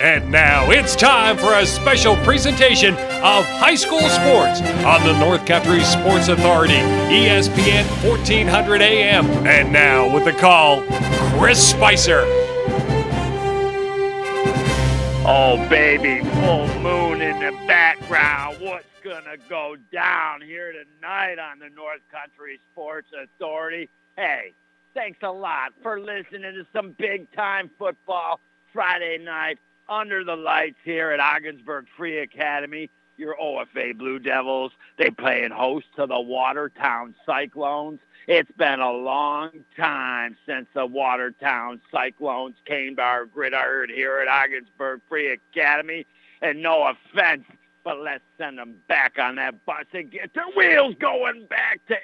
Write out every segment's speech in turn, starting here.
And now it's time for a special presentation of high school sports on the North Country Sports Authority, ESPN 1400 AM. And now with the call, Chris Spicer. Oh, baby, full moon in the background. What's going to go down here tonight on the North Country Sports Authority? Hey, thanks a lot for listening to some big time football Friday night under the lights here at Ogdensburg Free Academy. Your OFA Blue Devils, they playing host to the Watertown Cyclones. It's been a long time since the Watertown Cyclones came to our gridiron here at Ogdensburg Free Academy. And no offense, but let's send them back on that bus and get their wheels going back to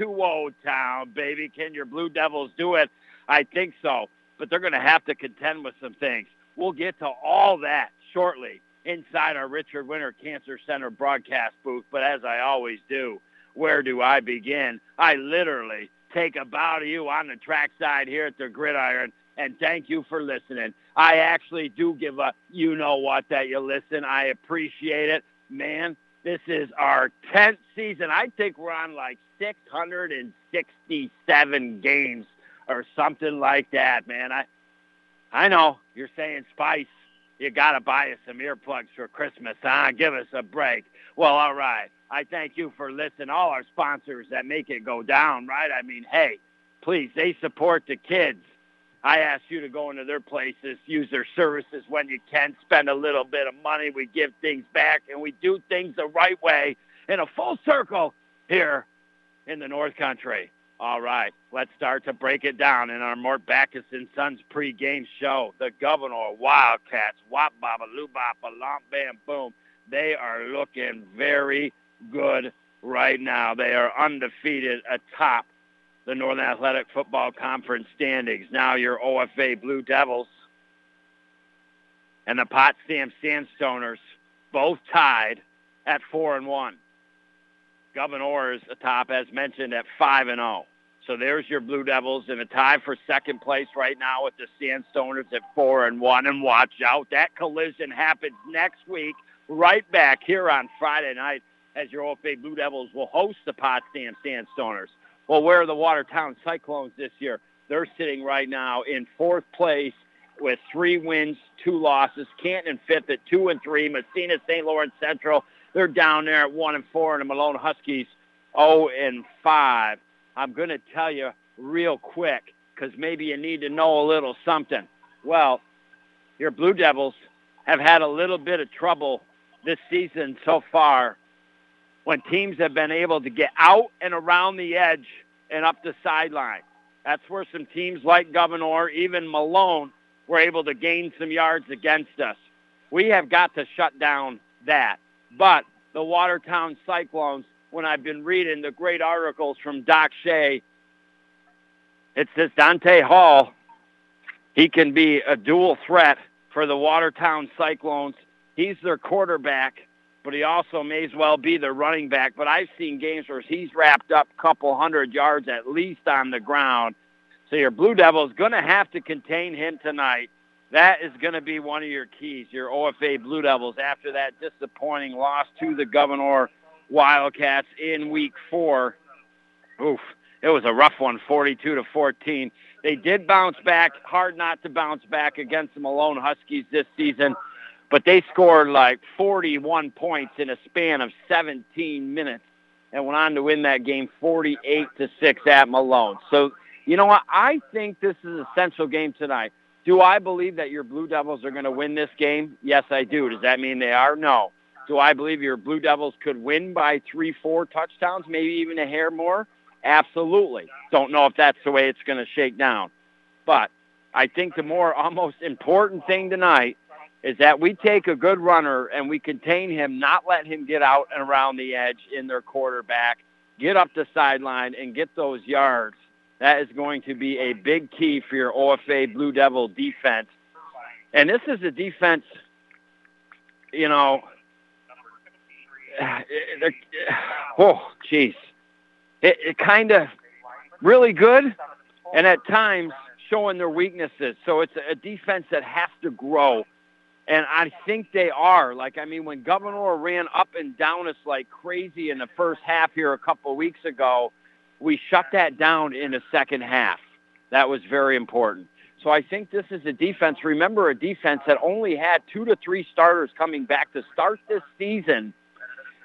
H2O Town, baby. Can your Blue Devils do it? I think so, but they're going to have to contend with some things. We'll get to all that shortly inside our Richard Winter Cancer Center broadcast booth. But as I always do, where do I begin? I literally take a bow to you on the trackside here at the gridiron and thank you for listening. I actually do give a you know what that you listen. I appreciate it. Man, this is our 10th season. I think we're on like 667 games or something like that, man. I I know you're saying Spice, you got to buy us some earplugs for Christmas, huh? Give us a break. Well, all right. I thank you for listening. All our sponsors that make it go down, right? I mean, hey, please, they support the kids. I ask you to go into their places, use their services when you can, spend a little bit of money. We give things back, and we do things the right way in a full circle here in the North Country. All right, let's start to break it down in our Mort Backus and Sons pregame show. The Gouverneur Wildcats, wop baba loo bop a lomp bam boom. They are looking very good right now. They are undefeated atop the Northern Athletic Football Conference standings. Now your OFA Blue Devils and the Potsdam Sandstoners both tied at four and one. Gouverneur is atop, as mentioned, at 5 and 0. So there's your Blue Devils in a tie for second place right now with the Sandstoners at 4 and 1. And watch out, that collision happens next week, right back here on Friday night as your OFA Blue Devils will host the Potsdam Sandstoners. Well, where are the Watertown Cyclones this year? They're sitting right now in fourth place with three wins, two losses. Canton fifth at two and three. Massena St. Lawrence Central they're down there at one and four, and the Malone Huskies 0 and five. I'm going to tell you real quick because maybe you need to know a little something. Well, your Blue Devils have had a little bit of trouble this season so far when teams have been able to get out and around the edge and up the sideline. That's where some teams like Gouverneur, even Malone, were able to gain some yards against us. We have got to shut down that. But the Watertown Cyclones, when I've been reading the great articles from Doc Shea, it's this Dante Hall, he can be a dual threat for the Watertown Cyclones. He's their quarterback, but he also may as well be their running back. But I've seen games where he's wrapped up a couple hundred yards at least on the ground. So your Blue Devils going to have to contain him tonight. That is going to be one of your keys, your OFA Blue Devils, after that disappointing loss to the Gouverneur Wildcats in week four. Oof, it was a rough one, 42 to 14. They did bounce back, hard not to bounce back against the Malone Huskies this season, but they scored like 41 points in a span of 17 minutes and went on to win that game 48 to 6 at Malone. So, you know what? I think this is a central game tonight. Do I believe that your Blue Devils are going to win this game? Yes, I do. Does that mean they are? No. Do I believe your Blue Devils could win by three, four touchdowns, maybe even a hair more? Absolutely. Don't know if that's the way it's going to shake down. But I think the more almost important thing tonight is that we take a good runner and we contain him, not let him get out and around the edge in their quarterback, get up the sideline and get those yards that is going to be a big key for your OFA Blue Devil defense. And this is a defense, you know, oh, jeez. It, it kind of really good and at times showing their weaknesses. So it's a defense that has to grow. And I think they are. Like, I mean, when Gouverneur ran up and down us like crazy in the first half here a couple of weeks ago, we shut that down in the second half. That was very important. So I think this is a defense. Remember, a defense that only had two to three starters coming back to start this season,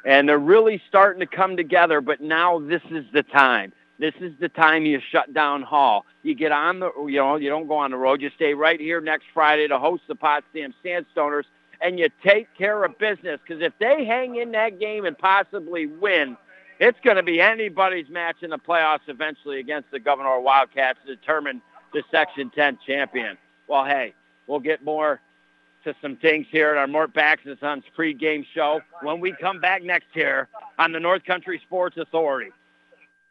and they're really starting to come together. But now this is the time. This is the time you shut down Hall. You get on the, you know, you don't go on the road. You stay right here next Friday to host the Potsdam Sandstoners, and you take care of business. Because if they hang in that game and possibly win, it's going to be anybody's match in the playoffs eventually against the Gouverneur Wildcats to determine the Section 10 champion. Well, hey, we'll get more to some things here at our Mort Backus Sons pregame show when we come back next year on the North Country Sports Authority.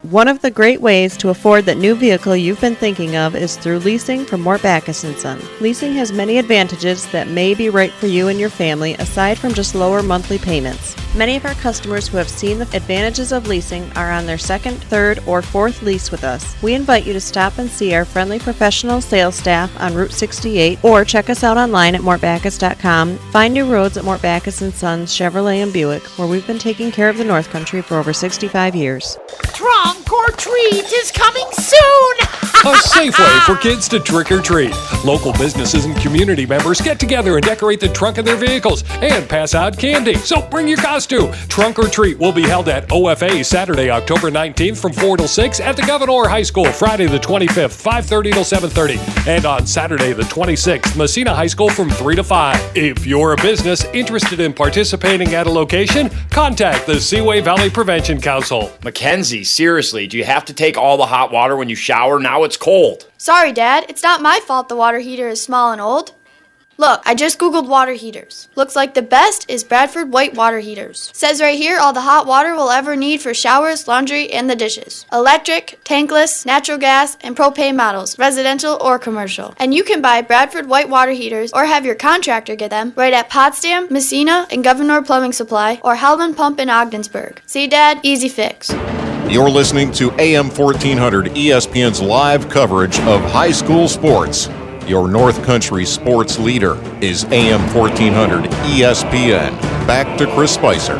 One of the great ways to afford that new vehicle you've been thinking of is through leasing from Mort Backus & Son. Leasing has many advantages that may be right for you and your family aside from just lower monthly payments. Many of our customers who have seen the advantages of leasing are on their second, third, or fourth lease with us. We invite you to stop and see our friendly professional sales staff on Route 68 or check us out online at mortbackus.com. Find new roads at Mort Backus & Sons Chevrolet and Buick, where we've been taking care of the North Country for over 65 years. Trunk or treat is coming soon! A safe way for kids to trick or treat. Local businesses and community members get together and decorate the trunk of their vehicles and pass out candy. So bring your costume. Trunk or treat will be held at OFA Saturday, October 19th from 4 till 6 at the Gouverneur High School, Friday the 25th, 5:30 till 7:30, and on Saturday the 26th, Massena High School from 3 to 5. If you're a business interested in participating at a location, contact the Seaway Valley Prevention Council. Mackenzie, seriously, do you have to take all the hot water when you shower? Now it's cold. Sorry, Dad. It's not my fault the water heater is small and old. Look, I just googled water heaters. Looks like the best is Bradford White water heaters. Says right here all the hot water we'll ever need for showers, laundry, and the dishes. Electric, tankless, natural gas, and propane models, residential or commercial. And you can buy Bradford White water heaters or have your contractor get them right at Potsdam, Massena, and Gouverneur Plumbing Supply or Howland Pump in Ogdensburg. See, Dad? Easy fix. You're listening to AM 1400 ESPN's live coverage of high school sports. Your North Country sports leader is AM 1400 ESPN. Back to Chris Spicer.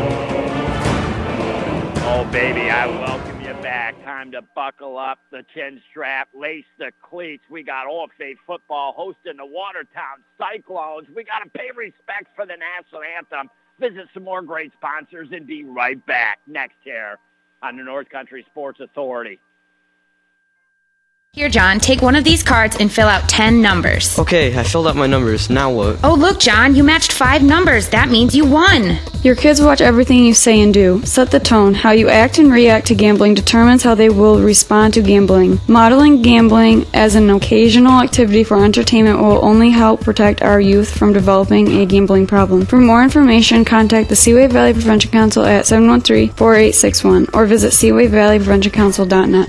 Oh, baby, I welcome you back. Time to buckle up the chin strap, lace the cleats. We got All state football hosting the Watertown Cyclones. We got to pay respect for the national anthem. Visit some more great sponsors and be right back next here on the North Country Sports Authority. Here, John, take one of these cards and fill out 10 numbers. Okay, I filled out my numbers. Now what? Oh, look, John, you matched five numbers. That means you won. Your kids watch everything you say and do. Set the tone. How you act and react to gambling determines how they will respond to gambling. Modeling gambling as an occasional activity for entertainment will only help protect our youth from developing a gambling problem. For more information, contact the Seaway Valley Prevention Council at 713-4861 or visit seawayvalleypreventioncouncil.net.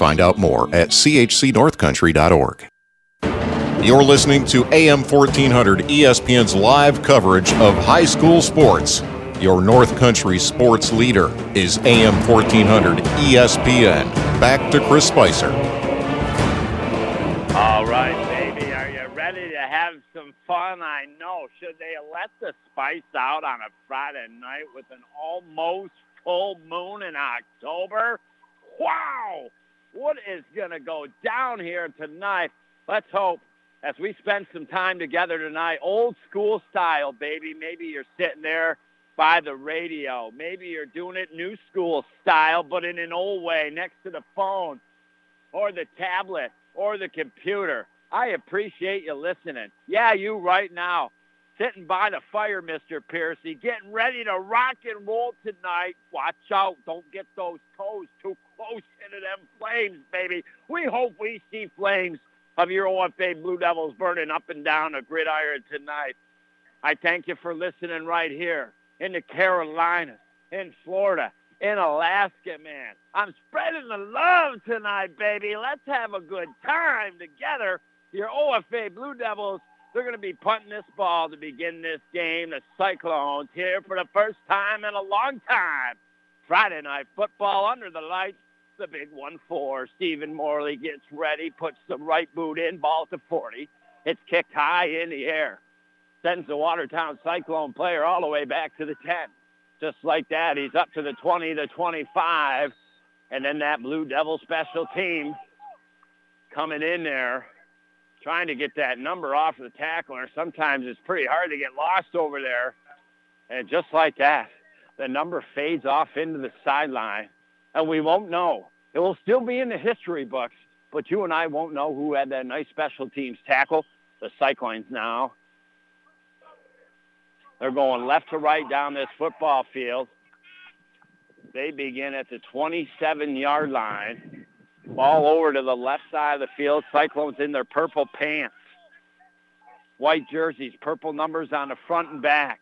Find out more at chcnorthcountry.org. You're listening to AM 1400 ESPN's live coverage of high school sports. Your North Country sports leader is AM 1400 ESPN. Back to Chris Spicer. All right, baby. Are you ready to have some fun? I know. Should they let the spice out on a Friday night with an almost full moon in October? Wow! What is going to go down here tonight. Let's hope as we spend some time together tonight, old school style, baby. Maybe you're sitting there by the radio. Maybe you're doing it new school style, but in an old way next to the phone or the tablet or the computer. I appreciate you listening. Yeah, you right now sitting by the fire, Mr. Piercy, getting ready to rock and roll tonight. Watch out. Don't get those toes too close into them flames, baby. We hope we see flames of your OFA Blue Devils burning up and down a gridiron tonight. I thank you for listening right here in the Carolinas, in Florida, in Alaska, man. I'm spreading the love tonight, baby. Let's have a good time together. Your OFA Blue Devils, they're going to be punting this ball to begin this game. The Cyclones here for the first time in a long time. Friday night football under the lights. The big one four. Stephen Morley gets ready, puts the right boot in, ball to 40. It's kicked high in the air. Sends the Watertown Cyclone player all the way back to the 10 just like that. He's up to the 20 to 25. And then that Blue Devil special team coming in there, trying to get that number off of the tackler. Sometimes it's pretty hard to get lost over there. And just like that, the number fades off into the sideline. And we won't know. It will still be in the history books, but you and I won't know who had that nice special teams tackle. The Cyclones now they're going left to right down this football field. They begin at the 27-yard line. Ball over to the left side of the field. Cyclones in their purple pants. White jerseys, purple numbers on the front and back.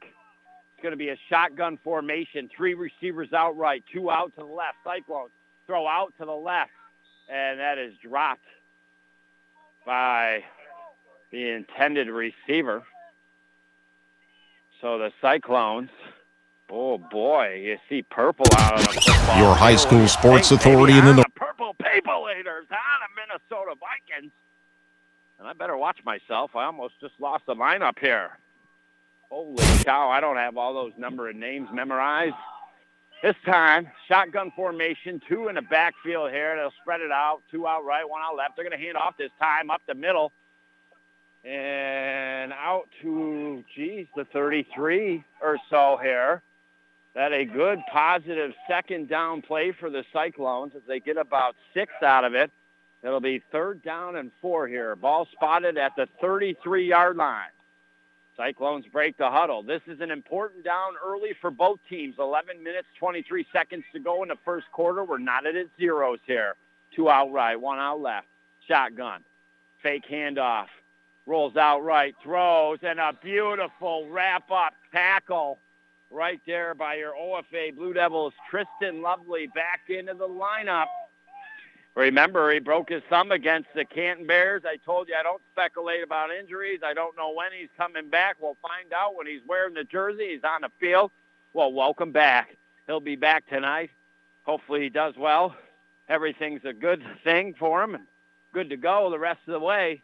It's going to be a shotgun formation. Three receivers out right, two out to the left. Cyclones throw out to the left, and that is dropped by the intended receiver. So the Cyclones, oh boy, you see purple out on the football. Your high school sports authority in the North. Purple People Eaters on the Minnesota Vikings. And I better watch myself. I almost just lost the lineup here. Holy cow, I don't have all those number and names memorized. This time, shotgun formation, two in the backfield here. They'll spread it out, two out right, one out left. They're going to hand off this time up the middle and out to, geez, the 33 or so here. That a good positive second down play for the Cyclones as they get about six out of it. It'll be third down and four here. Ball spotted at the 33-yard line. Cyclones break the huddle. This is an important down early for both teams. 11 minutes, 23 seconds to go in the first quarter. We're not at zeros here. Two out right, one out left. Shotgun. Fake handoff rolls out right, throws, and a beautiful wrap-up tackle right there by your OFA Blue Devils, Tristan Lovely, back into the lineup. Remember, he broke his thumb against the Canton Bears. I told you I don't speculate about injuries. I don't know when he's coming back. We'll find out when he's wearing the jersey. He's on the field. Well, welcome back. He'll be back tonight. Hopefully he does well. Everything's a good thing for him and good to go the rest of the way.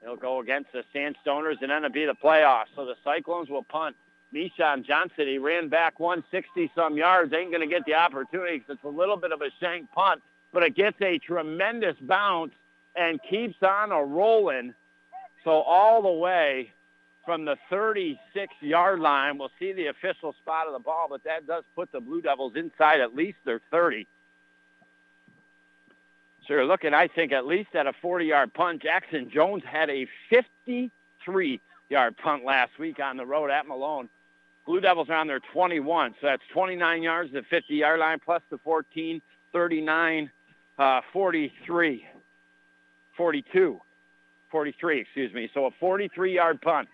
He'll go against the Sandstoners and then it'll be the playoffs. So the Cyclones will punt. Mishan Johnson, he ran back 160-some yards. Ain't going to get the opportunity because it's a little bit of a shank punt, but it gets a tremendous bounce and keeps on a rolling. So all the way from the 36-yard line, we'll see the official spot of the ball, but that does put the Blue Devils inside at least their 30. So you're looking, I think, at least at a 40-yard punt. Jackson Jones had a 53-yard punt last week on the road at Malone. Blue Devils are on their 21, so that's 29 yards to the 50-yard line plus the 14, 39, uh, 43, 42, 43, excuse me. So a 43-yard punt.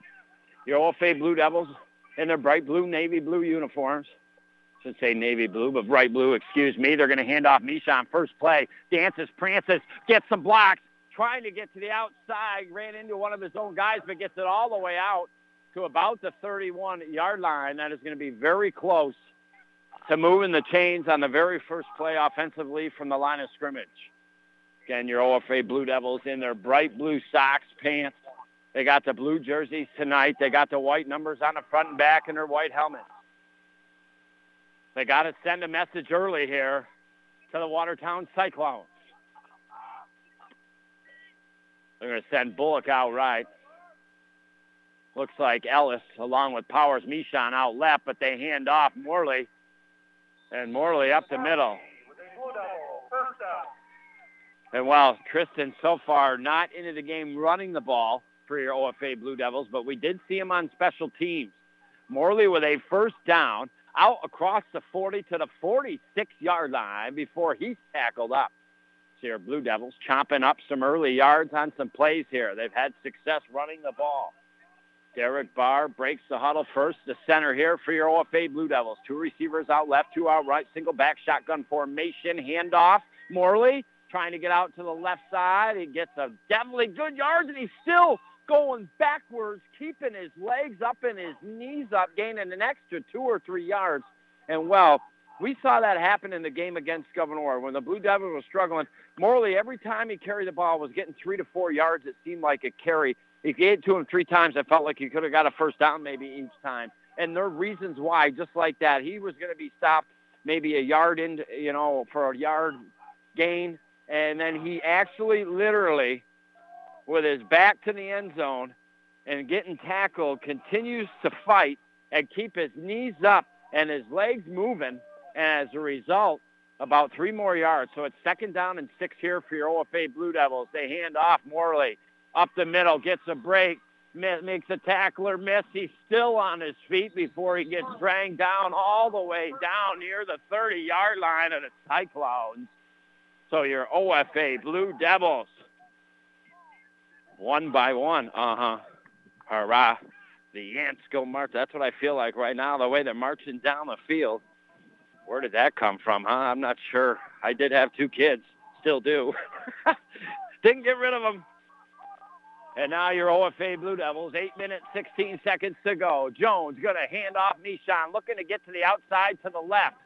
Your OFA Blue Devils in their bright blue, navy blue uniforms should say navy blue, but bright blue, excuse me. They're going to hand off Misha on first play. Dances, prances, gets some blocks, trying to get to the outside, ran into one of his own guys, but gets it all the way out to about the 31-yard line. That is going to be very close to moving the chains on the very first play offensively from the line of scrimmage. Again, your OFA Blue Devils in their bright blue socks, pants. They got the blue jerseys tonight. They got the white numbers on the front and back and their white helmets. They got to send a message early here to the Watertown Cyclones. They're going to send Bullock out right. Looks like Ellis, along with Powers Michon, out left, but they hand off Morley. And Morley up the middle. And while Tristan so far not into the game running the ball for your OFA Blue Devils, but we did see him on special teams. Morley with a first down out across the 40 to the 46-yard line before he's tackled up. Your Blue Devils chomping up some early yards on some plays here. They've had success running the ball. Derek Barr breaks the huddle first. The center here for your OFA Blue Devils. Two receivers out left, two out right. Single back shotgun formation. Handoff. Morley trying to get out to the left side. He gets a definitely good yards, and he's still going backwards, keeping his legs up and his knees up, gaining an extra two or three yards. And, well, we saw that happen in the game against Gouverneur when the Blue Devils were struggling. Morley, every time he carried the ball, was getting three to four yards. It seemed like a carry. He gave it to him three times. I felt like he could have got a first down maybe each time. And there are reasons why, just like that. He was going to be stopped maybe a yard in, you know, for a yard gain. And then he actually literally, with his back to the end zone and getting tackled, continues to fight and keep his knees up and his legs moving. And as a result, about three more yards. So it's second down and six here for your OFA Blue Devils. They hand off Morley up the middle, gets a break, makes a tackler miss. He's still on his feet before he gets dragged down all the way down near the 30-yard line of the Cyclones. So your OFA Blue Devils, one by one, uh-huh, hurrah. The Yants go march. That's what I feel like right now, the way they're marching down the field. Where did that come from, huh? I'm not sure. I did have two kids, still do. Didn't get rid of them. And now your OFA Blue Devils, 8 minutes, 16 seconds to go. Jones going to hand off Nishan, looking to get to the outside to the left.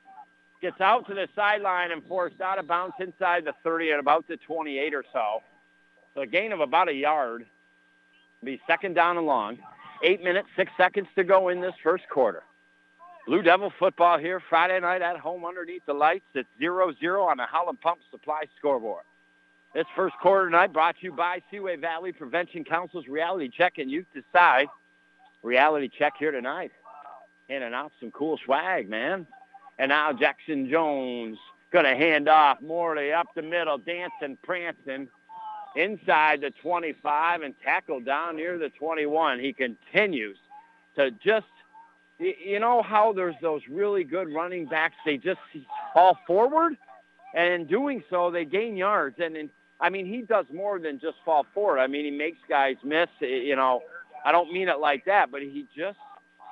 Gets out to the sideline and forced out of bounds inside the 30 at about the 28 or so. So a gain of about a yard. Be second down and long. 8 minutes, 6 seconds to go in this first quarter. Blue Devil football here Friday night at home underneath the lights. It's 0-0 on the Howland Pump Supply scoreboard. This first quarter night brought to you by Seaway Valley Prevention Council's Reality Check and Youth Decide. Reality Check here tonight. Handing out some cool swag, man. And now Jackson Jones going to hand off Morley up the middle, dancing, prancing inside the 25 and tackled down near the 21. He continues to just, you know how there's those really good running backs, they just fall forward? And in doing so, they gain yards. And in I mean, he does more than just fall forward. I mean, he makes guys miss. Eh, you know, I don't mean it like that, but he just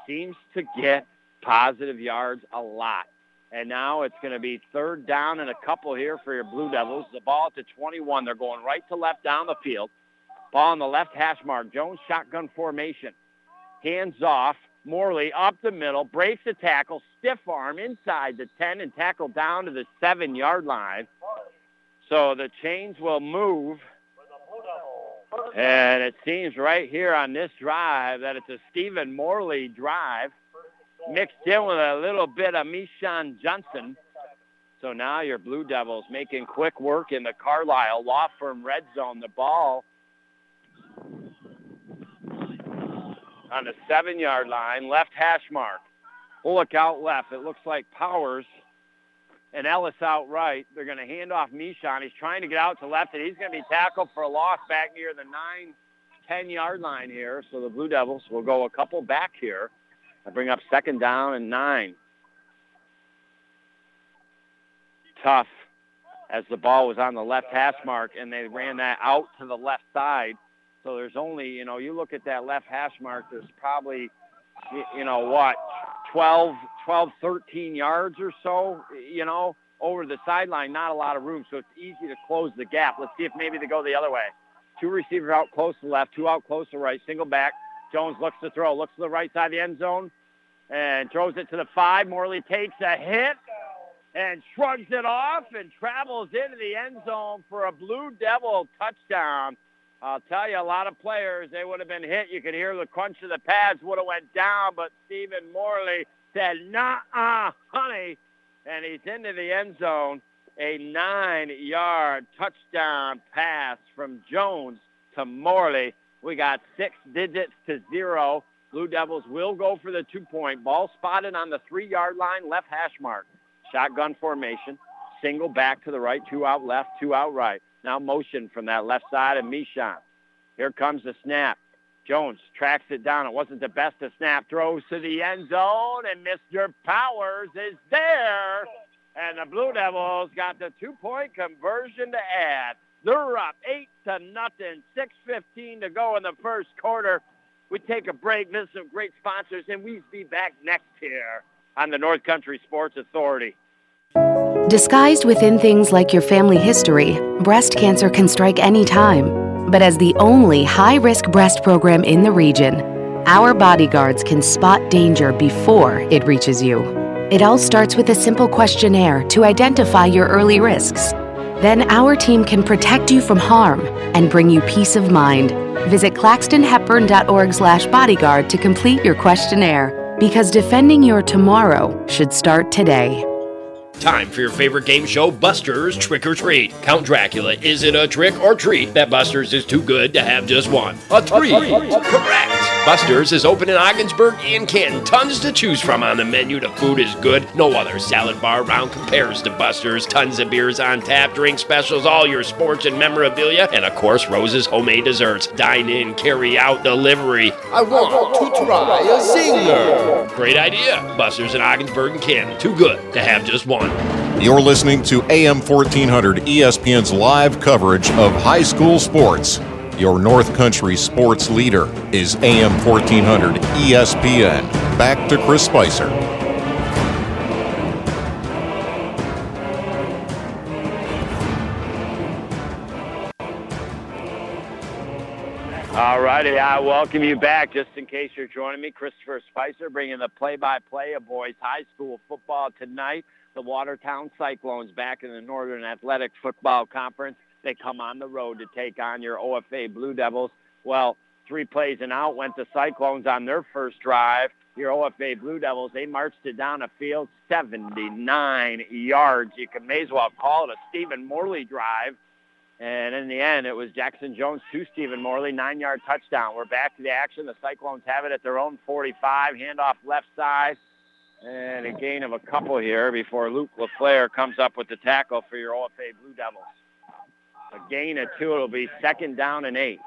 seems to get positive yards a lot. And now it's going to be third down and a couple here for your Blue Devils. The ball the 21. They're going right to left down the field. Ball on the left hash mark. Jones shotgun formation. Hands off. Morley up the middle. Breaks the tackle. Stiff arm inside the 10 and tackle down to the 7-yard line. So the chains will move. And it seems right here on this drive that it's a Stephen Morley drive mixed in with a little bit of Mishan Johnson. So now your Blue Devils making quick work in the Carlisle Law Firm red zone. The ball on the seven-yard line, left hash mark. Bullock out left. It looks like Powers – and Ellis out right. They're going to hand off Mishon. He's trying to get out to left, and he's going to be tackled for a loss back near the 9, 10-yard line here. So the Blue Devils will go a couple back here and bring up second down and nine. Tough as the ball was on the left hash mark, and they ran that out to the left side. So there's only, you know, you look at that left hash mark, there's probably, you know, what, 12, 12, 13 yards or so, you know, over the sideline. Not a lot of room, so it's easy to close the gap. Let's see if maybe they go the other way. Two receivers out close to left, two out close to right, single back. Jones looks to throw, looks to the right side of the end zone, and throws it to the five. Morley takes a hit and shrugs it off and travels into the end zone for a Blue Devil touchdown. I'll tell you, a lot of players, they would have been hit. You could hear the crunch of the pads would have went down, but Stephen Morley said, nah, honey, and he's into the end zone. A nine-yard touchdown pass from Jones to Morley. We got six digits to zero. Blue Devils will go for the two-point. Ball spotted on the three-yard line, left hash mark. Shotgun formation. Single back to the right, two out left, two out right. Now motion from that left side of Michon. Here comes the snap. Jones tracks it down. It wasn't the best of snap. Throws to the end zone, and Mr. Powers is there. And the Blue Devils got the two-point conversion to add. They're up 8 to nothing. 6.15 to go in the first quarter. We take a break, visit some great sponsors, and we'll be back next here on the North Country Sports Authority. Disguised within things like your family history, breast cancer can strike any time. But as the only high risk breast program in the region, our bodyguards can spot danger before it reaches you. It all starts with a simple questionnaire to identify your early risks. Then our team can protect you from harm and bring you peace of mind. Visit claxtonhepburn.org/bodyguard to complete your questionnaire because defending your tomorrow should start today. Time for your favorite game show, Buster's Trick or Treat. Count Dracula, is it a trick or treat that Buster's is too good to have just one? A treat. Correct. Buster's is open in Ogdensburg and Canton. Tons to choose from on the menu. The food is good. No other salad bar around compares to Buster's. Tons of beers on tap, drink specials, all your sports and memorabilia, and of course, Rose's homemade desserts. Dine in, carry out, delivery. I want to try a zinger. Great idea. Buster's in Ogdensburg and Canton. Too good to have just one. You're listening to AM 1400 ESPN's live coverage of high school sports. Your North Country sports leader is AM 1400 ESPN. Back to Chris Spicer. All righty, I welcome you back. Just in case you're joining me, Christopher Spicer bringing the play-by-play of boys high school football tonight. The Watertown Cyclones back in the Northern Athletic Football Conference. They come on the road to take on your OFA Blue Devils. Well, three plays and out went the Cyclones on their first drive. Your OFA Blue Devils, they marched it down a field 79 yards. You can may as well call it a Stephen Morley drive. And in the end, it was Jackson Jones to Stephen Morley, nine-yard touchdown. We're back to the action. The Cyclones have it at their own 45. Handoff left side. And a gain of a couple here before Luke LaFleur comes up with the tackle for your OFA Blue Devils. A gain of two. It'll be second down and eight.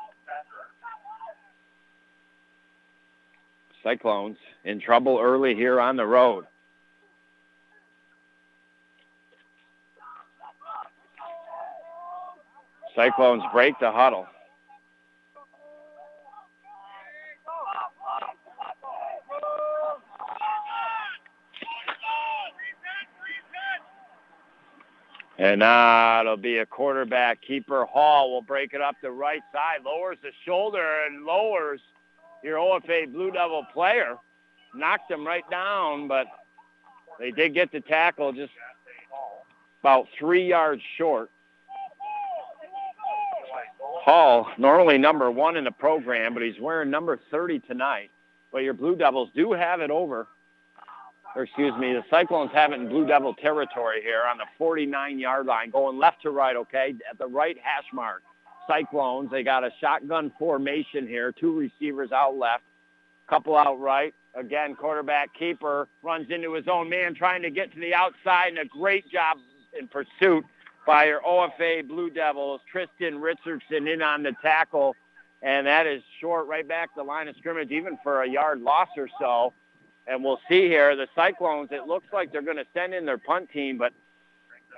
Cyclones in trouble early here on the road. Cyclones break the huddle. And now it'll be a quarterback keeper. Hall will break it up the right side, lowers the shoulder and lowers your OFA Blue Devil player. Knocked him right down, but they did get the tackle just about three yards short. Hall, normally number one in the program, but he's wearing number 30 tonight. But your Blue Devils do have it over or excuse me, the Cyclones have it in Blue Devil territory here on the 49-yard line, going left to right, okay, at the right hash mark. Cyclones, they got a shotgun formation here, two receivers out left, couple out right. Again, quarterback keeper runs into his own man trying to get to the outside, and a great job in pursuit by your OFA Blue Devils. Tristan Richardson in on the tackle, and that is short right back the line of scrimmage, even for a yard loss or so. And we'll see here, the Cyclones, it looks like they're going to send in their punt team, but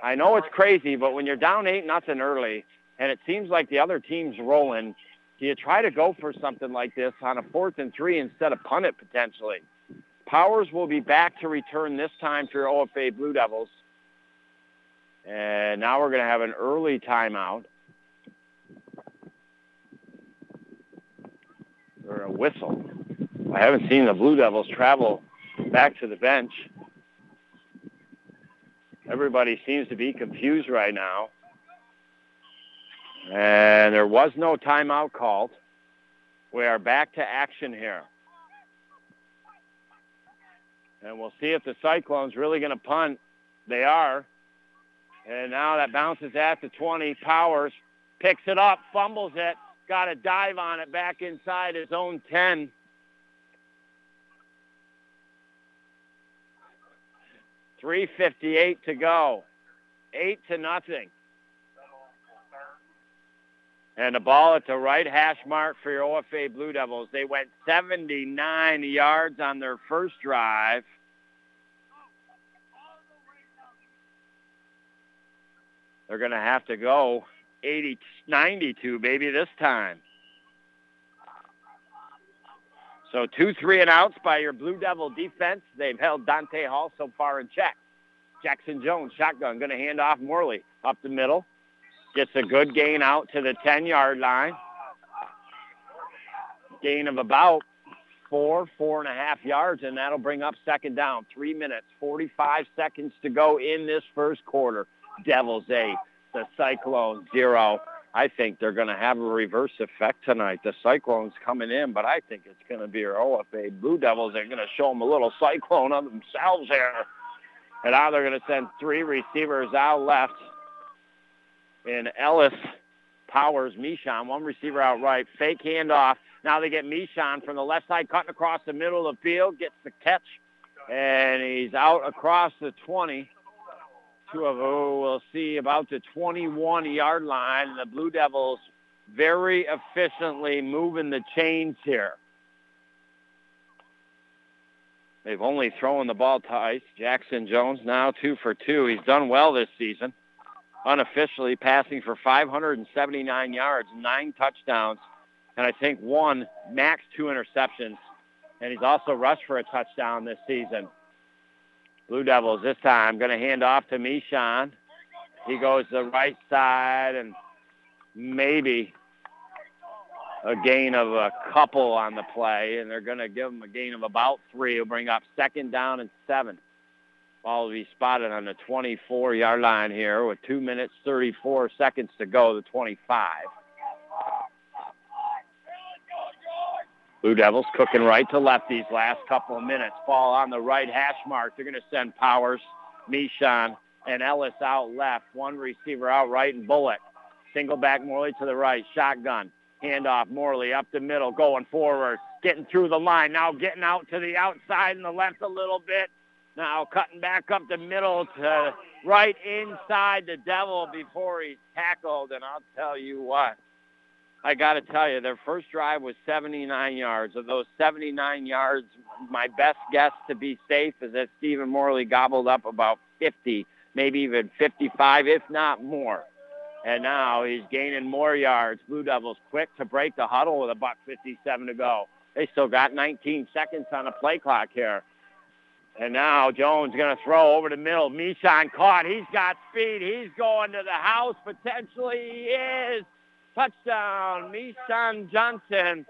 I know it's crazy, but when you're down 8 nothing early and it seems like the other team's rolling, do you try to go for something like this on a fourth and three instead of punt it potentially? Powers will be back to return this time for your OFA Blue Devils. And now we're going to have an early timeout. Or a whistle. I haven't seen the Blue Devils travel back to the bench. Everybody seems to be confused right now. And there was no timeout called. We are back to action here. And we'll see if the Cyclones really going to punt. They are. And now that bounces at the 20. Powers picks it up, fumbles it, got a dive on it back inside his own 10. Three fifty-eight to go, eight to nothing. And the ball at the right hash mark for your OFA Blue Devils. They went 79 yards on their first drive. They're going to have to go 80, 92, baby, this time. So two three and outs by your Blue Devil defense. They've held Dante Hall so far in check. Jackson Jones, shotgun, going to hand off Morley up the middle. Gets a good gain out to the 10-yard line. Gain of about four, four and a half yards, and that'll bring up second down. Three minutes, 45 seconds to go in this first quarter. Devils eight, the Cyclones zero. I think they're going to have a reverse effect tonight. The Cyclones coming in, but I think it's going to be our OFA Blue Devils. They're going to show them a little cyclone of themselves here. And now they're going to send three receivers out left in Ellis, Powers, Mishon. One receiver out right. Fake handoff. Now they get Mishon from the left side, cutting across the middle of the field, gets the catch, and he's out across the 20 to a, oh, we'll see about the 21-yard line. The Blue Devils very efficiently moving the chains here. They've only thrown the ball twice. Jackson Jones now two for two. He's done well this season. Unofficially passing for 579 yards, nine touchdowns, and I think one, max two interceptions. And he's also rushed for a touchdown this season. Blue Devils this time going to hand off to Mishon. He goes the right side and maybe a gain of a couple on the play, and they're going to give him a gain of about three. He'll bring up second down and seven. Ball will be spotted on the 24-yard line here with 2 minutes, 34 seconds to go, the 25. Blue Devils cooking right to left these last couple of minutes. Ball on the right hash mark. They're going to send Powers, Mishon, and Ellis out left. One receiver out right and Bullock. Single back Morley to the right. Shotgun. Handoff Morley up the middle, going forward, getting through the line. Now getting out to the outside and the left a little bit. Now cutting back up the middle to right inside the Devil before he's tackled. And I'll tell you what, I got to tell you, their first drive was 79 yards. Of those 79 yards, my best guess to be safe is that Stephen Morley gobbled up about 50, maybe even 55, if not more. And now he's gaining more yards. Blue Devils quick to break the huddle with a buck 57 to go. They still got 19 seconds on the play clock here. And now Jones going to throw over the middle. Mishon caught. He's got speed. He's going to the house. Potentially he is. Touchdown, Mishon Johnson.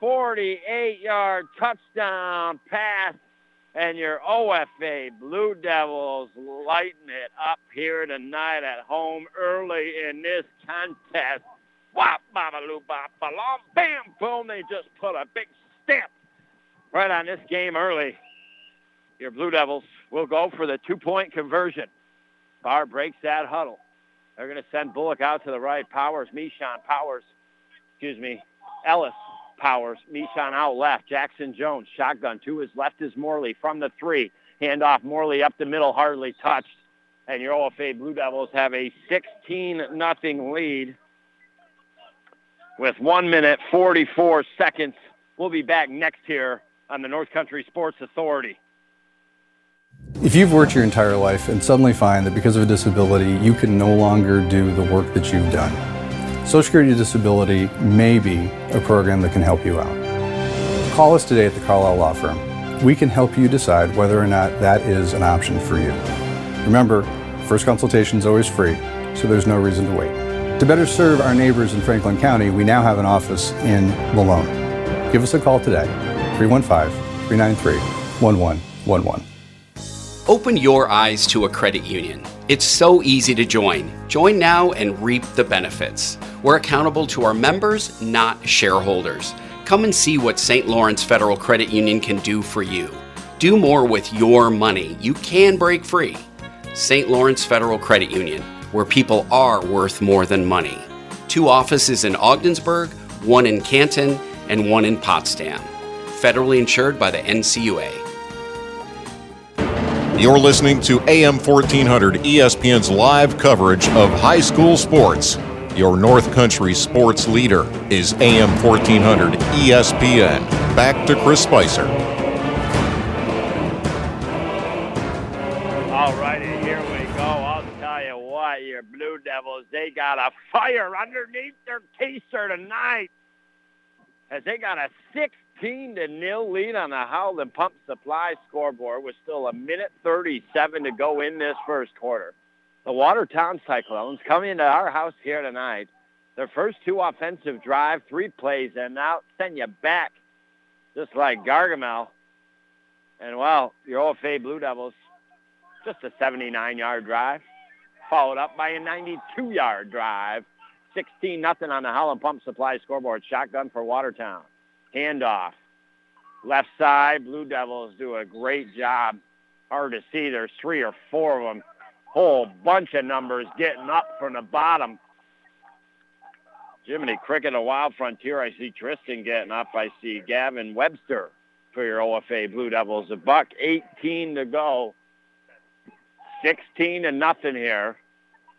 48-yard touchdown pass. And your OFA Blue Devils lighting it up here tonight at home early in this contest. Wop, babaloo, bop, balom, bam, boom. They just put a big stamp right on this game early. Your Blue Devils will go for the two-point conversion. Bar breaks that huddle. They're going to send Bullock out to the right. Powers, Mishon, Powers, excuse me, Ellis, Powers, Mishon out left. Jackson Jones, shotgun. To his left is Morley from the three. Hand off Morley up the middle, hardly touched. And your OFA Blue Devils have a 16-nothing lead with 1 minute 44 seconds. We'll be back next here on the North Country Sports Authority. If you've worked your entire life and suddenly find that because of a disability you can no longer do the work that you've done, Social Security Disability may be a program that can help you out. Call us today at the Carlisle Law Firm. We can help you decide whether or not that is an option for you. Remember, first consultation is always free, so there's no reason to wait. To better serve our neighbors in Franklin County, we now have an office in Malone. Give us a call today, 315 393 1111. Open your eyes to a credit union. It's so easy to join. Join now and reap the benefits. We're accountable to our members, not shareholders. Come and see what St. Lawrence Federal Credit Union can do for you. Do more with your money. You can break free. St. Lawrence Federal Credit Union, where people are worth more than money. Two offices in Ogdensburg, one in Canton, and one in Potsdam. Federally insured by the NCUA. You're listening to AM 1400 ESPN's live coverage of high school sports. Your North Country sports leader is AM 1400 ESPN. Back to Chris Spicer. All righty, here we go. I'll tell you what, your Blue Devils, they got a fire underneath their keister tonight as they got a 14 to nil lead on the Howland Pump Supply scoreboard with still a minute 37 to go in this first quarter. The Watertown Cyclones coming into our house here tonight. Their first two offensive drive, three plays, and now send you back just like Gargamel. And well, your OFA Blue Devils, just a 79-yard drive, followed up by a 92-yard drive. 16 nothing on the Howland Pump Supply scoreboard. Shotgun for Watertown. Handoff. Left side, Blue Devils do a great job. Hard to see. There's three or four of them. Whole bunch of numbers getting up from the bottom. Jiminy Cricket, a Wild Frontier. I see Tristan getting up. I see Gavin Webster for your OFA Blue Devils. A buck 18 to go. 16 to nothing here.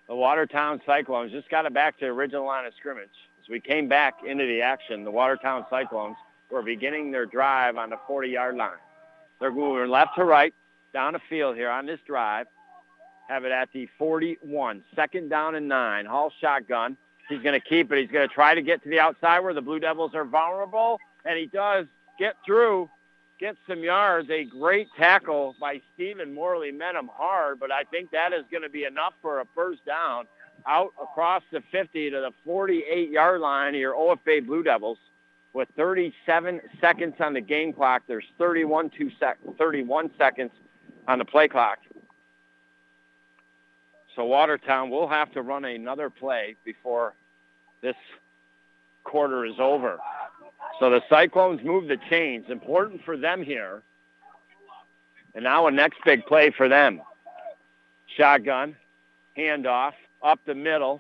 The Watertown Cyclones just got it back to the original line of scrimmage. As we came back into the action, the Watertown Cyclones were beginning their drive on the 40-yard line. They're moving left to right down the field here on this drive. Have it at the 41. Second down and nine. Hall shotgun. He's going to keep it. He's going to try to get to the outside where the Blue Devils are vulnerable, and he does get through, get some yards. A great tackle by Stephen Morley met him hard, but I think that is going to be enough for a first down out across the 50 to the 48-yard line of your OFA Blue Devils with 37 seconds on the game clock. There's 31, two sec- 31 seconds on the play clock. So Watertown will have to run another play before this quarter is over. So the Cyclones move the chains. Important for them here. And now a next big play for them. Shotgun, handoff, up the middle,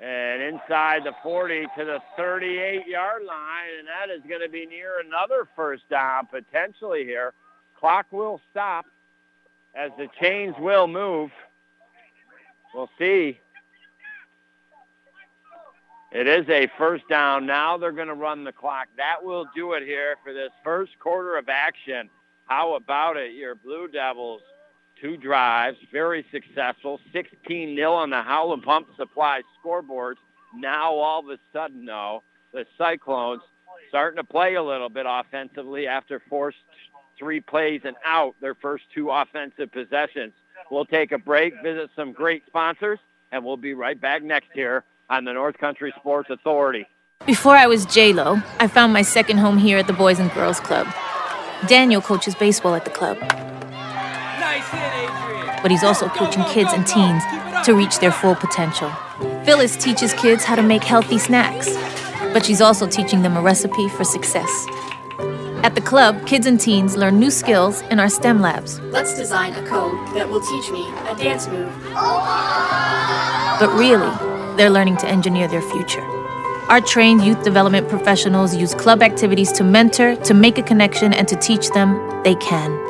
and inside the 40 to the 38-yard line, and that is going to be near another first down potentially here. Clock will stop as the chains will move. We'll see. It is a first down. Now they're going to run the clock. That will do it here for this first quarter of action. How about it? Your Blue Devils, two drives, very successful. 16-0 on the Howland Pump Supply scoreboard. Now all of a sudden, though, the Cyclones starting to play a little bit offensively after forced three plays and out their first two offensive possessions. We'll take a break, visit some great sponsors, and we'll be right back next here on the North Country Sports Authority. Before I was J-Lo, I found my second home here at the Boys and Girls Club. Daniel coaches baseball at the club. But he's also coaching kids and teens to reach their full potential. Phyllis teaches kids how to make healthy snacks, but she's also teaching them a recipe for success. At the club, kids and teens learn new skills in our STEM labs. Let's design a code that will teach me a dance move. But really, they're learning to engineer their future. Our trained youth development professionals use club activities to mentor, to make a connection, and to teach them they can.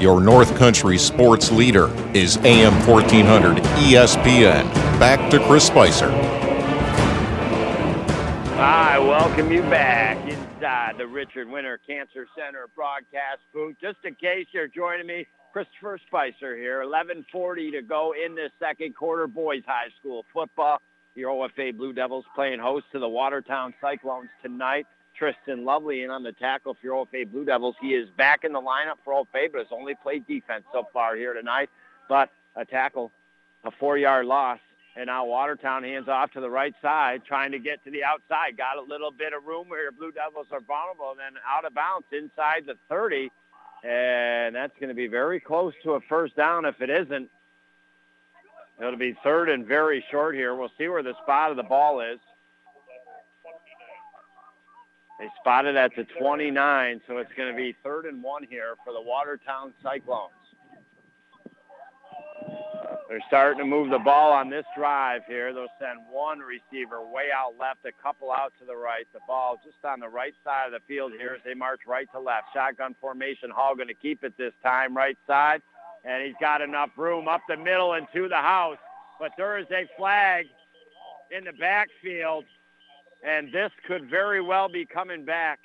Your North Country sports leader is AM 1400 ESPN. Back to Chris Spicer. I welcome you back inside the Richard Winter Cancer Center broadcast booth. Just in case you're joining me, Christopher Spicer here. 11:40 to go in this second quarter. Boys High School football. Your OFA Blue Devils playing host to the Watertown Cyclones tonight. Tristan Lovely in on the tackle for your OFA Blue Devils. He is back in the lineup for OFA, but has only played defense so far here tonight. But a tackle, a four-yard loss. And now Watertown hands off to the right side, trying to get to the outside. Got a little bit of room where your Blue Devils are vulnerable, and then out of bounds inside the 30. And that's going to be very close to a first down if it isn't. It'll be third and very short here. We'll see where the spot of the ball is. They spotted at the 29, so it's going to be third and one here for the Watertown Cyclones. They're starting to move the ball on this drive here. They'll send one receiver way out left, a couple out to the right. The ball just on the right side of the field here as they march right to left. Shotgun formation. Hall going to keep it this time, right side. And he's got enough room up the middle and to the house. But there is a flag in the backfield, and this could very well be coming back.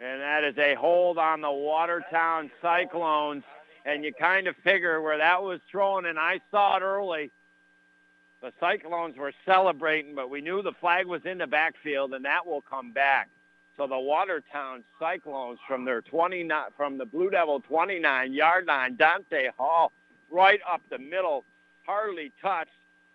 And that is a hold on the Watertown Cyclones and you kind of figure where that was thrown, and I saw it early. The Cyclones were celebrating, but we knew the flag was in the backfield, and that will come back. So the Watertown Cyclones from their 29, from the Blue Devil 29 yard line, Dante Hall, right up the middle, hardly touched.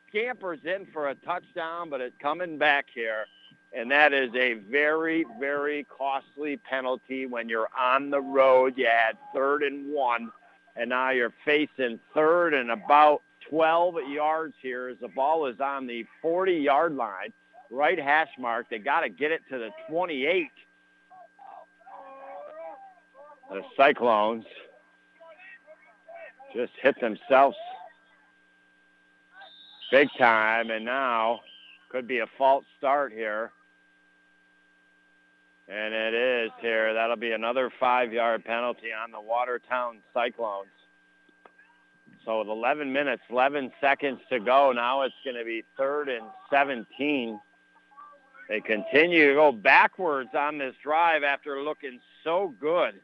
Scampers in for a touchdown, but it's coming back here. And that is a very, very costly penalty when you're on the road. You had third and one and now you're facing third and about 12 yards here as the ball is on the 40-yard line, right hash mark. They got to get it to the 28. The Cyclones just hit themselves big time, and now could be a false start here. And it is here. That'll be another five-yard penalty on the Watertown Cyclones. So with 11 minutes, 11 seconds to go, now it's going to be third and 17. They continue to go backwards on this drive after looking so good.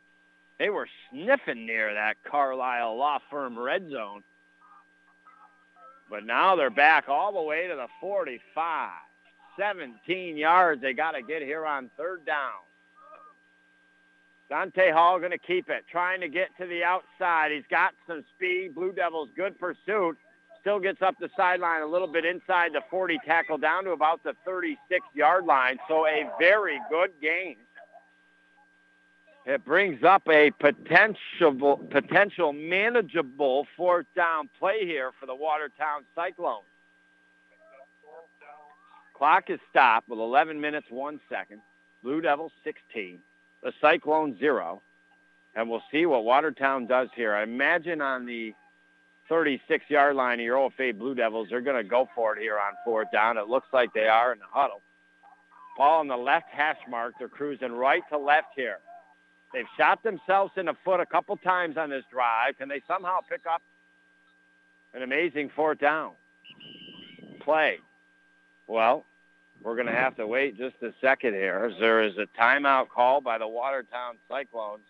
They were sniffing near that Carlisle Law Firm red zone. But now they're back all the way to the 45. 17 yards they got to get here on third down. Dante Hall going to keep it, trying to get to the outside. He's got some speed. Blue Devils, good pursuit. Still gets up the sideline a little bit inside the 40 tackle down to about the 36-yard line. So a very good game. It brings up a potential, potential manageable fourth down play here for the Watertown Cyclones. Clock is stopped with 11 minutes, one second. Blue Devils 16, the Cyclone zero. And we'll see what Watertown does here. I imagine on the 36-yard line of your OFA Blue Devils, they're going to go for it here on fourth down. It looks like they are in the huddle. Ball on the left hash mark. They're cruising right to left here. They've shot themselves in the foot a couple times on this drive. Can they somehow pick up an amazing fourth down play? Well, we're going to have to wait just a second here there is a timeout call by the Watertown Cyclones,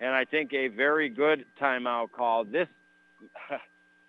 and I think a very good timeout call. This,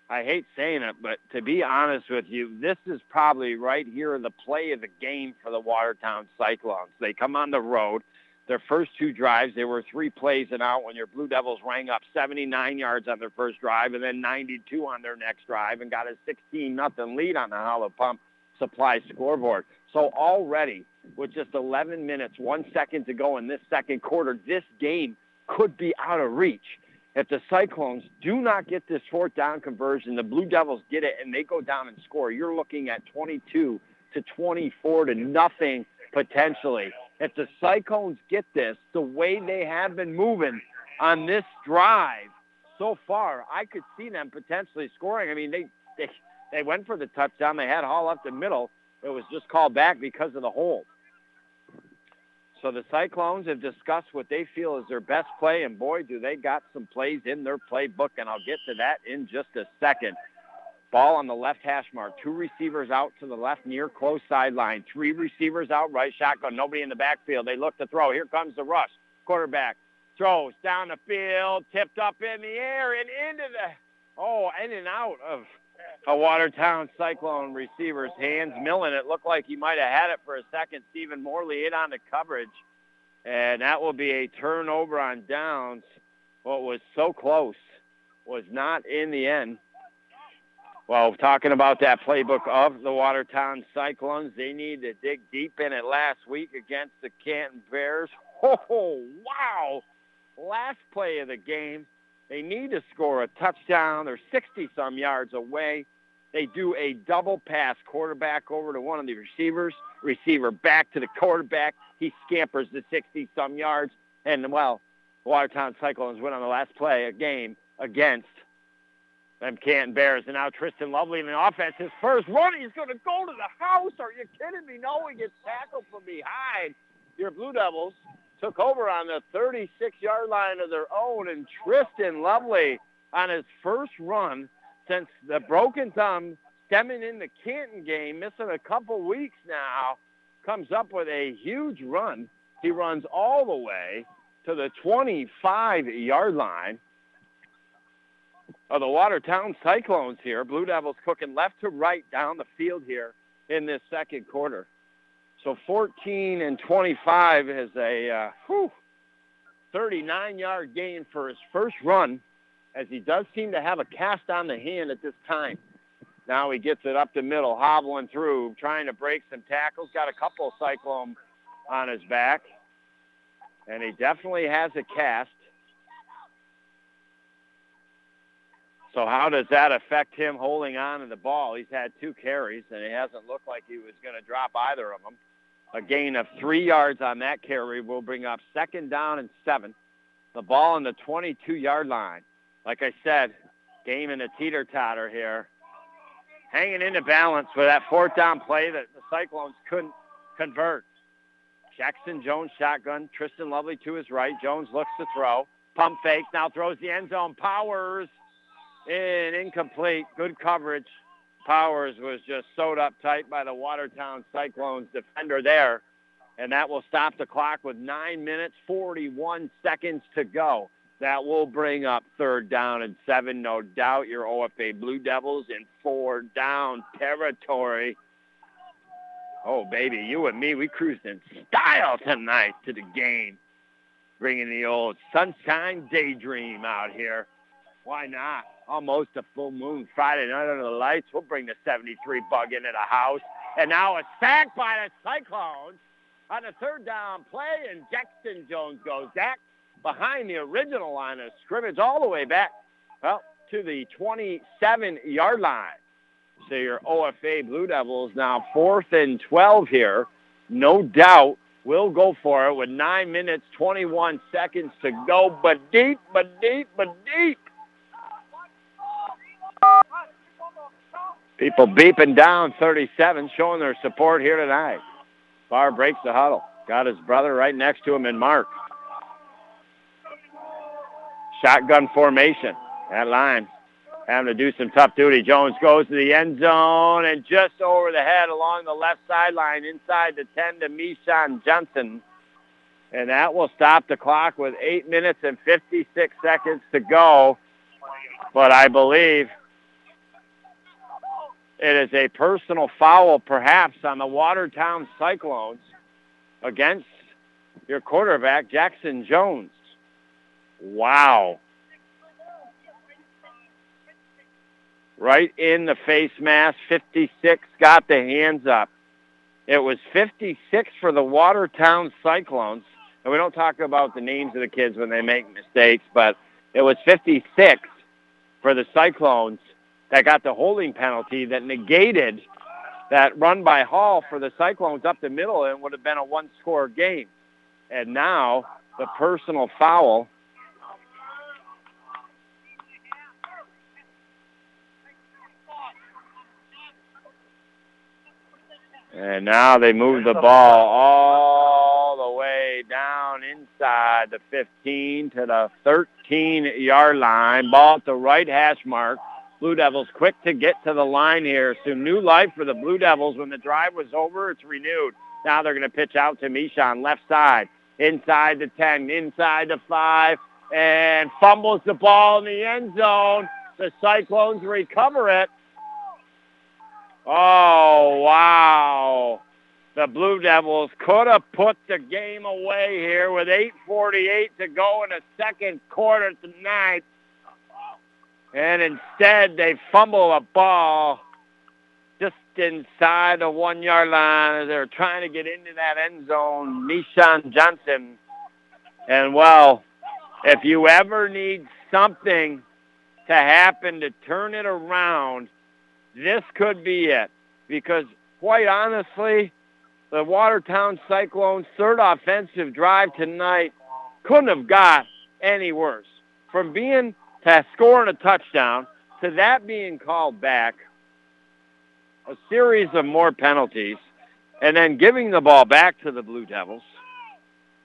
I hate saying it, but to be honest with you, this is probably right here the play of the game for the Watertown Cyclones. They come on the road. Their first two drives, they were three plays and out when your Blue Devils rang up 79 yards on their first drive and then 92 on their next drive and got a 16 nothing lead on the Howland Pump Supply scoreboard. So already, with just 11 minutes, one second to go in this second quarter, this game could be out of reach. If the Cyclones do not get this fourth down conversion, the Blue Devils get it and they go down and score. You're looking at 22 to 24 to nothing potentially. If the Cyclones get this the way they have been moving on this drive so far, I could see them potentially scoring. I mean, they they they went for the touchdown. They had Hall up the middle. It was just called back because of the hold. So the Cyclones have discussed what they feel is their best play, and boy, do they got some plays in their playbook, and I'll get to that in just a second. Ball on the left hash mark. Two receivers out to the left near close sideline. Three receivers out right shotgun. Nobody in the backfield. They look to throw. Here comes the rush. Quarterback throws down the field, tipped up in the air and into the oh, in and out of a Watertown Cyclone receiver's hands. Millen, it looked like he might have had it for a second. Stephen Morley in on the coverage. And that will be a turnover on downs. What was so close was not in the end. Well, talking about that playbook of the Watertown Cyclones, they need to dig deep in it last week against the Canton Bears. Oh, wow. Last play of the game. They need to score a touchdown. They're 60-some yards away. They do a double pass, quarterback over to one of the receivers, receiver back to the quarterback. He scampers the 60-some yards. And, well, Watertown Cyclones win on the last play of a game against them Canton Bears. And now Tristan Lovely in the offense. His first run, he's going to go to the house. Are you kidding me? No, he gets tackled from behind. Your Blue Devils took over on the 36-yard line of their own, and Tristan Lovely on his first run since the broken thumb stemming in the Canton game, missing a couple weeks now, comes up with a huge run. He runs all the way to the 25-yard line of the Watertown Cyclones here. Blue Devils cooking left to right down the field here in this second quarter. So 14 and 25 is a uh, 39-yard gain for his first run, as he does seem to have a cast on the hand at this time. Now he gets it up the middle, hobbling through, trying to break some tackles. Got a couple of Cyclone on his back, and he definitely has a cast. So how does that affect him holding on to the ball? He's had two carries, and it hasn't looked like he was going to drop either of them. A gain of three yards on that carry will bring up second down and seven. The ball on the 22-yard line. Like I said, game in a teeter-totter here. Hanging into balance with that fourth down play that the Cyclones couldn't convert. Jackson Jones shotgun. Tristan Lovely to his right. Jones looks to throw. Pump fake. Now throws the end zone. Powers in incomplete. Good coverage. Powers was just sewed up tight by the Watertown Cyclones defender there. And that will stop the clock with 9 minutes, 41 seconds to go. That will bring up third down and seven, no doubt. Your OFA Blue Devils in four down territory. Oh, baby, you and me, we cruised in style tonight to the game. Bringing the old sunshine daydream out here. Why not? Almost a full moon Friday night under the lights. We'll bring the 73 bug into the house. And now a sack by the Cyclones on the third down play, and Jackson Jones goes back behind the original line of scrimmage all the way back, well, to the 27-yard line. So your OFA Blue Devils now fourth and 12 here. No doubt we'll go for it with 9 minutes, 21 seconds to go, but deep, but deep, but deep. People beeping down 37, showing their support here tonight. Barr breaks the huddle. Got his brother right next to him in Mark. Shotgun formation. That line having to do some tough duty. Jones goes to the end zone and just over the head along the left sideline inside the 10 to Mishan Johnson. And that will stop the clock with 8 minutes and 56 seconds to go. But I believe it is a personal foul perhaps on the Watertown Cyclones against your quarterback, Jackson Jones. Wow. Right in the face mask, 56 got the hands up. It was 56 for the Watertown Cyclones. And we don't talk about the names of the kids when they make mistakes, but it was 56 for the Cyclones that got the holding penalty that negated that run by Hall for the Cyclones up the middle and would have been a one-score game. And now the personal foul And now they move the ball all the way down inside the 15 to the 13-yard line. Ball at the right hash mark. Blue Devils quick to get to the line here. So new life for the Blue Devils. When the drive was over, it's renewed. Now they're going to pitch out to Mishan, left side, inside the 10, inside the 5, and fumbles the ball in the end zone. The Cyclones recover it. Oh, wow. The Blue Devils could have put the game away here with 8.48 to go in the second quarter tonight. And instead, they fumble a ball just inside the one-yard line as they're trying to get into that end zone. Mishan Johnson. And, well, if you ever need something to happen to turn it around, this could be it. Because, quite honestly, the Watertown Cyclones' third offensive drive tonight couldn't have got any worse. From being to scoring a touchdown to that being called back, a series of more penalties, and then giving the ball back to the Blue Devils.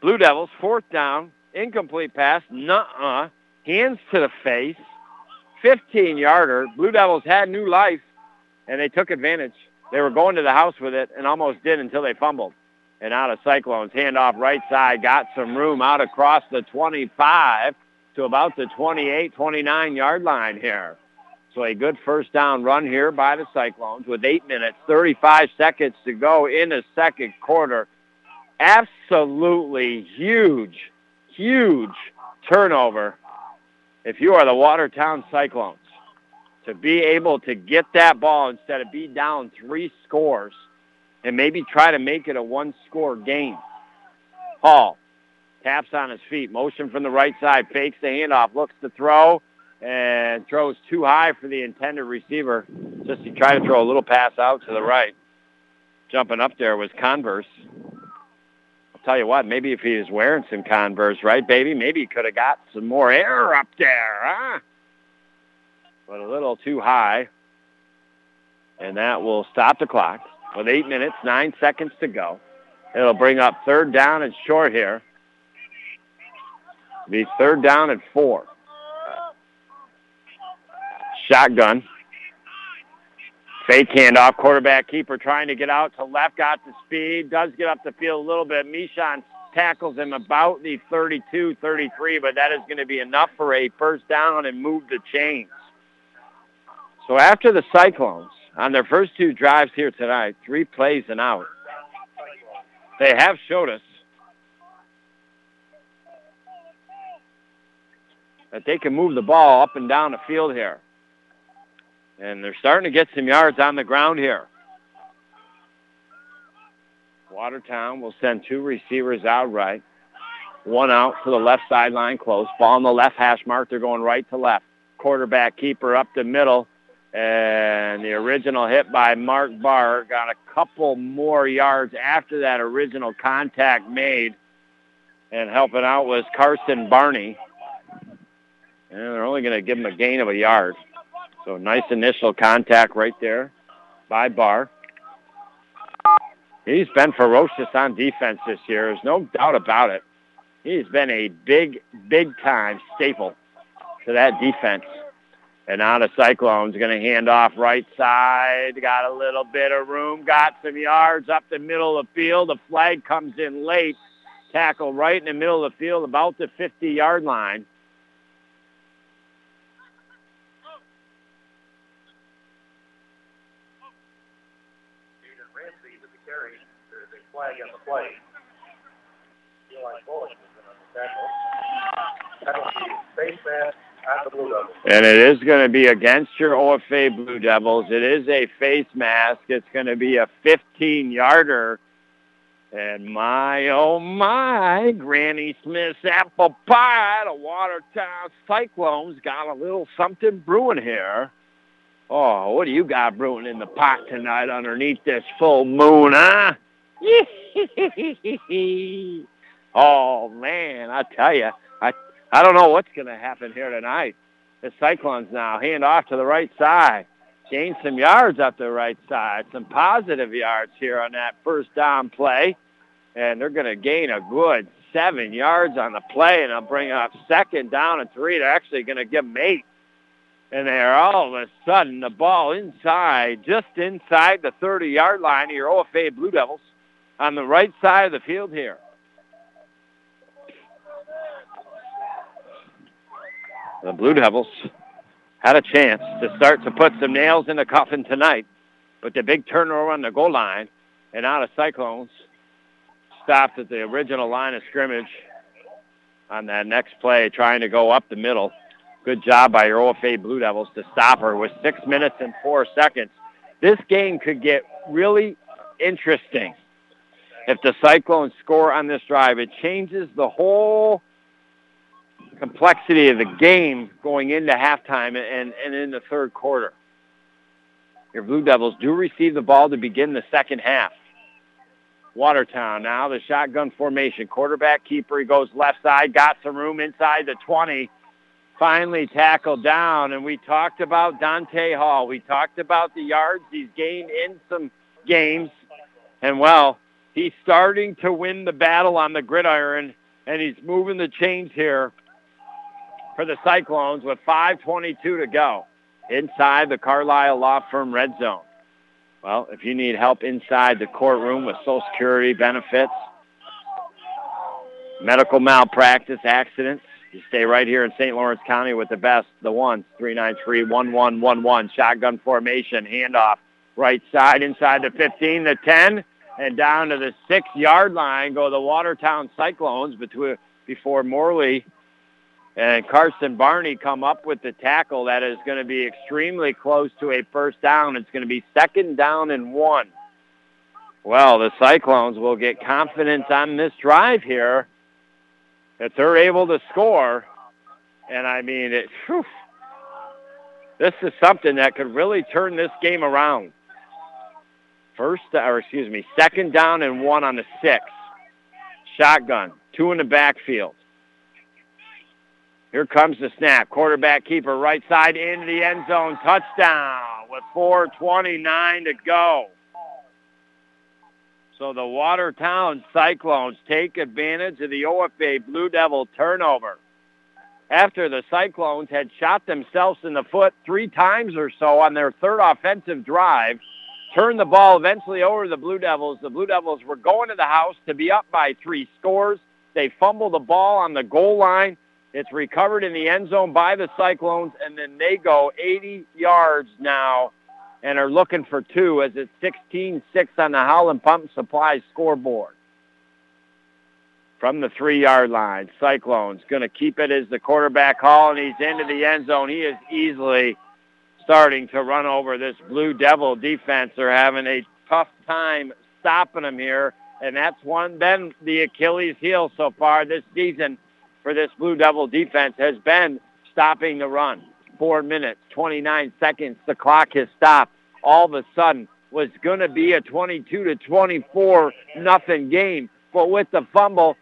Blue Devils, fourth down, incomplete pass, nuh-uh, hands to the face, 15-yarder. Blue Devils had new life, and they took advantage. They were going to the house with it and almost did until they fumbled. And out of Cyclones, handoff right side, got some room out across the 25 to about the 28, 29 yard line here. So a good first down run here by the Cyclones with 8 minutes, 35 seconds to go in the second quarter. Absolutely huge, huge turnover if you are the Watertown Cyclones. To be able to get that ball instead of be down three scores and maybe try to make it a one-score game. Hall taps on his feet, motion from the right side, fakes the handoff, looks to throw, and throws too high for the intended receiver just to try to throw a little pass out to the right. Jumping up there was Converse. I'll tell you what, maybe if he was wearing some Converse, right, baby, maybe he could have got some more air up there, huh? But a little too high. And that will stop the clock with eight minutes, nine seconds to go. It'll bring up third down and short here. Be third down at four. Shotgun. Fake handoff. Quarterback keeper trying to get out to left. Got the speed. Does get up the field a little bit. Mishan tackles him about the 32, 33, but that is going to be enough for a first down and move the chains. So after the Cyclones, on their first two drives here tonight, three plays and out, they have showed us that they can move the ball up and down the field here. And they're starting to get some yards on the ground here. Watertown will send two receivers out right. One out to the left sideline close. Ball on the left hash mark. They're going right to left. Quarterback keeper up the middle. And the original hit by Mark Barr got a couple more yards after that original contact made. And helping out was Carson Barney. And they're only going to give him a gain of a yard. So nice initial contact right there by Barr. He's been ferocious on defense this year. There's no doubt about it. He's been a big, big time staple to that defense. And now the Cyclones going to hand off right side. Got a little bit of room. Got some yards up the middle of the field. The flag comes in late. Tackle right in the middle of the field about the 50-yard line. Flag the play. Eli Bullock is tackle. And it is going to be against your OFA Blue Devils. It is a face mask. It's going to be a 15-yarder. And my, oh my, Granny Smith's apple pie, the Watertown Cyclones got a little something brewing here. Oh, what do you got brewing in the pot tonight underneath this full moon, huh? oh man, I tell you, I I don't know what's going to happen here tonight. The Cyclones now hand off to the right side, gain some yards up the right side, some positive yards here on that first down play, and they're going to gain a good seven yards on the play, and they'll bring up second down and three. They're actually going to give them eight. And they're all of a sudden the ball inside, just inside the 30-yard line of your OFA Blue Devils on the right side of the field here. The Blue Devils had a chance to start to put some nails in the coffin tonight, but the big turnover on the goal line and out of Cyclones stopped at the original line of scrimmage on that next play, trying to go up the middle. Good job by your OFA Blue Devils to stop her with six minutes and four seconds. This game could get really interesting if the Cyclones score on this drive. It changes the whole complexity of the game going into halftime and, and in the third quarter. Your Blue Devils do receive the ball to begin the second half. Watertown now, the shotgun formation. Quarterback keeper, he goes left side, got some room inside the 20 finally tackled down. And we talked about Dante Hall. We talked about the yards he's gained in some games. And, well, he's starting to win the battle on the gridiron, and he's moving the chains here for the Cyclones with 5.22 to go inside the Carlisle Law Firm red zone. Well, if you need help inside the courtroom with Social Security benefits, medical malpractice, accidents, you stay right here in St. Lawrence County with the best, the ones, 393-1111, shotgun formation, handoff, right side inside the 15, the 10, and down to the six-yard line go the Watertown Cyclones between, before Morley and Carson Barney come up with the tackle that is going to be extremely close to a first down. It's going to be second down and one. Well, the Cyclones will get confidence on this drive here that they're able to score. And I mean, it, whew, this is something that could really turn this game around. First, or excuse me, second down and one on the six. Shotgun, two in the backfield. Here comes the snap. Quarterback keeper right side into the end zone. Touchdown with 4.29 to go. So the Watertown Cyclones take advantage of the OFA Blue Devil turnover. After the Cyclones had shot themselves in the foot three times or so on their third offensive drive, turned the ball eventually over to the Blue Devils. The Blue Devils were going to the house to be up by three scores. They fumble the ball on the goal line. It's recovered in the end zone by the Cyclones, and then they go 80 yards now and are looking for two as it's 16-6 on the Howland Pump Supply scoreboard. From the three-yard line, Cyclones going to keep it as the quarterback Hall, and he's into the end zone. He is easily starting to run over this Blue Devil defense. They're having a tough time stopping them here, and that's one been the Achilles heel so far this season for this Blue Devil defense has been stopping the run. Four minutes, 29 seconds. The clock has stopped. All of a sudden was going to be a 22 to 24 nothing game. But with the fumble,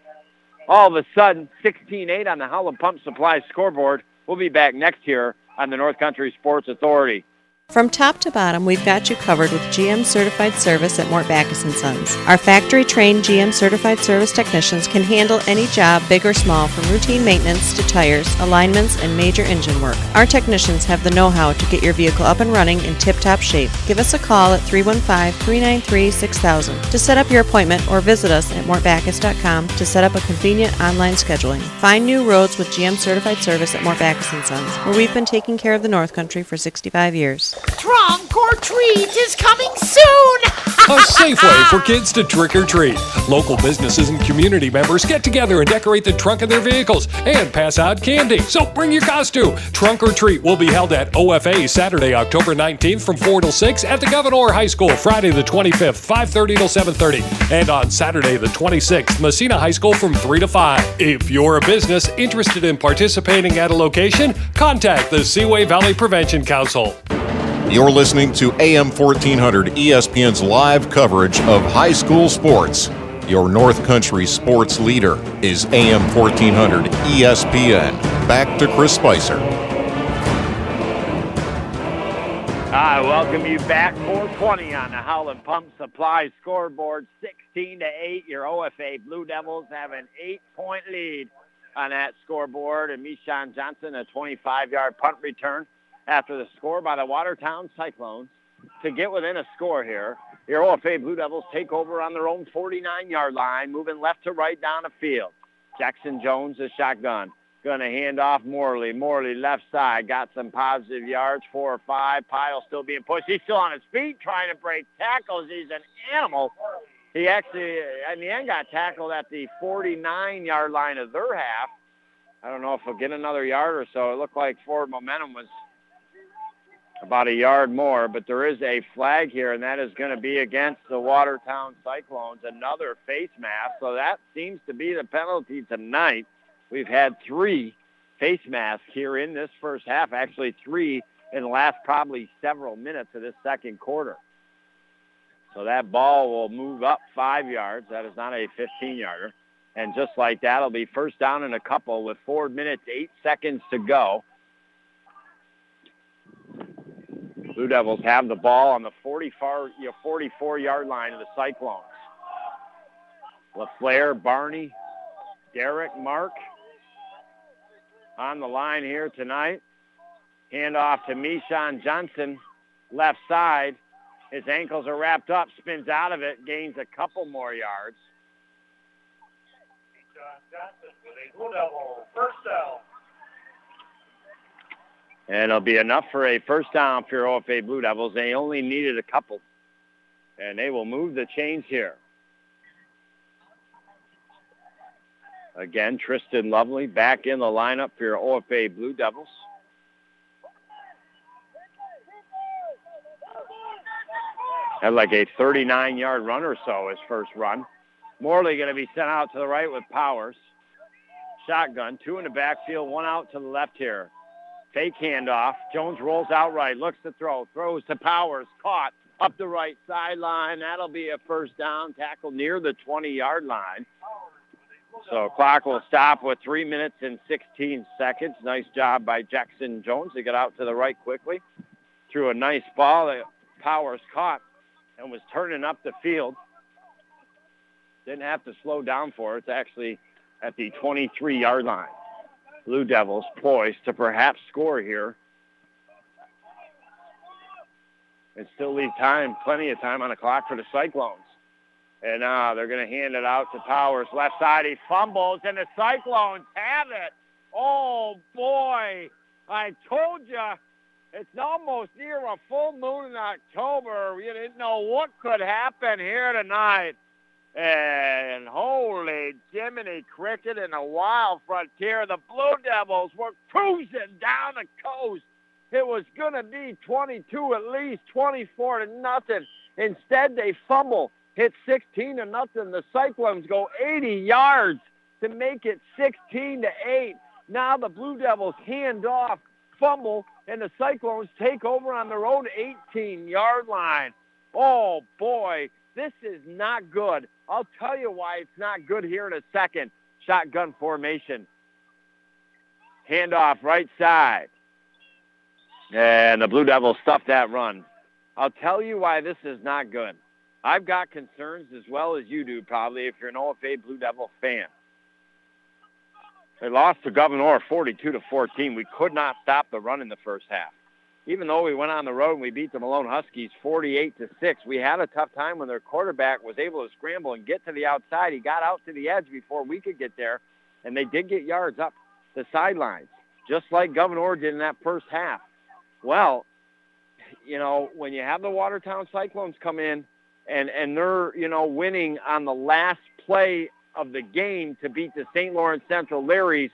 all of a sudden, 16-8 on the Howland Pump Supply scoreboard. We'll be back next year on the North Country Sports Authority. From top to bottom, we've got you covered with GM certified service at Mort Backus & Sons. Our factory-trained GM certified service technicians can handle any job, big or small, from routine maintenance to tires, alignments, and major engine work. Our technicians have the know-how to get your vehicle up and running in tip-top shape. Give us a call at 315-393-6000 to set up your appointment or visit us at mortbackus.com to set up a convenient online scheduling. Find new roads with GM certified service at Mort Backus & Sons, where we've been taking care of the North Country for 65 years. Trunk or treat is coming soon! A safe way for kids to trick or treat. Local businesses and community members get together and decorate the trunk of their vehicles and pass out candy. So bring your costume. Trunk or treat will be held at OFA Saturday, October 19th from 4 till 6 at the Gouverneur High School, Friday the 25th, 5:30 till 7:30, and on Saturday the 26th, Massena High School from 3 to 5. If you're a business interested in participating at a location, contact the Seaway Valley Prevention Council. You're listening to AM 1400 ESPN's live coverage of high school sports. Your North Country sports leader is AM 1400 ESPN. Back to Chris Spicer. I welcome you back. 420 on the Howland Pump Supply scoreboard. 16 to 8. Your OFA Blue Devils have an eight-point lead on that scoreboard. And Mishan Johnson, a 25-yard punt return after the score by the Watertown Cyclones to get within a score here. The OFA Blue Devils take over on their own 49-yard line, moving left to right down the field. Jackson Jones, the shotgun. Going to hand off Morley. Morley left side. Got some positive yards, four or five. Pyle still being pushed. He's still on his feet trying to break tackles. He's an animal. He actually, in the end, got tackled at the 49-yard line of their half. I don't know if he'll get another yard or so. It looked like forward momentum was about a yard more, but there is a flag here, and that is going to be against the Watertown Cyclones, another face mask. So that seems to be the penalty tonight. We've had three face masks here in this first half, actually three in the last probably several minutes of this second quarter. So that ball will move up five yards. That is not a 15-yarder. And just like that, it'll be first down and a couple with four minutes, eight seconds to go. Blue Devils have the ball on the 44, you know, 44 yard line of the Cyclones. LaFleur, Barney, Derek, Mark on the line here tonight. Hand off to Mishan Johnson, left side. His ankles are wrapped up, spins out of it, gains a couple more yards. Johnson with a Blue Devil first down. And it'll be enough for a first down for OFA Blue Devils. They only needed a couple. And they will move the chains here. Again, Tristan Lovely back in the lineup for your OFA Blue Devils. Had like a 39-yard run or so his first run. Morley going to be sent out to the right with Powers. Shotgun, two in the backfield, one out to the left here. Fake handoff. Jones rolls out right, looks to throw, throws to Powers, caught up the right sideline. That'll be a first down tackle near the 20-yard line. So clock will stop with three minutes and 16 seconds. Nice job by Jackson Jones to get out to the right quickly. Threw a nice ball that Powers caught and was turning up the field. Didn't have to slow down for it. It's actually at the 23-yard line. Blue Devils poised to perhaps score here. And still leave time, plenty of time on the clock for the Cyclones. And now uh, they're going to hand it out to Powers. Left side, he fumbles, and the Cyclones have it. Oh, boy. I told you it's almost near a full moon in October. You didn't know what could happen here tonight. And holy Jiminy Cricket in the wild frontier, the Blue Devils were cruising down the coast. It was going to be 22 at least, 24 to nothing. Instead, they fumble, hit 16 to nothing. The Cyclones go 80 yards to make it 16 to 8. Now the Blue Devils hand off, fumble, and the Cyclones take over on their own 18-yard line. Oh, boy, this is not good. I'll tell you why it's not good here in a second. Shotgun formation. Handoff right side. And the Blue Devils stuffed that run. I'll tell you why this is not good. I've got concerns as well as you do probably if you're an OFA Blue Devil fan. They lost to Gouverneur 42 to 14. We could not stop the run in the first half. Even though we went on the road and we beat the Malone Huskies 48 to 6, we had a tough time when their quarterback was able to scramble and get to the outside. He got out to the edge before we could get there, and they did get yards up the sidelines, just like Gouverneur did in that first half. Well, you know, when you have the Watertown Cyclones come in and and they're, you know, winning on the last play of the game to beat the St. Lawrence Central Larrys,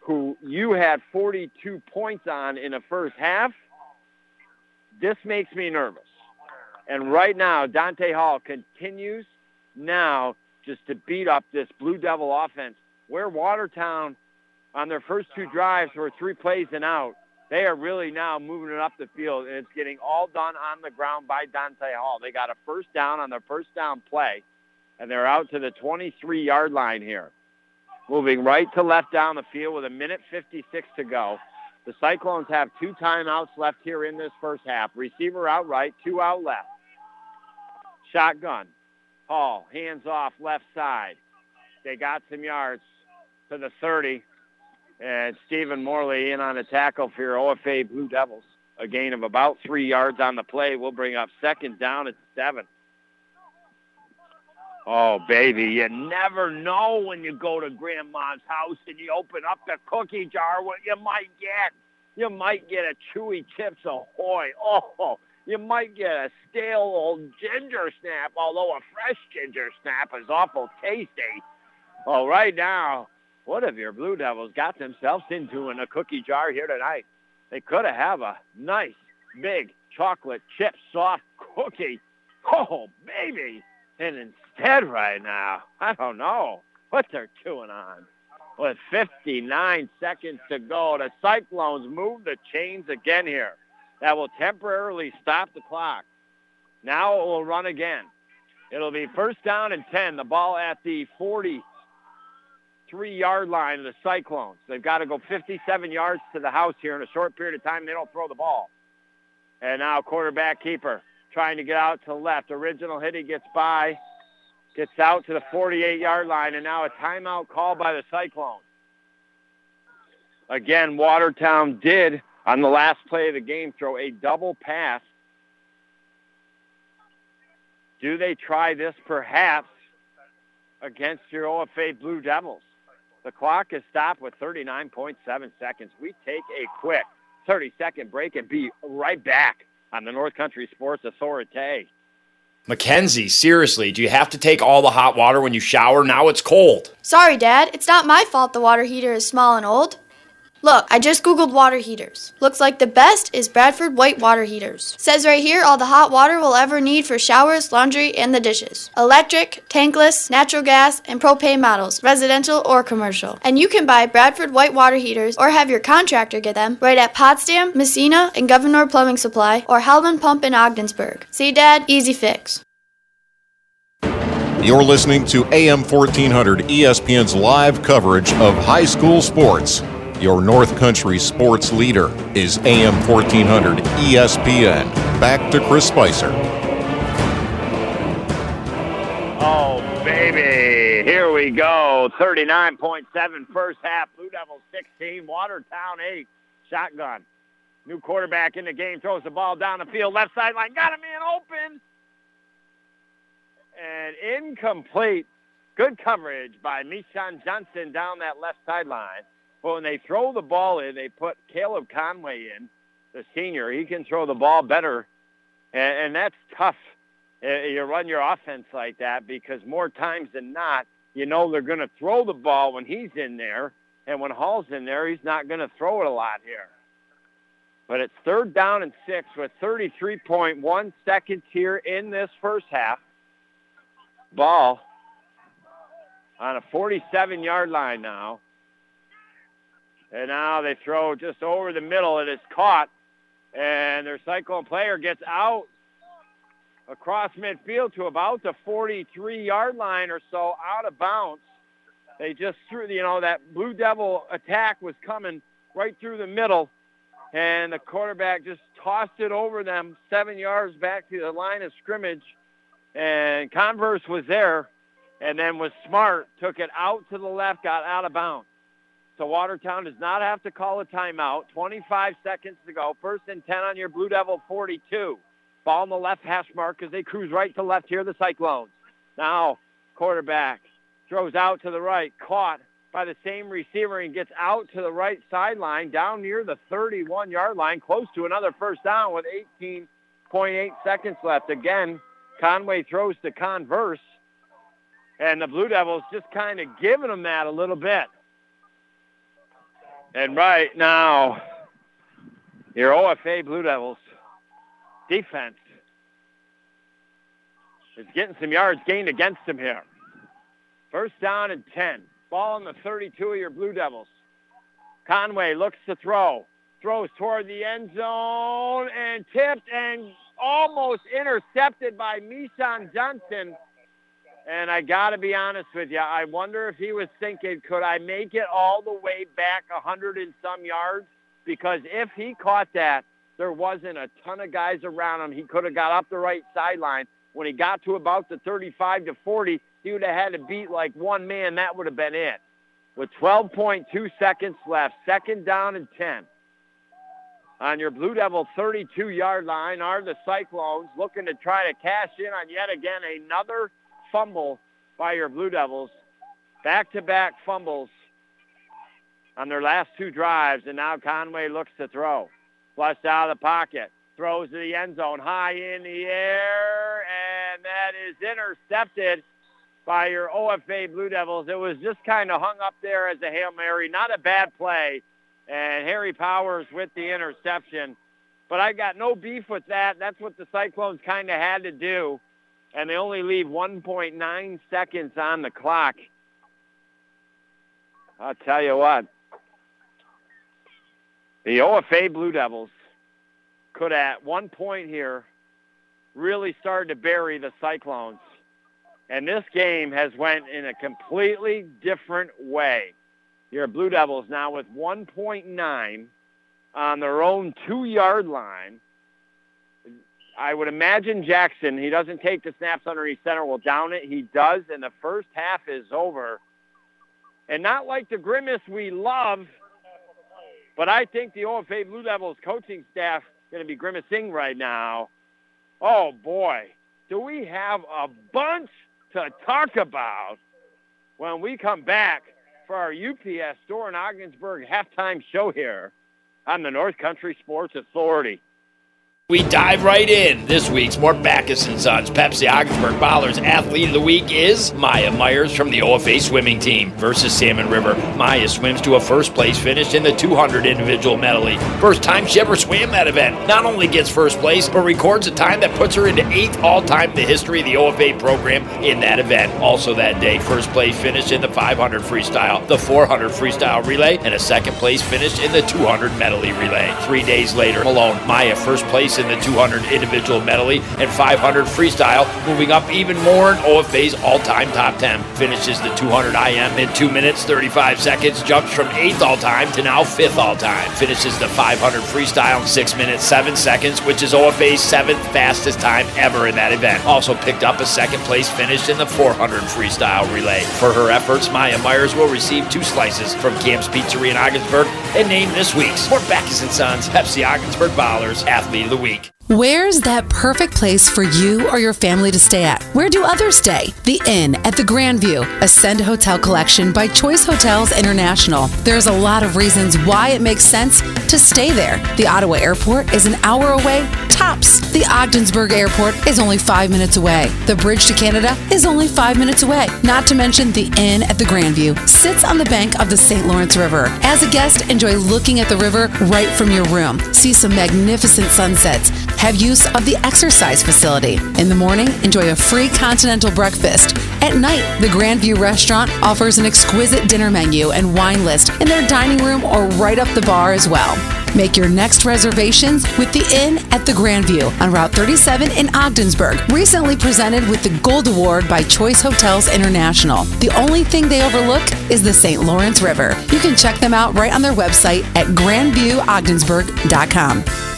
who you had 42 points on in the first half, this makes me nervous. And right now, Dante Hall continues now just to beat up this Blue Devil offense. Where Watertown on their first two drives were three plays and out, they are really now moving it up the field, and it's getting all done on the ground by Dante Hall. They got a first down on their first down play and they're out to the 23-yard line here. Moving right to left down the field with a minute 56 to go. The Cyclones have two timeouts left here in this first half. Receiver out right, two out left. Shotgun. Hall, hands off left side. They got some yards to the 30. And Stephen Morley in on a tackle for your OFA Blue Devils. A gain of about three yards on the play. We'll bring up second down at seven. Oh, baby, you never know when you go to grandma's house and you open up the cookie jar what you might get. You might get a chewy Chips Ahoy. Oh, you might get a stale old ginger snap, although a fresh ginger snap is awful tasty. Well, right now, what have your Blue Devils got themselves into in a cookie jar here tonight? They could have a nice, big chocolate chip soft cookie. Oh, baby. And instead right now, I don't know what they're chewing on. With 59 seconds to go, the Cyclones move the chains again here. That will temporarily stop the clock. Now it will run again. It'll be first down and 10. The ball at the 43-yard line of the Cyclones. They've got to go 57 yards to the house here in a short period of time. They don't throw the ball. And now quarterback keeper trying to get out to left. Original hit, he gets by, gets out to the 48-yard line, and now a timeout called by the Cyclones. Again, Watertown did, on the last play of the game, throw a double pass. Do they try this perhaps against your OFA Blue Devils? The clock is stopped with 39.7 seconds. We take a quick 30-second break and be right back on the North Country Sports Authority. Mackenzie, seriously, do you have to take all the hot water when you shower? Now it's cold. Sorry, Dad. It's not my fault the water heater is small and old. Look, I just googled water heaters. Looks like the best is Bradford White water heaters. Says right here all the hot water we'll ever need for showers, laundry, and the dishes. Electric, tankless, natural gas, and propane models, residential or commercial. And you can buy Bradford White water heaters or have your contractor get them right at Potsdam, Massena, and Gouverneur Plumbing Supply or Howland Pump in Ogdensburg. See, Dad? Easy fix. You're listening to AM 1400 ESPN's live coverage of high school sports. Your North Country sports leader is AM 1400 ESPN. Back to Chris Spicer. Oh, baby. Here we go. 39.7 first half. Blue Devils 16, Watertown 8. Shotgun. New quarterback in the game throws the ball down the field, left sideline. Got a man open. And incomplete. Good coverage by Mishan Johnson down that left sideline. But when they throw the ball in, they put Caleb Conway in, the senior. He can throw the ball better, and, and that's tough. Uh, you run your offense like that because more times than not, you know they're going to throw the ball when he's in there, and when Hall's in there, he's not going to throw it a lot here. But it's third down and six with 33.1 seconds here in this first half. Ball on a 47-yard line now. And now they throw just over the middle. and It is caught. And their Cyclone player gets out across midfield to about the 43-yard line or so out of bounds. They just threw, you know, that Blue Devil attack was coming right through the middle. And the quarterback just tossed it over them seven yards back to the line of scrimmage. And Converse was there and then was smart, took it out to the left, got out of bounds. So Watertown does not have to call a timeout. 25 seconds to go. First and 10 on your Blue Devil 42. Ball in the left hash mark because they cruise right to left here, the Cyclones. Now, quarterback throws out to the right, caught by the same receiver and gets out to the right sideline down near the 31-yard line, close to another first down with 18.8 seconds left. Again, Conway throws to Converse, and the Blue Devils just kind of giving them that a little bit. And right now, your OFA Blue Devils defense is getting some yards gained against them here. First down and 10. Ball in the 32 of your Blue Devils. Conway looks to throw. Throws toward the end zone and tipped and almost intercepted by Mishan Johnson. And I got to be honest with you, I wonder if he was thinking, could I make it all the way back a 100 and some yards? Because if he caught that, there wasn't a ton of guys around him. He could have got up the right sideline. When he got to about the 35 to 40, he would have had to beat like one man. That would have been it. With 12.2 seconds left, second down and 10. On your Blue Devil 32-yard line are the Cyclones looking to try to cash in on yet again another fumble by your Blue Devils. Back-to-back fumbles on their last two drives, and now Conway looks to throw. Flushed out of the pocket. Throws to the end zone, high in the air, and that is intercepted by your OFA Blue Devils. It was just kind of hung up there as a Hail Mary. Not a bad play. And Harry Powers with the interception. But I got no beef with that. That's what the Cyclones kind of had to do and they only leave 1.9 seconds on the clock. I'll tell you what, the OFA Blue Devils could at one point here really started to bury the Cyclones. And this game has went in a completely different way. Your Blue Devils now with 1.9 on their own two-yard line I would imagine Jackson, he doesn't take the snaps underneath center, will down it. He does, and the first half is over. And not like the grimace we love, but I think the OFA Blue Devils coaching staff is going to be grimacing right now. Oh, boy. Do we have a bunch to talk about when we come back for our UPS store in Ogdensburg halftime show here on the North Country Sports Authority. We dive right in. This week's Mort Backus & Sons Pepsi Ogdensburg Ballers Athlete of the Week is Maya Myers from the OFA swimming team versus Salmon River. Maya swims to a first place finish in the 200 individual medley. First time she ever swam that event. Not only gets first place, but records a time that puts her into eighth all time in the history of the OFA program in that event. Also that day, first place finish in the 500 freestyle, the 400 freestyle relay, and a second place finish in the 200 medley relay. Three days later, Malone, Maya first place in the 200 individual medley and 500 freestyle, moving up even more in OFA's all-time top 10. Finishes the 200 IM in 2 minutes 35 seconds, jumps from 8th all-time to now 5th all-time. Finishes the 500 freestyle in 6 minutes 7 seconds, which is OFA's 7th fastest time ever in that event. Also picked up a second place finish in the 400 freestyle relay. For her efforts, Maya Myers will receive two slices from Camp's Pizzeria in Ogdensburg and named this week's Mort Backus & Sons Pepsi Ogdensburg Ballers Athlete of the Week. Where's that perfect place for you or your family to stay at? Where do others stay? The Inn at the Grandview, Ascend Hotel Collection by Choice Hotels International. There's a lot of reasons why it makes sense to stay there. The Ottawa Airport is an hour away, tops. The Ogdensburg Airport is only five minutes away. The Bridge to Canada is only five minutes away. Not to mention the Inn at the Grandview sits on the bank of the St. Lawrence River. As a guest, enjoy looking at the river right from your room. See some magnificent sunsets have use of the exercise facility. In the morning, enjoy a free continental breakfast. At night, the Grandview restaurant offers an exquisite dinner menu and wine list in their dining room or right up the bar as well. Make your next reservations with the Inn at the Grandview on Route 37 in Ogdensburg. Recently presented with the Gold Award by Choice Hotels International. The only thing they overlook is the St. Lawrence River. You can check them out right on their website at grandviewogdensburg.com.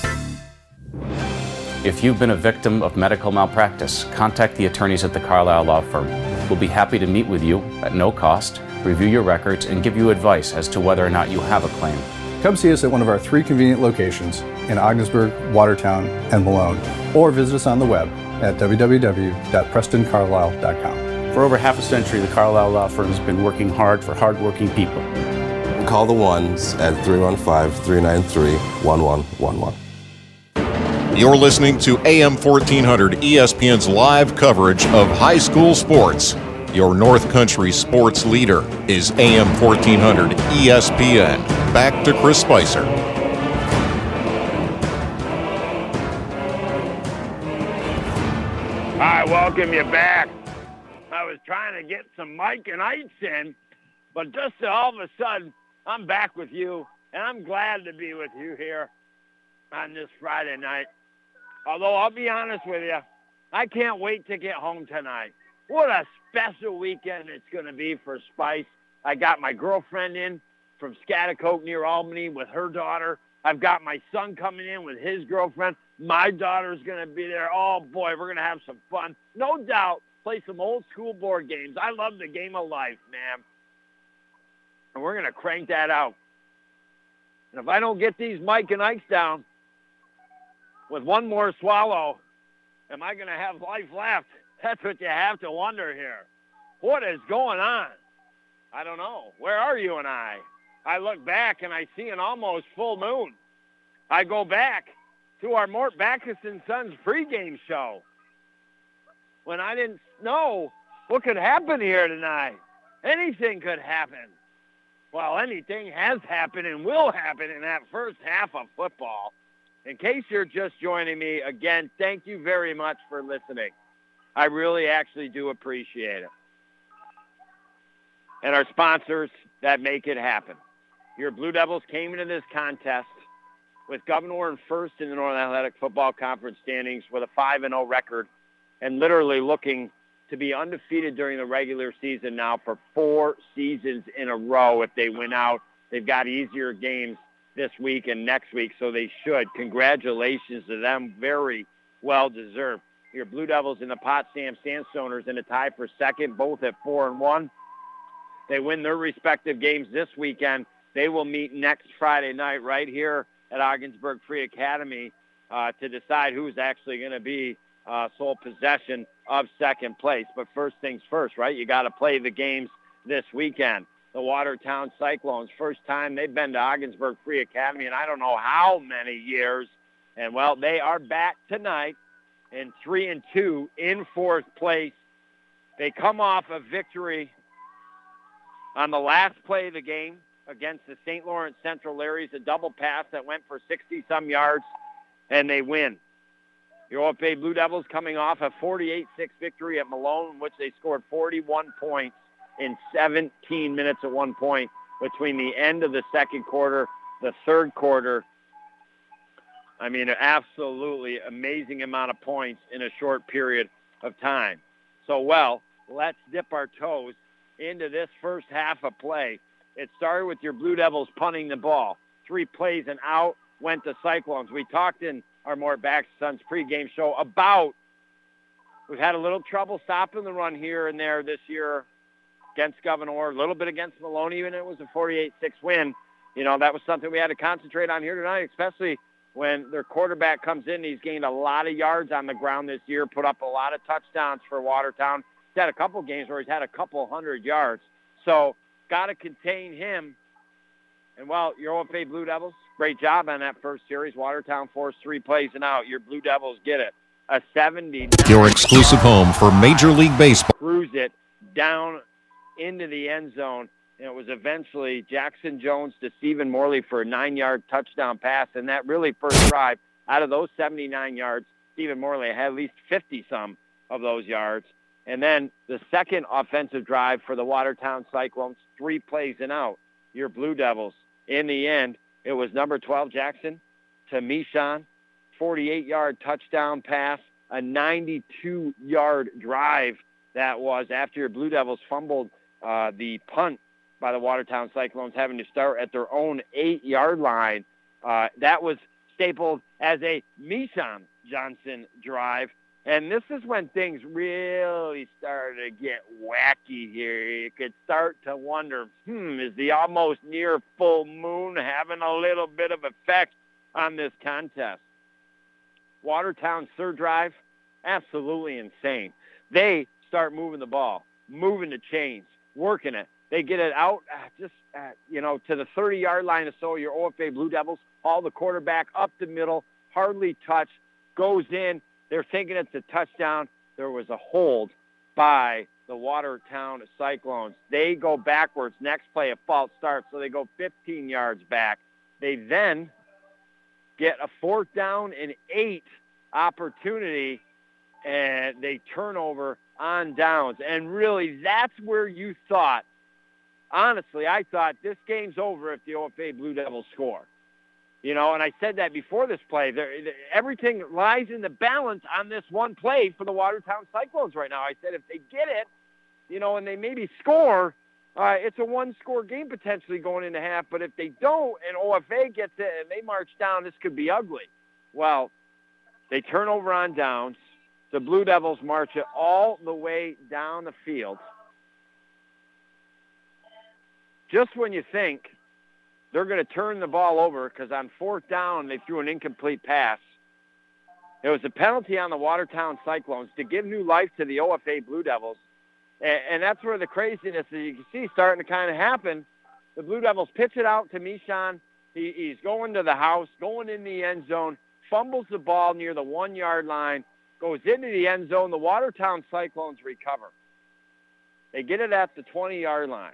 If you've been a victim of medical malpractice, contact the attorneys at the Carlisle Law Firm. We'll be happy to meet with you at no cost, review your records, and give you advice as to whether or not you have a claim. Come see us at one of our three convenient locations in Ogdensburg, Watertown, and Malone, or visit us on the web at www.prestoncarlisle.com. For over half a century, the Carlisle Law Firm has been working hard for hardworking people. Call the ones at 315 393 1111. You're listening to AM 1400 ESPN's live coverage of high school sports. Your North Country sports leader is AM 1400 ESPN. Back to Chris Spicer. I welcome you back. I was trying to get some Mike and Ike's in, but just all of a sudden, I'm back with you, and I'm glad to be with you here on this Friday night. Although I'll be honest with you, I can't wait to get home tonight. What a special weekend it's going to be for Spice. I got my girlfriend in from Schaghticoke near Albany with her daughter. I've got my son coming in with his girlfriend. My daughter's going to be there. Oh, boy, we're going to have some fun. No doubt, play some old school board games. I love the game of life, man. And we're going to crank that out. And if I don't get these Mike and Ike's down, with one more swallow, am I going to have life left? That's what you have to wonder here. What is going on? I don't know. Where are you and I? I look back and I see an almost full moon. I go back to our Mort Backus and Sons pregame show when I didn't know what could happen here tonight. Anything could happen. Well, anything has happened and will happen in that first half of football. In case you're just joining me, again, thank you very much for listening. I really actually do appreciate it. And our sponsors that make it happen. Your Blue Devils came into this contest with Gouverneur in first in the Northern Athletic Football Conference standings with a 5-0 record and literally looking to be undefeated during the regular season now for four seasons in a row if they win out. They've got easier games this week and next week, so they should. Congratulations to them. Very, well deserved. Your Blue Devils and the Potsdam Sandstoners in a tie for second, both at four and one. They win their respective games this weekend. They will meet next Friday night right here at Ogdensburg Free Academy uh, to decide who's actually going to be uh, sole possession of second place. But first things first, right? You got to play the games this weekend. The Watertown Cyclones, first time they've been to Ogdensburg Free Academy in I don't know how many years. And well, they are back tonight in three and two in fourth place. They come off a victory on the last play of the game against the St. Lawrence Central Larrys, a double pass that went for 60 some yards, and they win. Your OFA Blue Devils coming off a 48-6 victory at Malone, in which they scored 41 points in 17 minutes at one point between the end of the second quarter, the third quarter. I mean, an absolutely amazing amount of points in a short period of time. So, well, let's dip our toes into this first half of play. It started with your Blue Devils punting the ball. Three plays and out went the Cyclones. We talked in our More Back Sons pregame show about we've had a little trouble stopping the run here and there this year against Gouverneur, a little bit against Maloney, even it was a 48-6 win. You know, that was something we had to concentrate on here tonight, especially when their quarterback comes in. He's gained a lot of yards on the ground this year, put up a lot of touchdowns for Watertown. He's had a couple games where he's had a couple hundred yards. So got to contain him. And well, your OFA Blue Devils, great job on that first series. Watertown forced three plays and out. Your Blue Devils get it. A 70. Your exclusive home for Major League Baseball. Cruise it down into the end zone. And it was eventually Jackson Jones to Stephen Morley for a nine-yard touchdown pass. And that really first drive, out of those 79 yards, Stephen Morley had at least 50-some of those yards. And then the second offensive drive for the Watertown Cyclones, three plays and out. Your Blue Devils. In the end, it was number 12 Jackson to Mishan, 48-yard touchdown pass, a 92-yard drive that was after your Blue Devils fumbled uh, the punt by the Watertown Cyclones having to start at their own eight-yard line. Uh, that was stapled as a Mishan Johnson drive. And this is when things really started to get wacky here. You could start to wonder, hmm, is the almost near full moon having a little bit of effect on this contest? Watertown's third drive, absolutely insane. They start moving the ball, moving the chains, working it. They get it out uh, just, uh, you know, to the 30-yard line or so. Your OFA Blue Devils haul the quarterback up the middle, hardly touch, goes in. They're thinking it's a touchdown. There was a hold by the Watertown Cyclones. They go backwards. Next play, a false start, so they go 15 yards back. They then get a fourth down and eight opportunity, and they turn over on downs. And really, that's where you thought, honestly, I thought this game's over if the OFA Blue Devils score. You know, and I said that before this play. There, everything lies in the balance on this one play for the Watertown Cyclones right now. I said if they get it, you know, and they maybe score, uh, it's a one-score game potentially going into half. But if they don't and OFA gets it and they march down, this could be ugly. Well, they turn over on downs. The Blue Devils march it all the way down the field. Just when you think they're going to turn the ball over because on fourth down they threw an incomplete pass. It was a penalty on the Watertown Cyclones to give new life to the OFA Blue Devils. And, and that's where the craziness that you can see starting to kind of happen. The Blue Devils pitch it out to Mishan. He, he's going to the house, going in the end zone, fumbles the ball near the one-yard line, goes into the end zone. The Watertown Cyclones recover. They get it at the 20-yard line.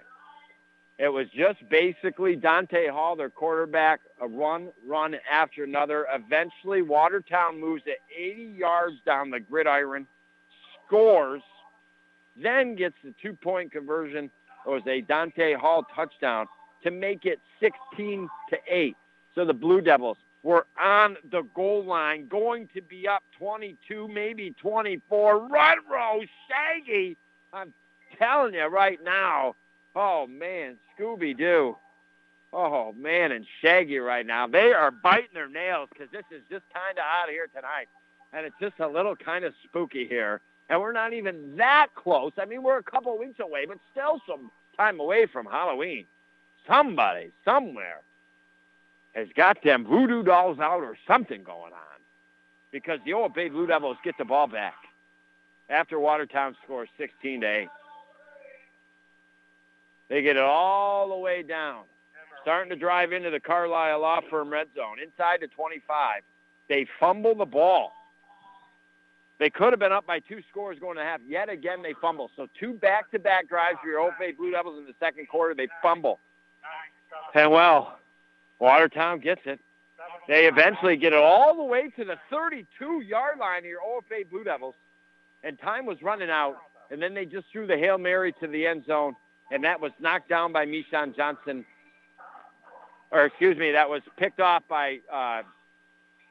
It was just basically Dante Hall, their quarterback, a run, run after another. Eventually, Watertown moves it 80 yards down the gridiron, scores, then gets the two-point conversion. It was a Dante Hall touchdown to make it 16 to 8. So the Blue Devils were on the goal line, going to be up 22, maybe 24. Run, row, Shaggy. I'm telling you right now, Oh man, Scooby Doo. Oh man, and Shaggy right now. They are biting their nails because this is just kind of out here tonight. and it's just a little kind of spooky here. And we're not even that close. I mean, we're a couple weeks away, but still some time away from Halloween. Somebody, somewhere, has got them voodoo dolls out or something going on because the old Bay Blue Devils get the ball back after Watertown scores 16 to 8. They get it all the way down, starting to drive into the Carlisle Law Firm red zone, inside the 25. They fumble the ball. They could have been up by two scores going to half. Yet again, they fumble. So two back-to-back drives for your Old Bay Blue Devils in the second quarter. They fumble. And well, Watertown gets it. They eventually get it all the way to the 32-yard line here, OFA Blue Devils. And time was running out. And then they just threw the Hail Mary to the end zone. And that was knocked down by Mishan Johnson. Or excuse me, that was picked off by uh,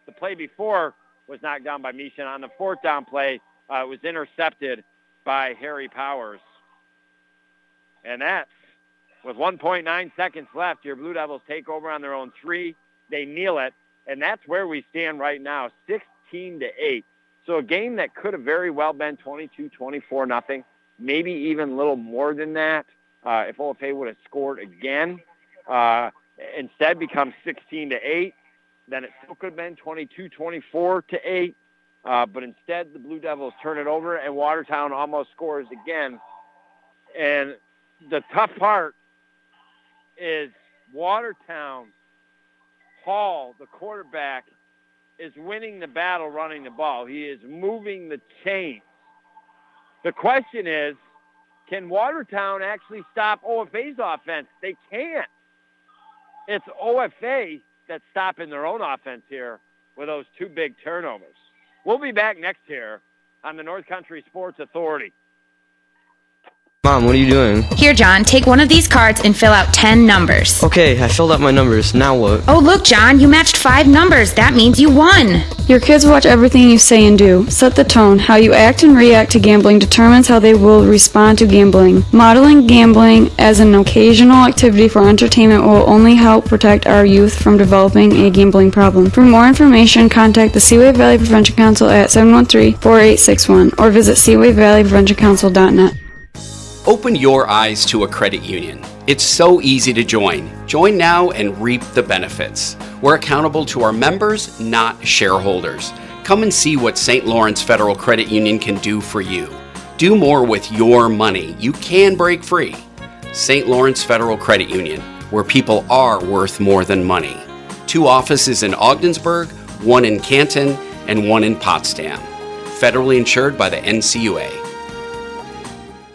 the play before was knocked down by Mishan. On the fourth down play, uh, it was intercepted by Harry Powers. And that's with 1.9 seconds left. Your Blue Devils take over on their own three. They kneel it, and that's where we stand right now, 16 to 8. So a game that could have very well been 22-24 nothing, maybe even a little more than that uh, if OFA would have scored again. Uh, instead becomes 16 to 8. Then it still could have been 22-24 to 8. Uh, but instead, the Blue Devils turn it over, and Watertown almost scores again. And the tough part is Watertown Hall, the quarterback, is winning the battle running the ball. He is moving the chains. The question is, can Watertown actually stop OFA's offense? They can't. It's OFA that's stopping their own offense here with those two big turnovers. We'll be back next year on the North Country Sports Authority. Mom, what are you doing? Here, John, take one of these cards and fill out 10 numbers. Okay, I filled out my numbers. Now what? Oh, look, John, you matched five numbers. That means you won. Your kids watch everything you say and do. Set the tone. How you act and react to gambling determines how they will respond to gambling. Modeling gambling as an occasional activity for entertainment will only help protect our youth from developing a gambling problem. For more information, contact the Seaway Valley Prevention Council at 713-4861 or visit seawayvalleypreventioncouncil.net. Open your eyes to a credit union. It's so easy to join. Join now and reap the benefits. We're accountable to our members, not shareholders. Come and see what St. Lawrence Federal Credit Union can do for you. Do more with your money. You can break free. St. Lawrence Federal Credit Union, where people are worth more than money. Two offices in Ogdensburg, one in Canton, and one in Potsdam. Federally insured by the NCUA.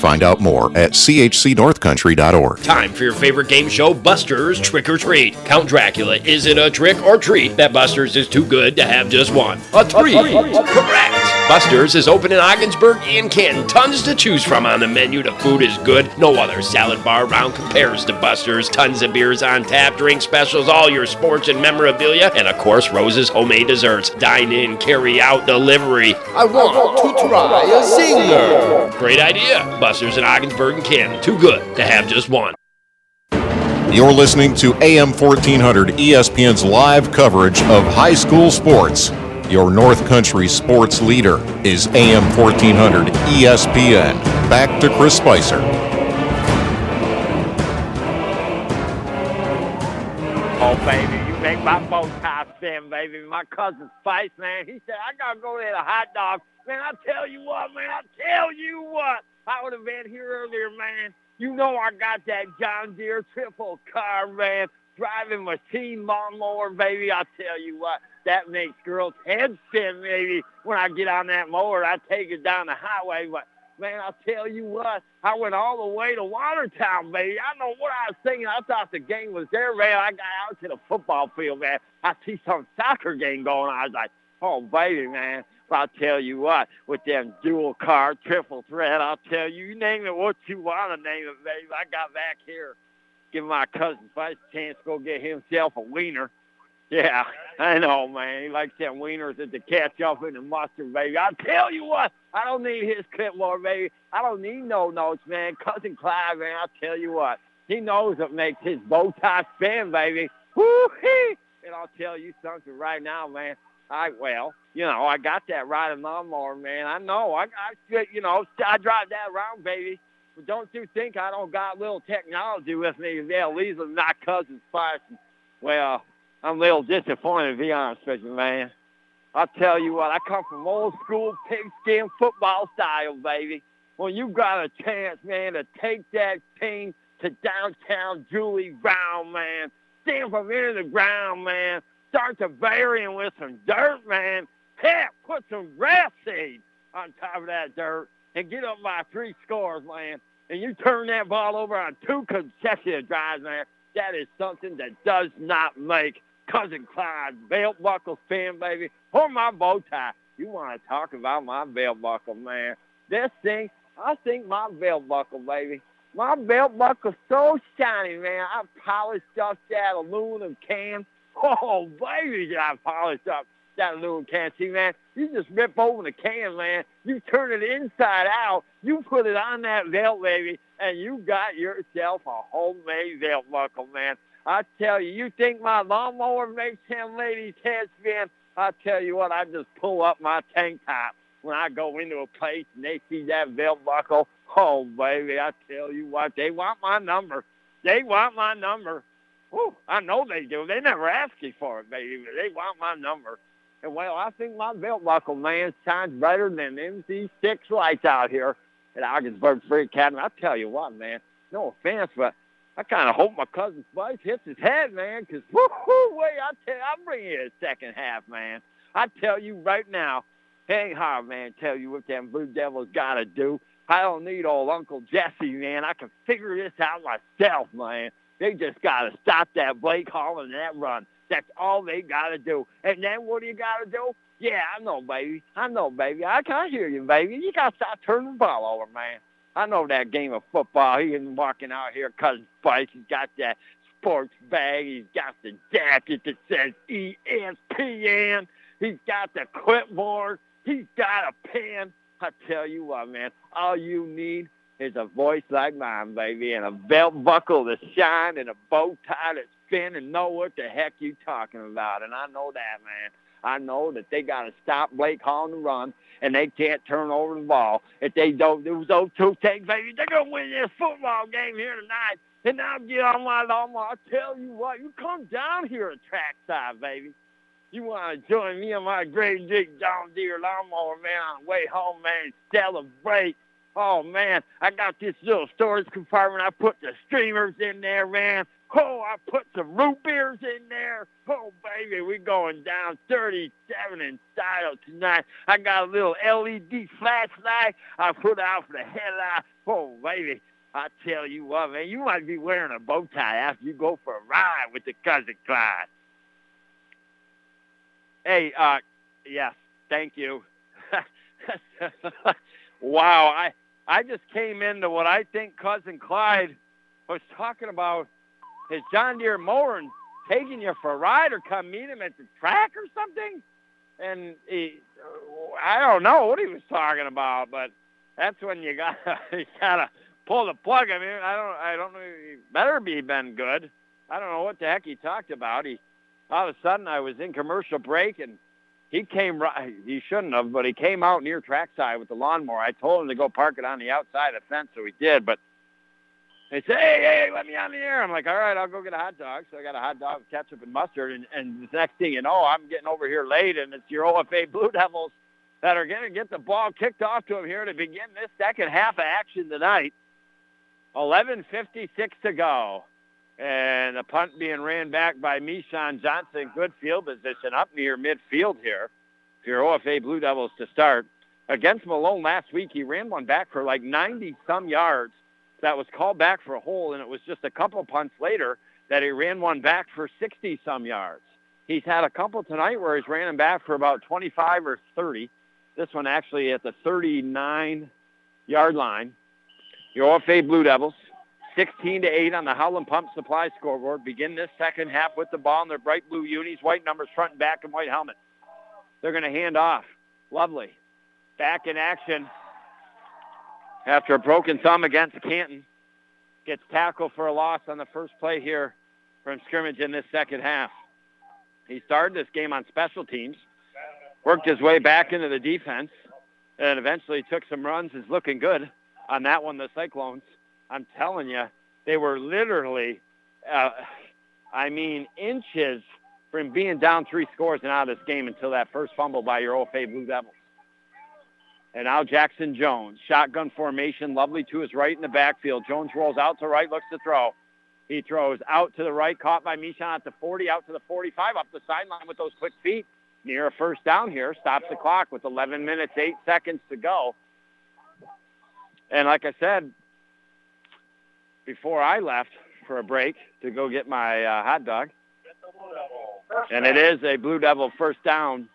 Find out more at chcnorthcountry.org. Time for your favorite game show, Buster's Trick or Treat. Count Dracula, is it a trick or treat that Buster's is too good to have just one? A treat. Correct. Buster's is open in Ogdensburg and Canton. Tons to choose from on the menu. The food is good. No other salad bar around compares to Buster's. Tons of beers on tap, drink specials, all your sports and memorabilia, and of course, Rose's homemade desserts. Dine in, carry out, delivery. I want to try a zinger. Great idea. Buster's in Ogdensburg and Canton. Too good to have just one. You're listening to AM 1400 ESPN's live coverage of high school sports. Your North Country sports leader is AM 1400 ESPN. Back to Chris Spicer. Oh, baby, you make my bow tie stand, baby. My cousin Spice, man, he said, I got to go get a hot dog. Man, I tell you what, man, I tell you what. I would have been here earlier, man. You know I got that John Deere triple car, man. Driving machine lawnmower, baby. I tell you what, that makes girls' heads spin, maybe. When I get on that mower, I take it down the highway. But, man, I'll tell you what, I went all the way to Watertown, baby. I know what I was thinking. I thought the game was there, man. I got out to the football field, man. I see some soccer game going on. I was like, oh, baby, man. I'll tell you what, with them dual car, triple threat, I'll tell you, you name it what you want to name it, baby. I got back here, give my cousin Spice a chance to go get himself a wiener. Yeah, I know, man. He likes them wieners at the ketchup and the mustard, baby. I'll tell you what, I don't need his clipboard, baby. I don't need no notes, man. Cousin Clyde, man, I'll tell you what. He knows what makes his bow tie spin, baby. Woo-hee! And I'll tell you something right now, man. I well, you know, I got that riding lawnmower, man. I know. I, I, you know, I drive that around, baby. Don't you think I don't got little technology with me? Yeah, these are not cousin spice. Well, I'm a little disappointed, to be honest with you, man. I'll tell you what, I come from old school pigskin football style, baby. When you got a chance, man, to take that team to downtown Julie Brown, man, stamp them into the ground, man, start to bury him with some dirt, man. Heck, put some grass seed on top of that dirt and get up by three scores, man. And you turn that ball over on two consecutive drives, man. That is something that does not make Cousin Clyde's belt buckle spin, baby, or my bow tie. You want to talk about my belt buckle, man. This thing, I think my belt buckle, baby. My belt buckle's so shiny, man. I polished up that aluminum can Oh, baby, did I polish up that little can. See, man, you just rip open the can, man. You turn it inside out. You put it on that belt, baby, and you got yourself a homemade belt buckle, man. I tell you, you think my lawnmower makes them ladies' heads spin? I tell you what, I just pull up my tank top when I go into a place and they see that belt buckle. Oh, baby, I tell you what, they want my number. They want my number. Whew, I know they do. They never ask you for it, baby. But they want my number. And well, I think my belt buckle, man, shines brighter than MC6 lights out here at Ogdensburg Free Academy. I tell you what, man, no offense, but I kind of hope my cousin Spice hits his head, man, because whoo wait, I tell you, I'll bring you a second half, man. I tell you right now, hang hard, man, tell you what them Blue Devils got to do. I don't need old Uncle Jesse, man. I can figure this out myself, man. They just got to stop that Blake Hall and that run. That's all they got to do. And then what do you got to do? Yeah, I know, baby. I know, baby. I can't hear you, baby. You got to stop turning the ball over, man. I know that game of football. He isn't walking out here cutting spikes. He's got that sports bag. He's got the jacket that says ESPN. He's got the clipboard. He's got a pen. I tell you what, man, all you need is a voice like mine, baby, and a belt buckle to shine and a bow tie to spin and know what the heck you talking about. And I know that, man. I know that they got to stop Blake Hall on the run, and they can't turn over the ball. If they don't do those two things, baby, they're going to win this football game here tonight. And I'll get on my lawnmower. I'll tell you what, you come down here at trackside, baby. You want to join me on my great big John Deere lawnmower, man, on the way home, man, celebrate Oh man, I got this little storage compartment. I put the streamers in there, man. Oh, I put some root beers in there. Oh, baby, we're going down 37 in style tonight. I got a little LED flashlight I put out for the headlight. Oh, baby, I tell you what, man, you might be wearing a bow tie after you go for a ride with the cousin Clyde. Hey, uh, yes, thank you. wow, I I just came into what I think cousin Clyde was talking about his John Deere mower and taking you for a ride or come meet him at the track or something. And he, I don't know what he was talking about, but that's when you got you gotta pull the plug. I mean, I don't, I don't know. He better be been good. I don't know what the heck he talked about. He all of a sudden I was in commercial break and he came right. He shouldn't have, but he came out near trackside with the lawnmower. I told him to go park it on the outside of the fence, so he did. But he said, "Hey, hey, let me on the air." I'm like, "All right, I'll go get a hot dog." So I got a hot dog ketchup and mustard, and, and the next thing you know, I'm getting over here late, and it's your OFA Blue Devils that are going to get the ball kicked off to him here to begin this second half of action tonight. 11:56 to go. And a punt being ran back by Mishan Johnson. Good field position up near midfield here for your OFA Blue Devils to start. Against Malone last week, he ran one back for like 90-some yards that was called back for a hole, and it was just a couple punts later that he ran one back for 60-some yards. He's had a couple tonight where he's ran them back for about 25 or 30. This one actually at the 39-yard line. Your OFA Blue Devils, 16 to 8 on the Howland Pump Supply scoreboard. Begin this second half with the ball in their bright blue unis, white numbers front and back, and white helmets. They're going to hand off. Lovely. Back in action after a broken thumb against Canton. Gets tackled for a loss on the first play here from scrimmage in this second half. He started this game on special teams, worked his way back into the defense, and eventually took some runs. Is looking good on that one, the Cyclones. I'm telling you, they were literally, uh, I mean, inches from being down three scores and out of this game until that first fumble by your OFA Blue Devils. And now Jackson Jones, shotgun formation, lovely to his right in the backfield. Jones rolls out to right, looks to throw. He throws out to the right, caught by Mishan at the 40, out to the 45, up the sideline with those quick feet. Near a first down here, stops the clock with 11 minutes, 8 seconds to go. And like I said, before I left for a break to go get my uh, hot dog, and it is a Blue Devil first down,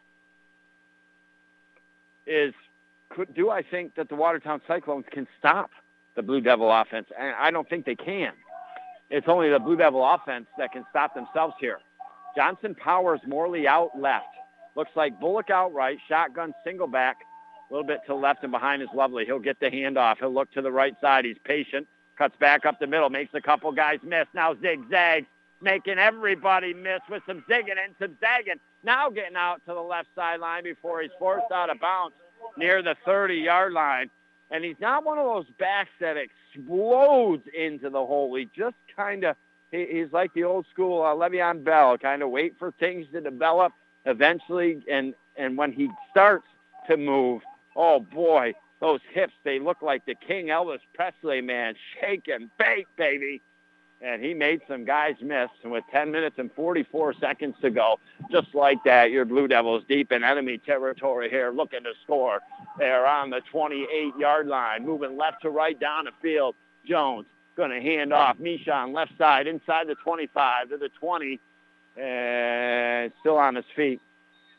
is could, do I think that the Watertown Cyclones can stop the Blue Devil offense? And I don't think they can. It's only the Blue Devil offense that can stop themselves here. Johnson powers Morley out left. Looks like Bullock out right, shotgun single back, a little bit to left and behind is Lovely. He'll get the handoff. He'll look to the right side. He's patient. Cuts back up the middle. Makes a couple guys miss. Now zigzags. Making everybody miss with some zigging and some zagging. Now getting out to the left sideline before he's forced out of bounds near the 30-yard line. And he's not one of those backs that explodes into the hole. He just kind of, he, he's like the old school uh, Le'Veon Bell, kind of wait for things to develop eventually. And, and when he starts to move, oh boy, those hips, they look like the King Elvis Presley, man. Shake and bake, baby. And he made some guys miss. And with 10 minutes and 44 seconds to go, just like that, your Blue Devils deep in enemy territory here, looking to score. They're on the 28-yard line, moving left to right down the field. Jones going to hand off. Mishan left side, inside the 25 to the 20, and still on his feet.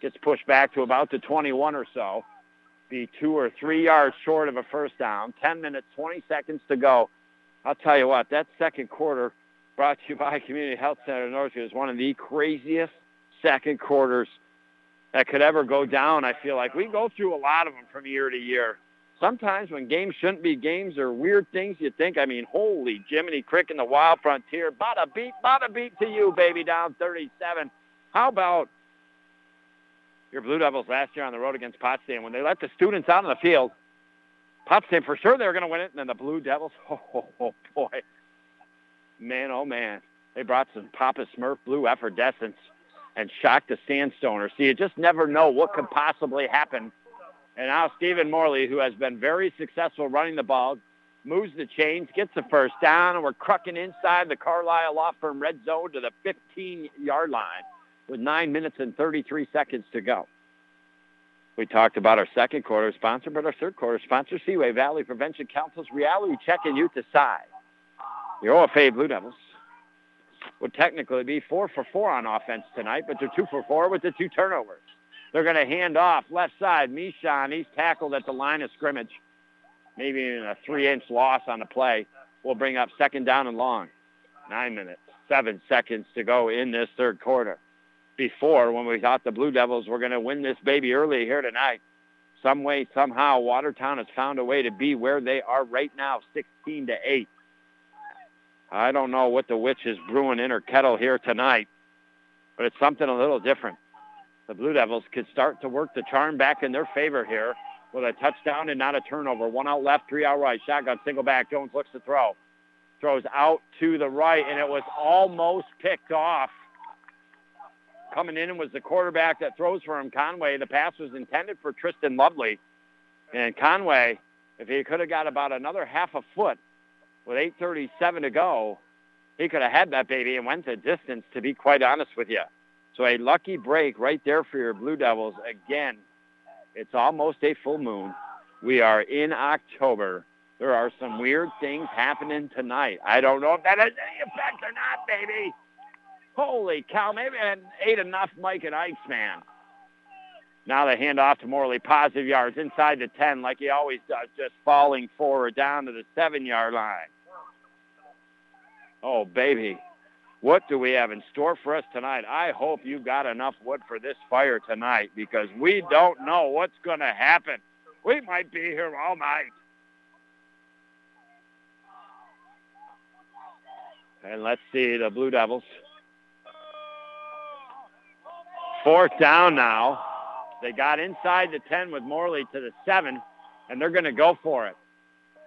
Gets pushed back to about the 21 or so be two or three yards short of a first down. 10 minutes, 20 seconds to go. I'll tell you what, that second quarter brought to you by Community Health Center Northview is one of the craziest second quarters that could ever go down, I feel like. We go through a lot of them from year to year. Sometimes when games shouldn't be games or weird things you think, I mean, holy Jiminy Crick in the Wild Frontier. Bada beat, bada beat to you, baby, down 37. How about your Blue Devils last year on the road against Potsdam when they let the students out on the field. Potsdam for sure they were going to win it, and then the Blue Devils, oh, oh, oh boy, man, oh man, they brought some Papa Smurf blue effervescence and shocked the Sandstoners. So you just never know what could possibly happen. And now Stephen Morley, who has been very successful running the ball, moves the chains, gets the first down, and we're crucking inside the Carlisle Law Firm red zone to the 15-yard line with 9 minutes and 33 seconds to go. We talked about our second quarter sponsor, but our third quarter sponsor, Seaway Valley Prevention Council's reality check and youth aside. Your OFA Blue Devils would technically be four for four on offense tonight, but they're two for four with the two turnovers. They're going to hand off left side. Mishan, he's tackled at the line of scrimmage. Maybe even a three-inch loss on the play will bring up second down and long. Nine minutes, seven seconds to go in this third quarter before when we thought the Blue Devils were going to win this baby early here tonight. Some way, somehow, Watertown has found a way to be where they are right now, 16 to 8. I don't know what the witch is brewing in her kettle here tonight, but it's something a little different. The Blue Devils could start to work the charm back in their favor here with a touchdown and not a turnover. One out left, three out right. Shotgun, single back. Jones looks to throw. Throws out to the right, and it was almost picked off coming in was the quarterback that throws for him, Conway. The pass was intended for Tristan Lovely. And Conway, if he could have got about another half a foot with 8.37 to go, he could have had that baby and went the distance, to be quite honest with you. So a lucky break right there for your Blue Devils. Again, it's almost a full moon. We are in October. There are some weird things happening tonight. I don't know if that has any effect or not, baby. Holy cow, maybe I ate enough Mike and Ike's, man. Now they hand off to Morley. Positive yards inside the 10 like he always does, just falling forward down to the seven-yard line. Oh, baby. What do we have in store for us tonight? I hope you got enough wood for this fire tonight because we don't know what's going to happen. We might be here all night. And let's see the Blue Devils. Fourth down now. They got inside the 10 with Morley to the 7, and they're going to go for it.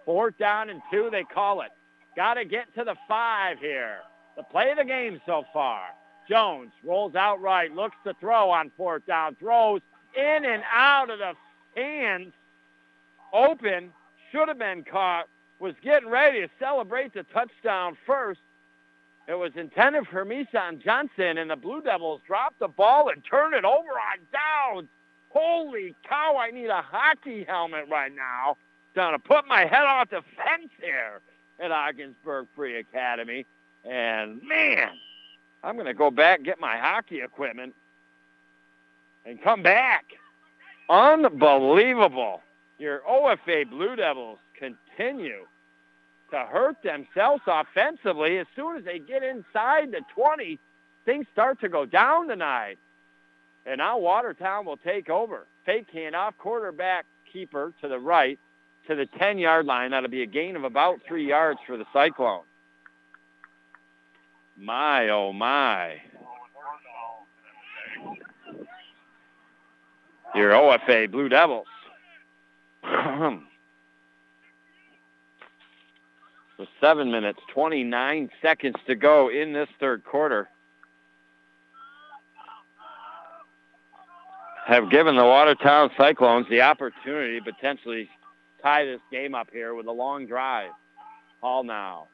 Fourth down and two, they call it. Got to get to the 5 here. The play of the game so far. Jones rolls out right, looks to throw on fourth down, throws in and out of the hands. Open, should have been caught, was getting ready to celebrate the touchdown first. It was intended for Mishan Johnson, and the Blue Devils dropped the ball and turned it over on downs. Holy cow, I need a hockey helmet right now. Gonna put my head off the fence here at Ogdensburg Free Academy. And man, I'm gonna go back get my hockey equipment and come back. Unbelievable. Your OFA Blue Devils continue to hurt themselves offensively. As soon as they get inside the 20, things start to go down tonight. And now Watertown will take over. Fake handoff, quarterback keeper to the right to the 10-yard line. That'll be a gain of about three yards for the Cyclone. My, oh my. Your OFA Blue Devils. With seven minutes, 29 seconds to go in this third quarter. Have given the Watertown Cyclones the opportunity to potentially tie this game up here with a long drive. Hall now.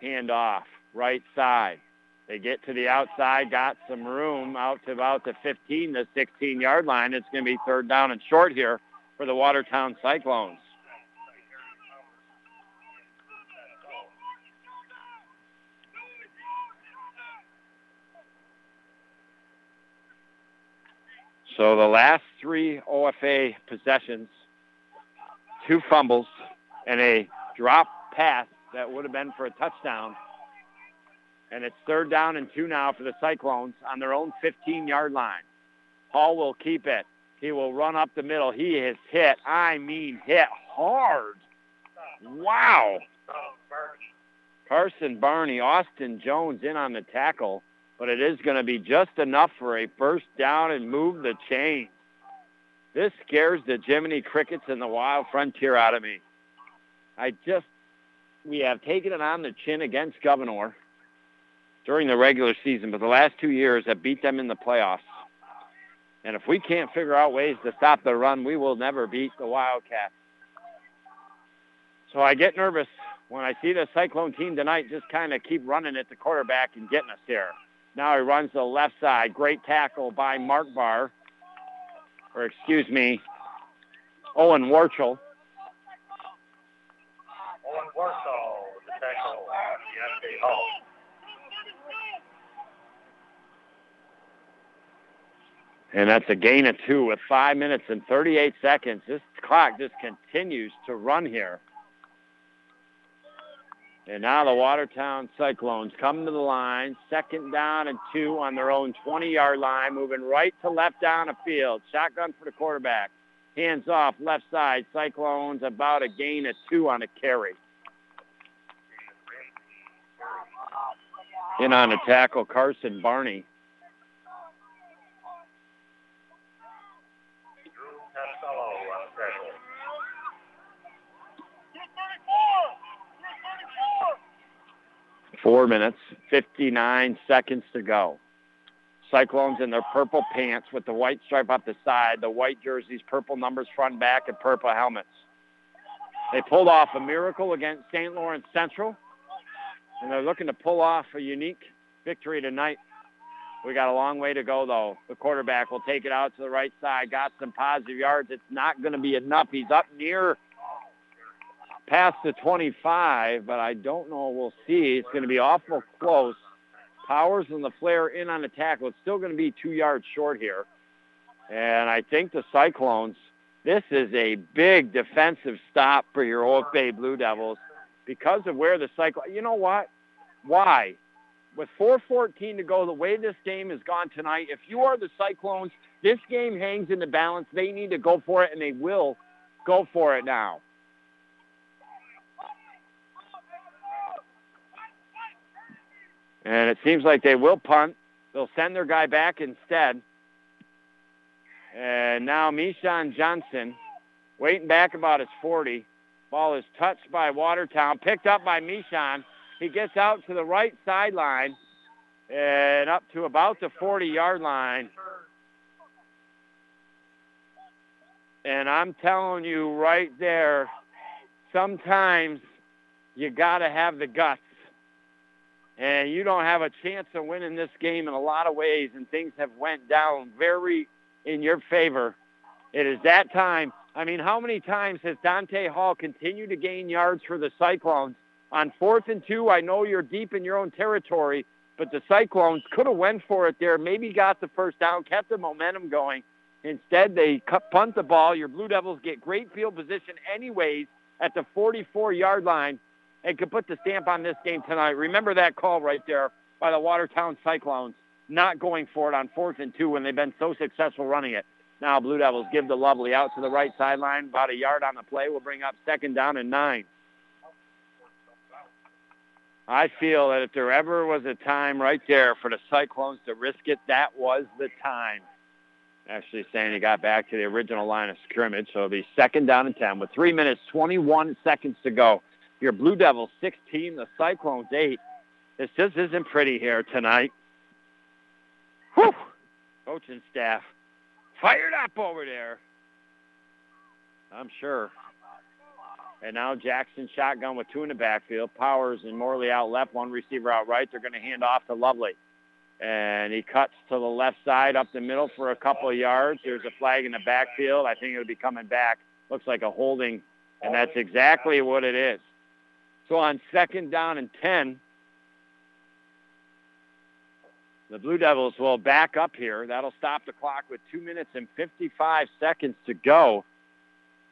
Hand off. Right side. They get to the outside, got some room out to about the 15 to 16 yard line. It's going to be third down and short here for the Watertown Cyclones. So the last three OFA possessions, two fumbles, and a drop pass that would have been for a touchdown. And it's third down and two now for the Cyclones on their own 15-yard line. Hall will keep it. He will run up the middle. He is hit. I mean hit hard. Wow. Oh, Carson Barney, Austin Jones in on the tackle but it is going to be just enough for a first down and move the chain. This scares the Jiminy Crickets and the Wild Frontier out of me. I just, we have taken it on the chin against Gouverneur during the regular season, but the last two years have beat them in the playoffs. And if we can't figure out ways to stop the run, we will never beat the Wildcats. So I get nervous when I see the Cyclone team tonight just kind of keep running at the quarterback and getting us here. Now he runs to the left side. Great tackle by Mark Barr, or excuse me, Owen Warchel. Owen Warchel, the tackle, Deontay Hall. And that's a gain of two with five minutes and 38 seconds. This clock just continues to run here. And now the Watertown Cyclones come to the line, second down and two on their own 20-yard line, moving right to left down the field. Shotgun for the quarterback. Hands off, left side. Cyclones about a gain of two on a carry. In on a tackle, Carson Barney. Four minutes, 59 seconds to go. Cyclones in their purple pants with the white stripe up the side, the white jerseys, purple numbers front and back, and purple helmets. They pulled off a miracle against St. Lawrence Central, and they're looking to pull off a unique victory tonight. We got a long way to go, though. The quarterback will take it out to the right side, got some positive yards. It's not going to be enough. He's up near past the 25, but I don't know. We'll see. It's going to be awful close. Powers and the flare in on the tackle. It's still going to be two yards short here. And I think the Cyclones, this is a big defensive stop for your OFA Blue Devils because of where the Cyclones, you know what? Why? With 4.14 to go, the way this game has gone tonight, if you are the Cyclones, this game hangs in the balance. They need to go for it, and they will go for it now. And it seems like they will punt. They'll send their guy back instead. And now Mishan Johnson waiting back about his 40. Ball is touched by Watertown, picked up by Mishan. He gets out to the right sideline and up to about the 40-yard line. And I'm telling you right there, sometimes you got to have the guts. And you don't have a chance of winning this game in a lot of ways, and things have went down very in your favor. It is that time. I mean, how many times has Dante Hall continued to gain yards for the Cyclones? On fourth and two, I know you're deep in your own territory, but the Cyclones could have went for it there, maybe got the first down, kept the momentum going. Instead, they cut, punt the ball. Your Blue Devils get great field position anyways at the 44-yard line and could put the stamp on this game tonight. Remember that call right there by the Watertown Cyclones, not going for it on fourth and two when they've been so successful running it. Now Blue Devils give the lovely out to the right sideline, about a yard on the play. We'll bring up second down and nine. I feel that if there ever was a time right there for the Cyclones to risk it, that was the time. Actually saying he got back to the original line of scrimmage, so it'll be second down and 10 with 3 minutes, 21 seconds to go. Your Blue Devils 16, the Cyclones 8. This just isn't pretty here tonight. Whew! Coaching staff fired up over there. I'm sure. And now Jackson shotgun with two in the backfield. Powers and Morley out left, one receiver out right. They're going to hand off to Lovely. And he cuts to the left side up the middle for a couple of yards. There's a flag in the backfield. I think it'll be coming back. Looks like a holding, and that's exactly what it is. So on second down and 10, the Blue Devils will back up here. That'll stop the clock with 2 minutes and 55 seconds to go.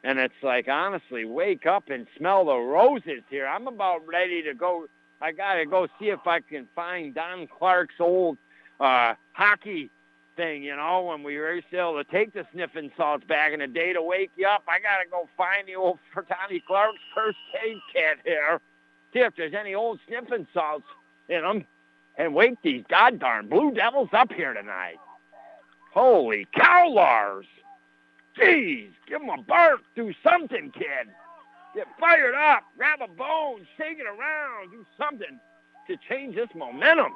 And it's like, honestly, wake up and smell the roses here. I'm about ready to go. I got to go see if I can find Don Clark's old uh, hockey thing, you know, when we were able to take the sniffing salts back in the day to wake you up. I got to go find the old Donnie Clark's first aid kit here, see if there's any old sniffing salts in them, and wake these goddamn Blue Devils up here tonight. Holy cow, Lars! Jeez, give them a bark. Do something, kid. Get fired up. Grab a bone. Shake it around. Do something to change this momentum.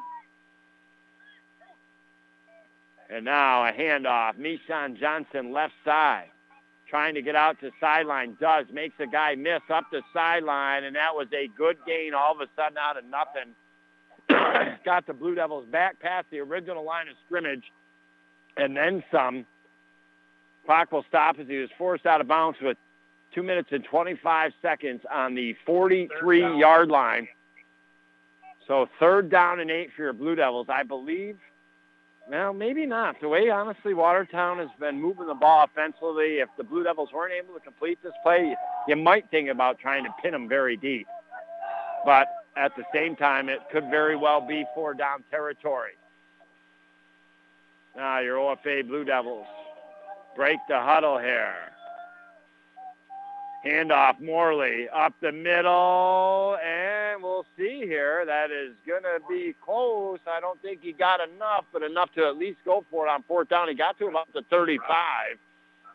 And now a handoff. Mishan Johnson left side. Trying to get out to sideline. Does. Makes a guy miss up the sideline. And that was a good gain all of a sudden out of nothing. Got the Blue Devils back past the original line of scrimmage. And then some. Clock will stop as he was forced out of bounds with two minutes and 25 seconds on the 43-yard line. So third down and eight for your Blue Devils. I believe, well, maybe not. The way, honestly, Watertown has been moving the ball offensively, if the Blue Devils weren't able to complete this play, you might think about trying to pin them very deep. But at the same time, it could very well be four down territory. Now your OFA Blue Devils break the huddle here. Handoff Morley up the middle, and we'll see here. That is going to be close. I don't think he got enough, but enough to at least go for it on fourth down. He got to about the 35,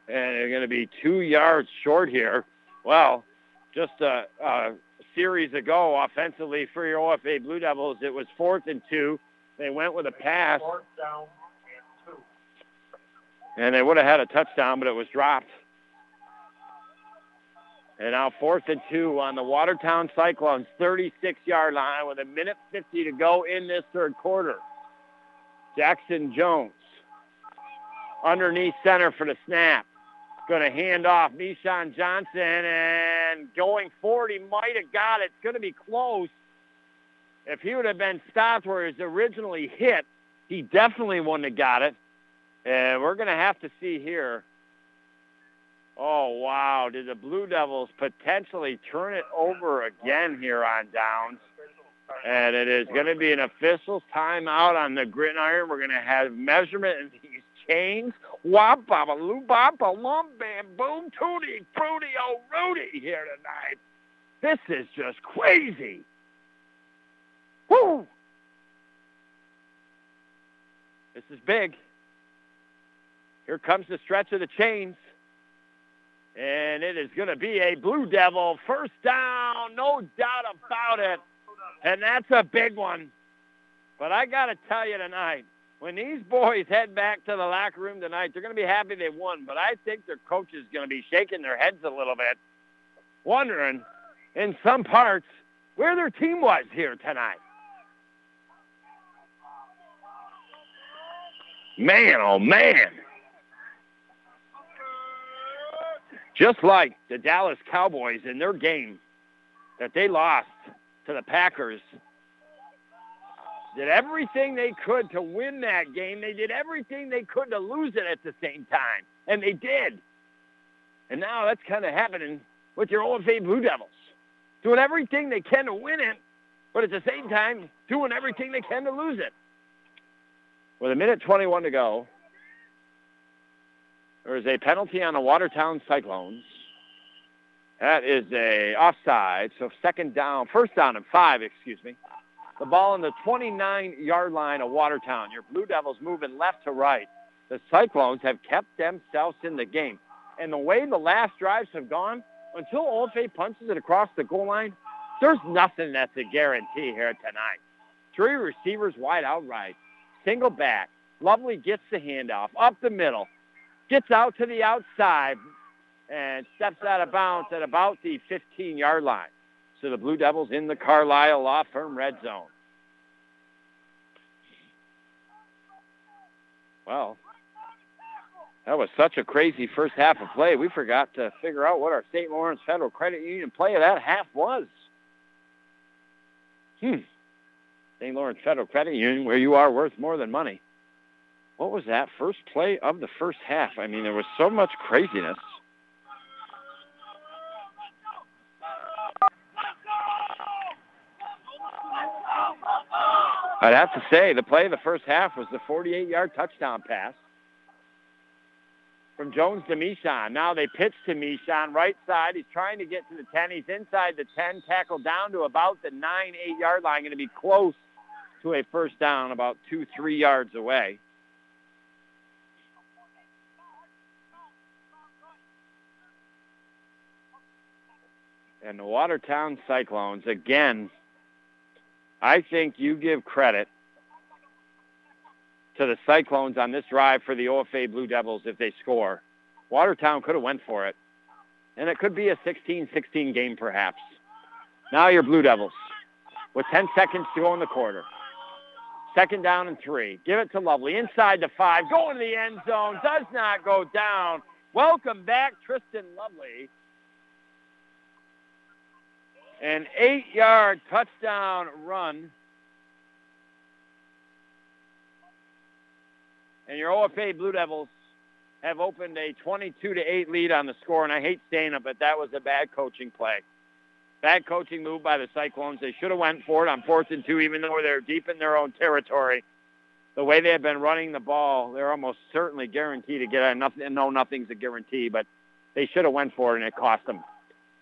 and they're going to be two yards short here. Well, just a, a series ago, offensively for your OFA Blue Devils, it was fourth and two. They went with a pass. And they would have had a touchdown, but it was dropped. And now fourth and two on the Watertown Cyclones 36-yard line with a minute 50 to go in this third quarter. Jackson Jones underneath center for the snap. Going to hand off Mishan Johnson and going forward, he might have got it. It's going to be close. If he would have been stopped where he was originally hit, he definitely wouldn't have got it. And we're going to have to see here. Oh, wow. Did the Blue Devils potentially turn it over again here on downs? And it is going to be an official timeout on the gridiron. We're going to have measurement in these chains. Wop, baba, loo, baba, lump, bam, boom, tootie, fruity, oh, Rudy here tonight. This is just crazy. Woo! This is big. Here comes the stretch of the chains. And it is going to be a Blue Devil first down, no doubt about it. And that's a big one. But I got to tell you tonight, when these boys head back to the locker room tonight, they're going to be happy they won. But I think their coach is going to be shaking their heads a little bit, wondering in some parts where their team was here tonight. Man, oh man. Just like the Dallas Cowboys in their game that they lost to the Packers, did everything they could to win that game. They did everything they could to lose it at the same time, and they did. And now that's kind of happening with your OFA Blue Devils, doing everything they can to win it, but at the same time doing everything they can to lose it. With a minute 21 to go, there is a penalty on the Watertown Cyclones. That is a offside, so second down, first down and five, excuse me. The ball on the 29-yard line of Watertown. Your Blue Devils moving left to right. The Cyclones have kept themselves in the game. And the way the last drives have gone, until Old OFA punches it across the goal line, there's nothing that's a guarantee here tonight. Three receivers wide out right. Single back. Lovely gets the handoff up the middle. Gets out to the outside and steps out of bounds at about the 15-yard line. So the Blue Devils in the Carlisle Law Firm red zone. Well, that was such a crazy first half of play. We forgot to figure out what our St. Lawrence Federal Credit Union play of that half was. Hmm. St. Lawrence Federal Credit Union, where you are worth more than money. What was that first play of the first half? I mean, there was so much craziness. I'd have to say the play of the first half was the 48-yard touchdown pass from Jones to Mishan. Now they pitch to Mishan, right side. He's trying to get to the 10. He's inside the 10, tackled down to about the 9, 8-yard line, going to be close to a first down, about two, three yards away. And the Watertown Cyclones, again, I think you give credit to the Cyclones on this drive for the OFA Blue Devils if they score. Watertown could have went for it. And it could be a 16-16 game perhaps. Now your Blue Devils with 10 seconds to go in the quarter. Second down and three. Give it to Lovely. Inside the five. Going to the end zone. Does not go down. Welcome back, Tristan Lovely. An eight-yard touchdown run. And your OFA Blue Devils have opened a 22 to 8 lead on the score, and I hate saying it, but that was a bad coaching play. Bad coaching move by the Cyclones. They should have went for it on fourth and two, even though they're deep in their own territory. The way they have been running the ball, they're almost certainly guaranteed to get a nothing. No, nothing's a guarantee, but they should have went for it, and it cost them.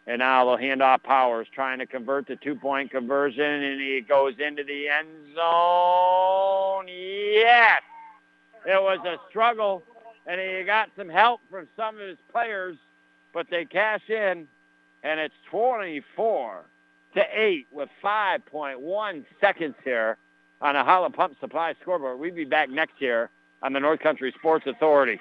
And now they'll hand off Powers, trying to convert the two-point conversion, and he goes into the end zone. Yes! It was a struggle, and he got some help from some of his players, but they cash in, and it's 24 to 8 with 5.1 seconds here on a Howland Pump Supply scoreboard. We'll be back next year on the North Country Sports Authority.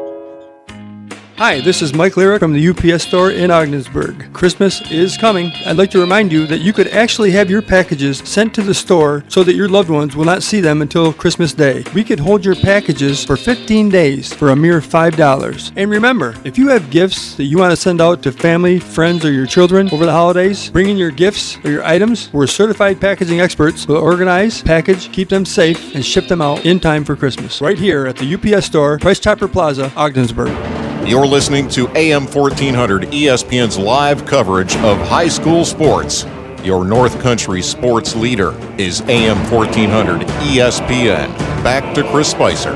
Hi, this is Mike Lyric from the UPS store in Ogdensburg. Christmas is coming. I'd like to remind you that you could actually have your packages sent to the store so that your loved ones will not see them until Christmas Day. We could hold your packages for 15 days for a mere $5. And remember, if you have gifts that you want to send out to family, friends, or your children over the holidays, bring in your gifts or your items. We're certified packaging experts will organize, package, keep them safe, and ship them out in time for Christmas. Right here at the UPS store, Price Chopper Plaza, Ogdensburg. You're listening to AM 1400 ESPN's live coverage of high school sports. Your North Country sports leader is AM 1400 ESPN. Back to Chris Spicer.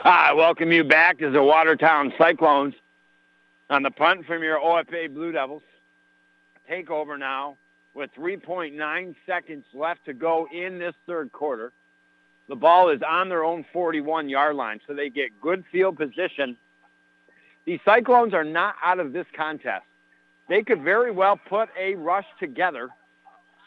Hi, welcome you back to the Watertown Cyclones on the punt from your OFA Blue Devils. Take over now with 3.9 seconds left to go in this third quarter. The ball is on their own 41-yard line, so they get good field position. The Cyclones are not out of this contest. They could very well put a rush together,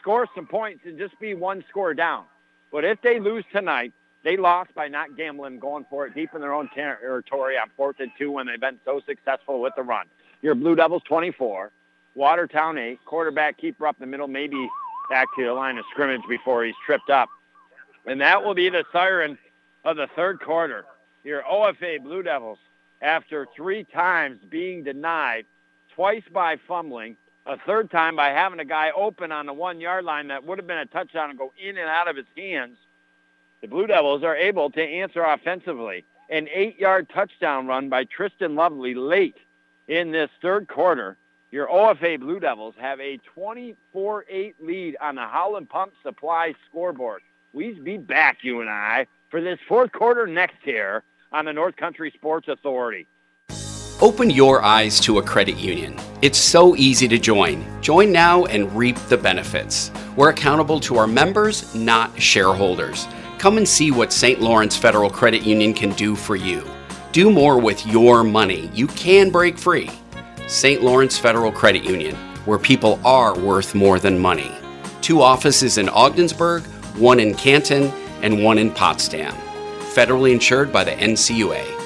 score some points, and just be one score down. But if they lose tonight, they lost by not gambling, going for it deep in their own territory on fourth and two when they've been so successful with the run. Your Blue Devils 24, Watertown 8, quarterback keeper up the middle, maybe back to the line of scrimmage before he's tripped up. And that will be the siren of the third quarter. Your OFA Blue Devils, after three times being denied, twice by fumbling, a third time by having a guy open on the one-yard line that would have been a touchdown and go in and out of his hands, the Blue Devils are able to answer offensively. An eight-yard touchdown run by Tristan Lovely late in this third quarter. Your OFA Blue Devils have a 24-8 lead on the Howland Pump Supply scoreboard. We's be back, you and I, for this fourth quarter next year on the North Country Sports Authority. Open your eyes to a credit union. It's so easy to join. Join now and reap the benefits. We're accountable to our members, not shareholders. Come and see what St. Lawrence Federal Credit Union can do for you. Do more with your money. You can break free. St. Lawrence Federal Credit Union, where people are worth more than money. Two offices in Ogdensburg, one in Canton, and one in Potsdam. Federally insured by the NCUA.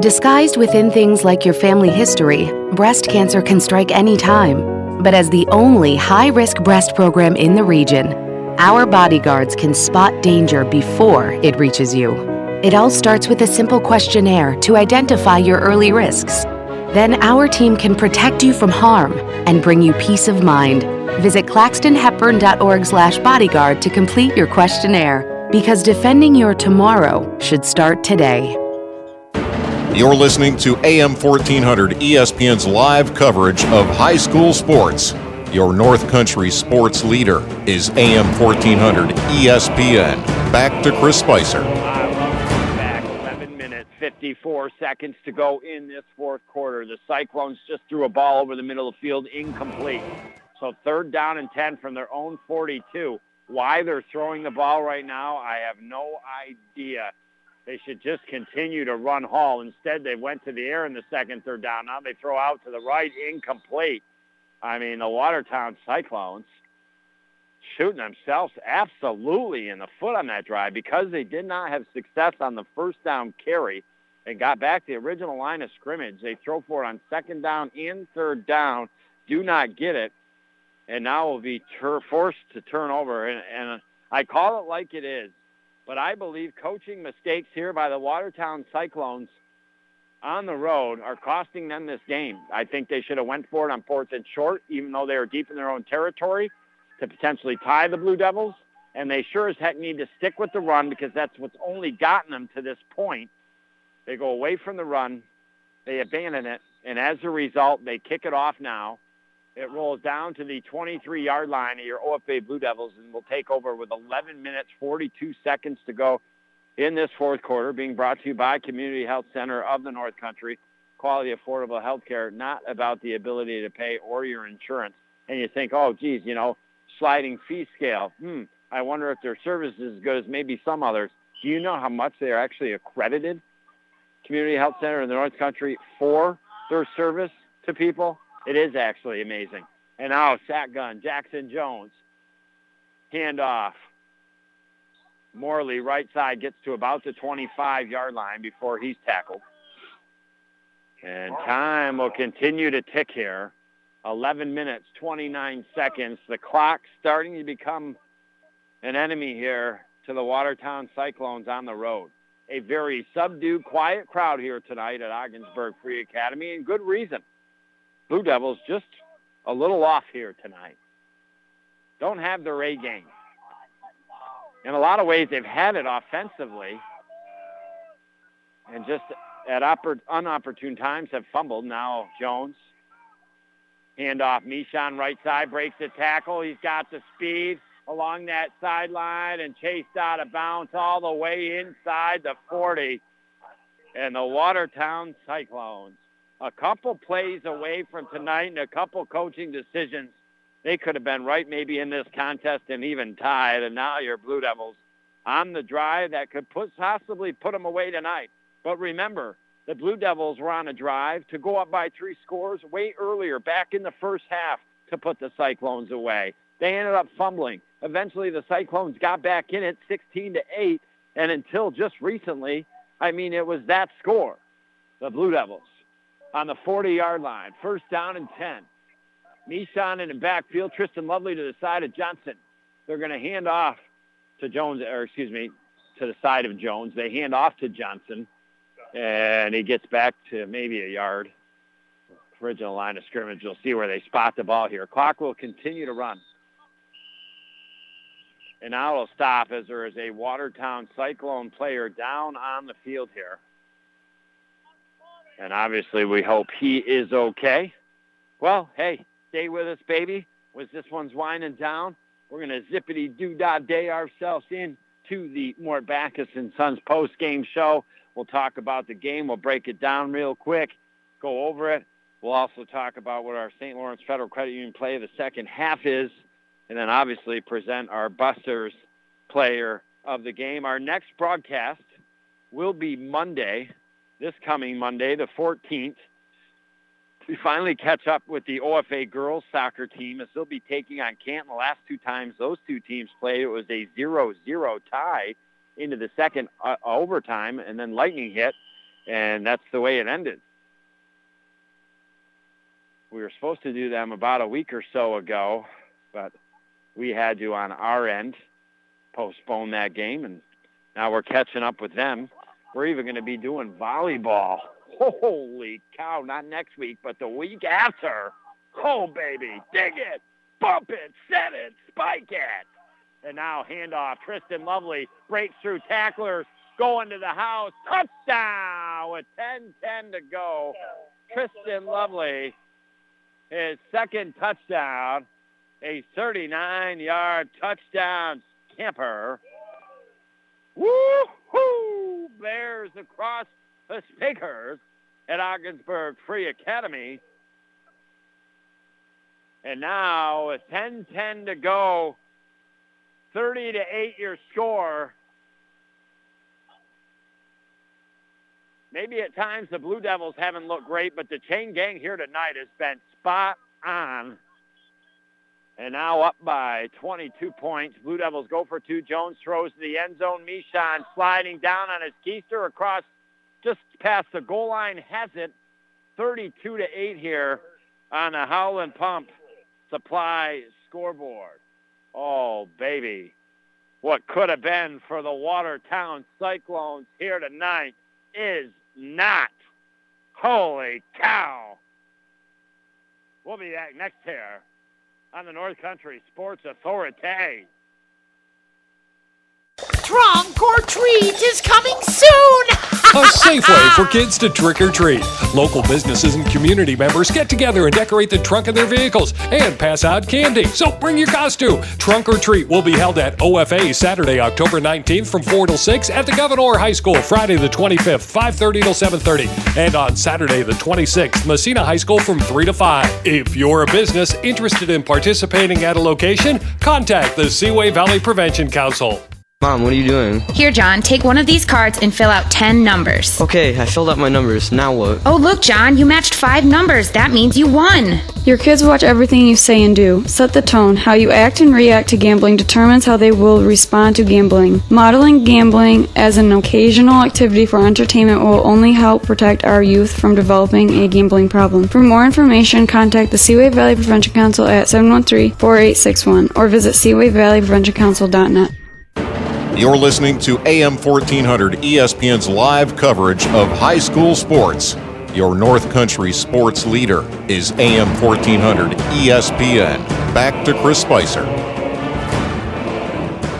Disguised within things like your family history, breast cancer can strike any time. But as the only high risk breast program in the region, our bodyguards can spot danger before it reaches you. It all starts with a simple questionnaire to identify your early risks. Then our team can protect you from harm and bring you peace of mind. Visit claxtonhepburn.org slash bodyguard to complete your questionnaire because defending your tomorrow should start today. You're listening to AM 1400 ESPN's live coverage of high school sports. Your North Country sports leader is AM 1400 ESPN. Back to Chris Spicer. Back 11 minutes, 54 seconds to go in this fourth quarter. The Cyclones just threw a ball over the middle of the field, incomplete. So third down and 10 from their own 42. Why they're throwing the ball right now, I have no idea. They should just continue to run Hall. Instead, they went to the air in the second, third down. Now they throw out to the right, incomplete. I mean, the Watertown Cyclones shooting themselves absolutely in the foot on that drive because they did not have success on the first down carry and got back the original line of scrimmage. They throw for it on second down and third down, do not get it, and now will be ter- forced to turn over. And, and I call it like it is, but I believe coaching mistakes here by the Watertown Cyclones on the road are costing them this game. I think they should have went for it on fourth and short, even though they were deep in their own territory, to potentially tie the Blue Devils. And they sure as heck need to stick with the run because that's what's only gotten them to this point. They go away from the run, they abandon it, and as a result, they kick it off now. It rolls down to the 23-yard line of your OFA Blue Devils and will take over with 11 minutes, 42 seconds to go in this fourth quarter, being brought to you by Community Health Center of the North Country. Quality, affordable health care, not about the ability to pay or your insurance. And you think, oh, geez, you know, sliding fee scale. Hmm, I wonder if their service is as good as maybe some others. Do you know how much they are actually accredited, Community Health Center in the North Country, for their service to people? It is actually amazing. And now shotgun, Jackson Jones. Handoff. Morley, right side, gets to about the 25-yard line before he's tackled. And time will continue to tick here. 11 minutes, 29 seconds. The clock starting to become an enemy here to the Watertown Cyclones on the road. A very subdued, quiet crowd here tonight at Ogdensburg Free Academy, and good reason. Blue Devils just a little off here tonight. Don't have their A game. In a lot of ways, they've had it offensively, and just at oppor- unopportune times have fumbled. Now Jones, handoff, Mishan right side breaks the tackle. He's got the speed along that sideline and chased out of bounds all the way inside the 40. And the Watertown Cyclones, a couple plays away from tonight and a couple coaching decisions, they could have been right maybe in this contest and even tied. And now your Blue Devils on the drive that could possibly put them away tonight. But remember, the Blue Devils were on a drive to go up by three scores way earlier, back in the first half, to put the Cyclones away. They ended up fumbling. Eventually, the Cyclones got back in it 16 to 8, and until just recently, I mean, it was that score. The Blue Devils on the 40-yard line, first down and 10. Mishan in the backfield, Tristan Lovely to the side of Johnson. They're going to hand off to Jones, or excuse me, to the side of Jones. They hand off to Johnson, and he gets back to maybe a yard. Original line of scrimmage. You'll see where they spot the ball here. Clock will continue to run. And now it'll stop as there is a Watertown Cyclone player down on the field here. And obviously we hope he is okay. Well, hey, stay with us, baby. Was this one's winding down? We're going to zippity doo dah day ourselves in to the Mort Backus and Sons post game show. We'll talk about the game. We'll break it down real quick, go over it. We'll also talk about what our St. Lawrence Federal Credit Union play of the second half is, and then obviously present our Busters player of the game. Our next broadcast will be Monday, this coming Monday, the 14th. We finally catch up with the OFA girls soccer team as they'll be taking on Canton. The last two times those two teams played, it was a 0-0 tie into the second uh, overtime, and then lightning hit, and that's the way it ended. We were supposed to do them about a week or so ago, but we had to, on our end, postpone that game, and now we're catching up with them. We're even going to be doing volleyball. Holy cow, not next week, but the week after. Oh, baby, dig it, bump it, set it, spike it. And now handoff. Tristan Lovely breaks through tacklers, going to the house. Touchdown with 10-10 to go. Tristan Lovely, his second touchdown, a 39-yard touchdown camper. Woo-hoo! Bears across the speakers at Ogdensburg Free Academy. And now with 10-10 to go, 30 to 8 your score. Maybe at times the Blue Devils haven't looked great, but the chain gang here tonight has been spot on. And now up by 22 points. Blue Devils go for two. Jones throws to the end zone. Mishan sliding down on his keister across just past the goal line. Has it 32 to 8 here on the Howland Pump Supply scoreboard. Oh, baby. What could have been for the Watertown Cyclones here tonight is not. Holy cow. We'll be back next here on the North Country Sports Authority. Trunk or treat is coming soon! A safe way for kids to trick or treat. Local businesses and community members get together and decorate the trunk of their vehicles and pass out candy. So bring your costume. Trunk or treat will be held at OFA Saturday, October 19th from 4 till 6 at the Gouverneur High School, Friday the 25th, 5:30 till 7:30, and on Saturday the 26th, Massena High School from 3 to 5. If you're a business interested in participating at a location, contact the Seaway Valley Prevention Council. Mom, what are you doing? Here, John, take one of these cards and fill out 10 numbers. Okay, I filled out my numbers. Now what? Oh, look, John, you matched five numbers. That means you won. Your kids watch everything you say and do. Set the tone. How you act and react to gambling determines how they will respond to gambling. Modeling gambling as an occasional activity for entertainment will only help protect our youth from developing a gambling problem. For more information, contact the Seaway Valley Prevention Council at 713-4861 or visit seawayvalleypreventioncouncil.net. You're listening to AM 1400 ESPN's live coverage of high school sports. Your North Country sports leader is AM 1400 ESPN. Back to Chris Spicer.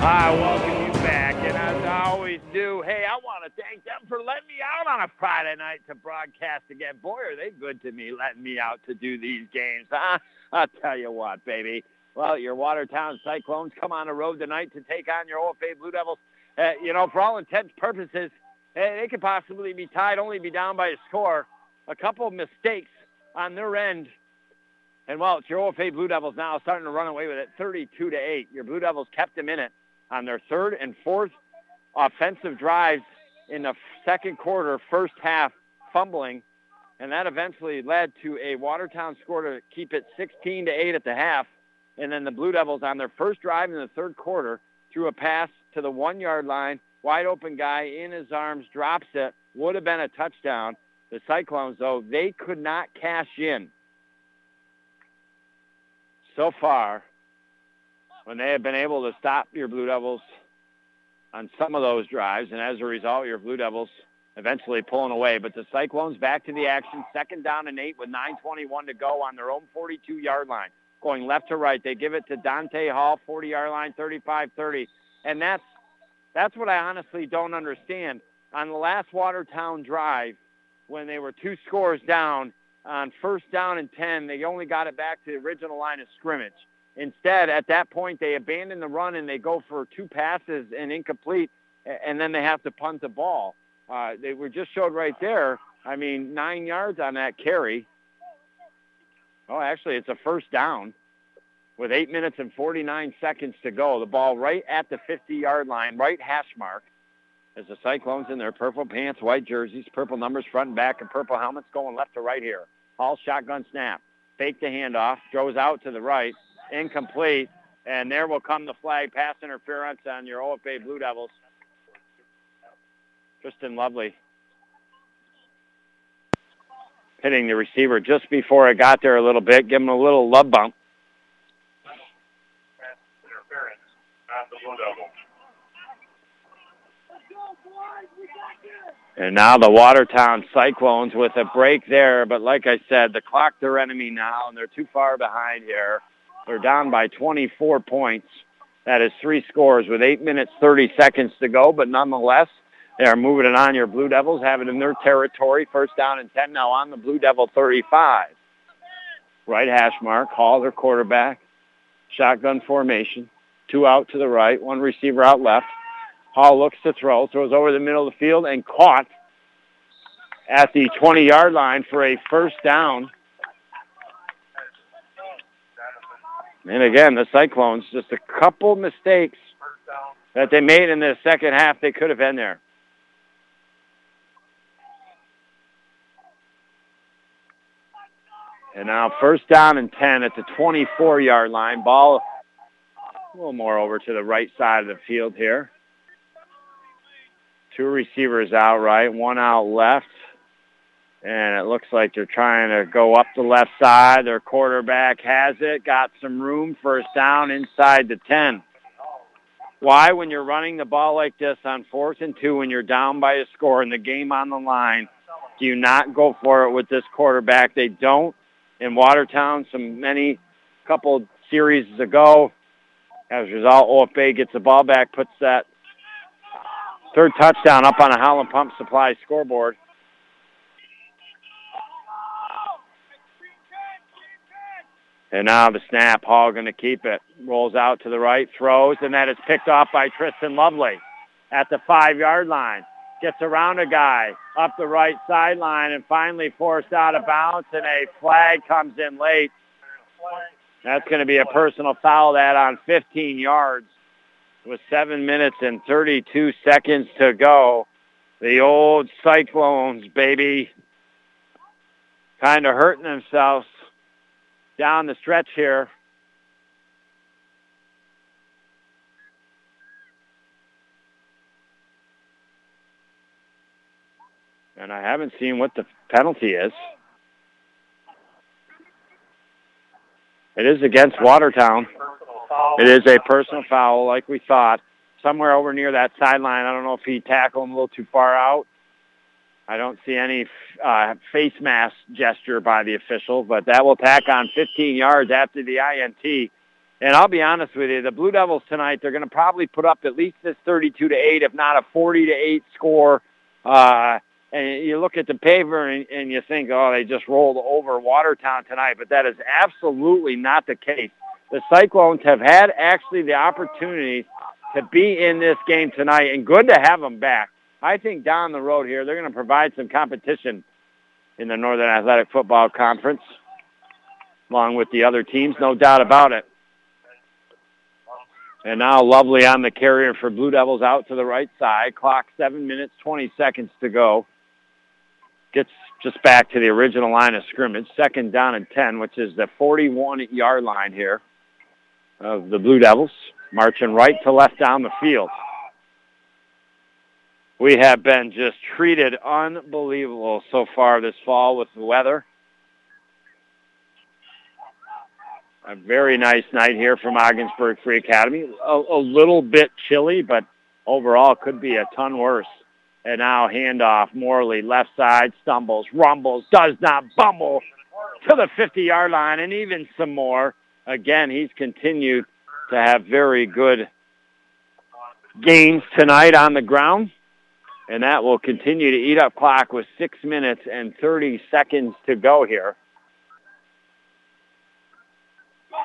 I welcome you back, and as I always do, hey, I want to thank them for letting me out on a Friday night to broadcast again. Boy, are they good to me, letting me out to do these games, huh? I'll tell you what, baby. Well, your Watertown Cyclones come on the road tonight to take on your OFA Blue Devils. Uh, you know, for all intents and purposes, uh, they could possibly be tied, only be down by a score. A couple of mistakes on their end. And, well, it's your OFA Blue Devils now starting to run away with it, 32 to 8. Your Blue Devils kept them in it on their third and fourth offensive drives in the second quarter, first half, fumbling. And that eventually led to a Watertown score to keep it 16 to 8 at the half. And then the Blue Devils on their first drive in the third quarter threw a pass to the one-yard line. Wide open guy in his arms, drops it. Would have been a touchdown. The Cyclones, though, they could not cash in. So far, when they have been able to stop your Blue Devils on some of those drives, and as a result, your Blue Devils eventually pulling away. But the Cyclones back to the action, second down and eight with 9.21 to go on their own 42-yard line going left to right. They give it to Dante Hall, 40-yard line, 35-30. And that's that's what I honestly don't understand. On the last Watertown drive, when they were two scores down on first down and 10, they only got it back to the original line of scrimmage. Instead, at that point, they abandon the run and they go for two passes and incomplete, and then they have to punt the ball. Uh, they were just showed right there. I mean, nine yards on that carry. Oh, actually, it's a first down with 8 minutes and 49 seconds to go. The ball right at the 50-yard line, right hash mark, as the Cyclones in their purple pants, white jerseys, purple numbers front and back, and purple helmets going left to right here. Hall shotgun snap. Fake the handoff. Throws out to the right. Incomplete. And there will come the flag. Pass interference on your OFA Blue Devils. Tristan Lovely hitting the receiver just before I got there a little bit, give him a little love bump. And now the Watertown Cyclones with a break there, but like I said, the clock their enemy now, and they're too far behind here. They're down by 24 points. That is three scores with 8 minutes 30 seconds to go, but nonetheless, they are moving it on. Your Blue Devils have it in their territory. First down and 10 now on the Blue Devil 35. Right hash mark. Hall, their quarterback. Shotgun formation. Two out to the right. One receiver out left. Hall looks to throw. Throws over the middle of the field and caught at the 20-yard line for a first down. And again, the Cyclones, just a couple mistakes that they made in the second half. They could have been there. And now first down and 10 at the 24-yard line. Ball a little more over to the right side of the field here. Two receivers out right, one out left. And it looks like they're trying to go up the left side. Their quarterback has it, got some room, first down inside the 10. Why, when you're running the ball like this on fourth and two, when you're down by a score and the game on the line, do you not go for it with this quarterback? They don't in Watertown some many couple series ago. As a result, OFA gets the ball back, puts that third touchdown up on a Howland Pump Supply scoreboard. And now the snap, Hall going to keep it. Rolls out to the right, throws, and that is picked off by Tristan Lovely at the five-yard line. Gets around a guy up the right sideline and finally forced out of bounds, and a flag comes in late. That's going to be a personal foul that on 15 yards. with seven minutes and 32 seconds to go. The old Cyclones, baby, kind of hurting themselves down the stretch here. And I haven't seen what the penalty is. It is against Watertown. It is a personal foul like we thought. Somewhere over near that sideline. I don't know if he tackled him a little too far out. I don't see any uh, face mask gesture by the official, but that will tack on 15 yards after the INT. And I'll be honest with you, the Blue Devils tonight, they're going to probably put up at least this 32 to 8, if not a 40 to 8 score. Uh, and you look at the paper and, and you think, oh, they just rolled over Watertown tonight, but that is absolutely not the case. The Cyclones have had actually the opportunity to be in this game tonight, and good to have them back. I think down the road here, they're going to provide some competition in the Northern Athletic Football Conference, along with the other teams, no doubt about it. And now Lovely on the carrier for Blue Devils out to the right side. Clock 7 minutes, 20 seconds to go gets just back to the original line of scrimmage, second down and 10, which is the 41-yard line here of the Blue Devils, marching right to left down the field. We have been just treated unbelievable so far this fall with the weather. A very nice night here from Ogdensburg Free Academy. A, a little bit chilly, but overall could be a ton worse. And now handoff. Morley, left side, stumbles, rumbles, does not bumble to the 50-yard line, and even some more. Again, he's continued to have very good gains tonight on the ground, and that will continue to eat up clock with 6 minutes and 30 seconds to go here.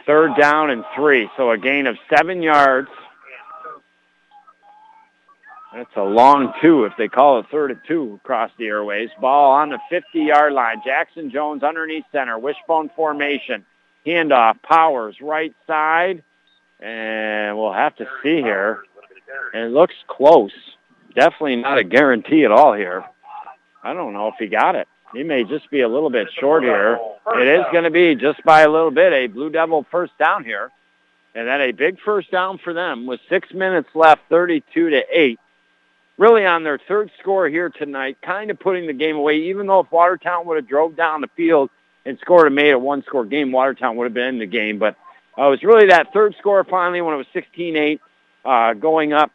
Third down and three, so a gain of seven yards that's a long two if they call it third and two across the airways. Ball on the 50-yard line. Jackson Jones underneath center. Wishbone formation. Handoff. Powers right side. And we'll have to see here. It looks close. Definitely not a guarantee at all here. I don't know if he got it. He may just be a little bit short here. It is going to be just by a little bit a Blue Devil first down here. And then a big first down for them with six minutes left, 32 to 8 really on their third score here tonight, kind of putting the game away. Even though if Watertown would have drove down the field and scored and made a one-score game, Watertown would have been in the game. But uh, it was really that third score finally when it was 16-8 uh, going up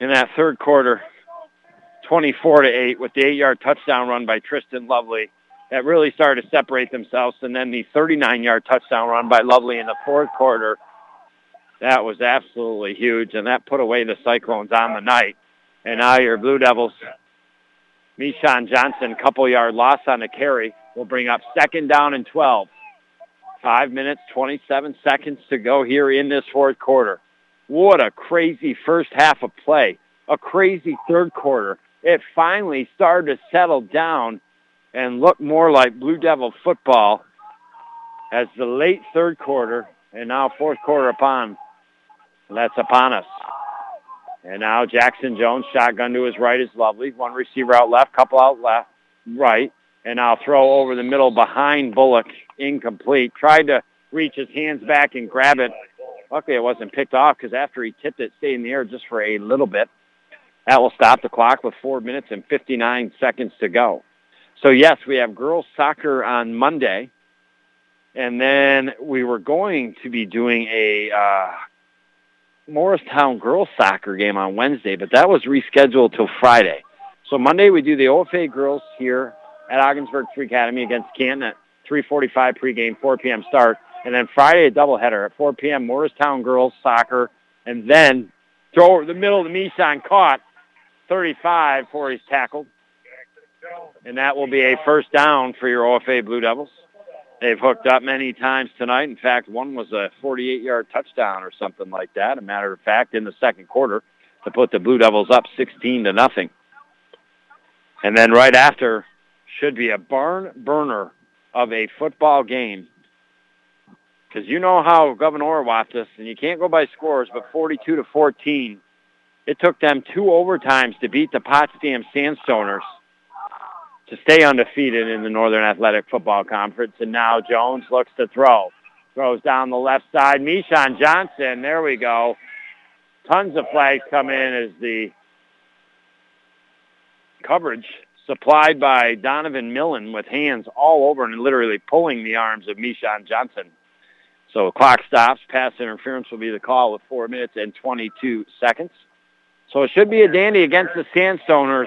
in that third quarter, 24 to 8 with the eight-yard touchdown run by Tristan Lovely that really started to separate themselves, and then the 39-yard touchdown run by Lovely in the fourth quarter that was absolutely huge, and that put away the Cyclones on the night. And now your Blue Devils, Mishan Johnson, couple yard loss on the carry, will bring up second down and 12. Five minutes, 27 seconds to go here in this fourth quarter. What a crazy first half of play. A crazy third quarter. It finally started to settle down and look more like Blue Devil football as the late third quarter and now fourth quarter upon that's upon us. And now Jackson Jones, shotgun to his right is lovely. One receiver out left, couple out left, right. And now throw over the middle behind Bullock, incomplete. Tried to reach his hands back and grab it. Luckily it wasn't picked off because after he tipped it, stayed in the air just for a little bit. That will stop the clock with four minutes and 59 seconds to go. So yes, we have girls soccer on Monday. And then we were going to be doing a uh, Morristown girls soccer game on Wednesday, but that was rescheduled till Friday. So Monday we do the OFA girls here at Ogdensburg Free Academy against Canton at 3:45 pregame, 4 p.m. start, and then Friday a doubleheader at 4 p.m. Morristown girls soccer, and then throw the middle of the Mishan caught 35 before he's tackled, and that will be a first down for your OFA Blue Devils. They've hooked up many times tonight. In fact, one was a 48-yard touchdown or something like that. A matter of fact, in the second quarter, to put the Blue Devils up 16 to nothing. And then right after should be a barn burner of a football game. because you know how Gouverneur watched us, and you can't go by scores, but 42 to 14. It took them two overtimes to beat the Potsdam Sandstoners to stay undefeated in the Northern Athletic Football Conference. And now Jones looks to throw. Throws down the left side. Mishan Johnson, there we go. Tons of flags come in as the coverage supplied by Donovan Millen with hands all over and literally pulling the arms of Mishan Johnson. So clock stops. Pass interference will be the call with 4 minutes and 22 seconds. So it should be a dandy against the Sandstoners.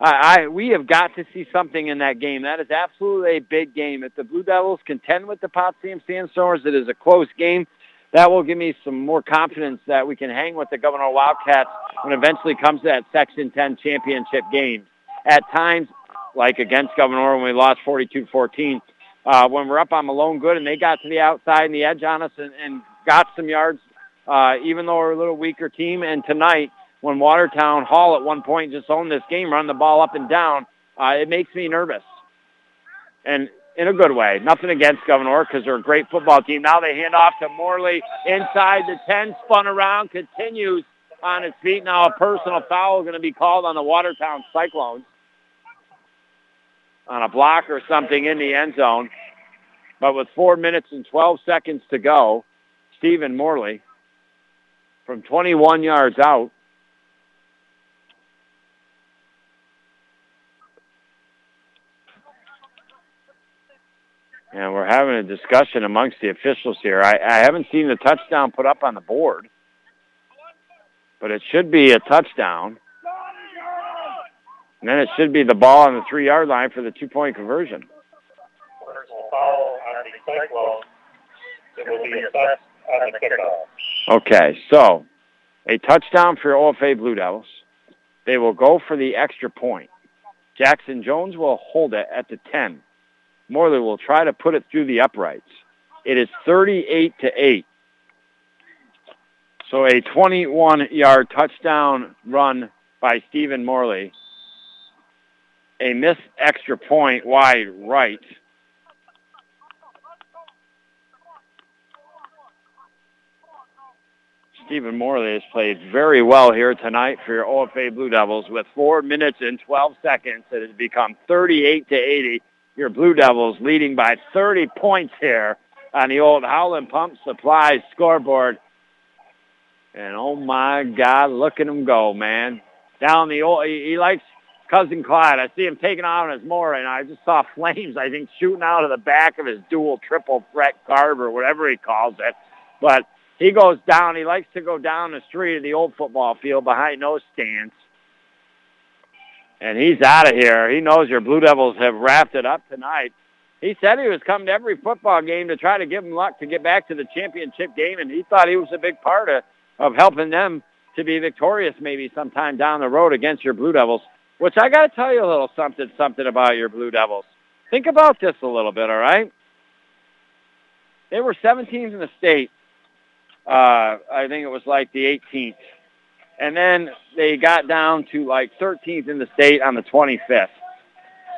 I, I we have got to see something in that game. That is absolutely a big game. If the Blue Devils contend with the Potsdam Sandstoners, it is a close game. That will give me some more confidence that we can hang with the Gouverneur Wildcats when eventually comes to that Section 10 championship game. At times, like against Gouverneur when we lost 42-14, uh, when we're up on Malone Good and they got to the outside and the edge on us and, and got some yards, uh, even though we're a little weaker team. And tonight, when Watertown Hall at one point just owned this game, run the ball up and down, uh, it makes me nervous. And in a good way. Nothing against Gouverneur because they're a great football team. Now they hand off to Morley inside the 10, spun around, continues on his feet. Now a personal foul is going to be called on the Watertown Cyclones on a block or something in the end zone. But with four minutes and 12 seconds to go, Stephen Morley from 21 yards out and we're having a discussion amongst the officials here. I, I haven't seen the touchdown put up on the board, but it should be a touchdown. And then it should be the ball on the three-yard line for the two-point conversion. Okay, so a touchdown for OFA Blue Devils. They will go for the extra point. Jackson Jones will hold it at the 10. Morley will try to put it through the uprights. It is 38 to 8. So a 21-yard touchdown run by Stephen Morley. A missed extra point wide right. Stephen Morley has played very well here tonight for your OFA Blue Devils with 4 minutes and 12 seconds. It has become 38 to 80 your Blue Devils leading by 30 points here on the old Howland Pump Supply scoreboard. And oh my God, look at him go, man. Down the old, he, he likes Cousin Clyde. I see him taking on his more, and I just saw flames, I think, shooting out of the back of his dual triple threat carb or whatever he calls it. But he goes down. He likes to go down the street of the old football field behind those stands and he's out of here. He knows your Blue Devils have wrapped it up tonight. He said he was coming to every football game to try to give them luck to get back to the championship game, and he thought he was a big part of, of helping them to be victorious maybe sometime down the road against your Blue Devils, which I got to tell you a little something, something about your Blue Devils. Think about this a little bit, all right? They were 17th in the state. Uh, I think it was like the 18th and then they got down to like 13th in the state on the 25th.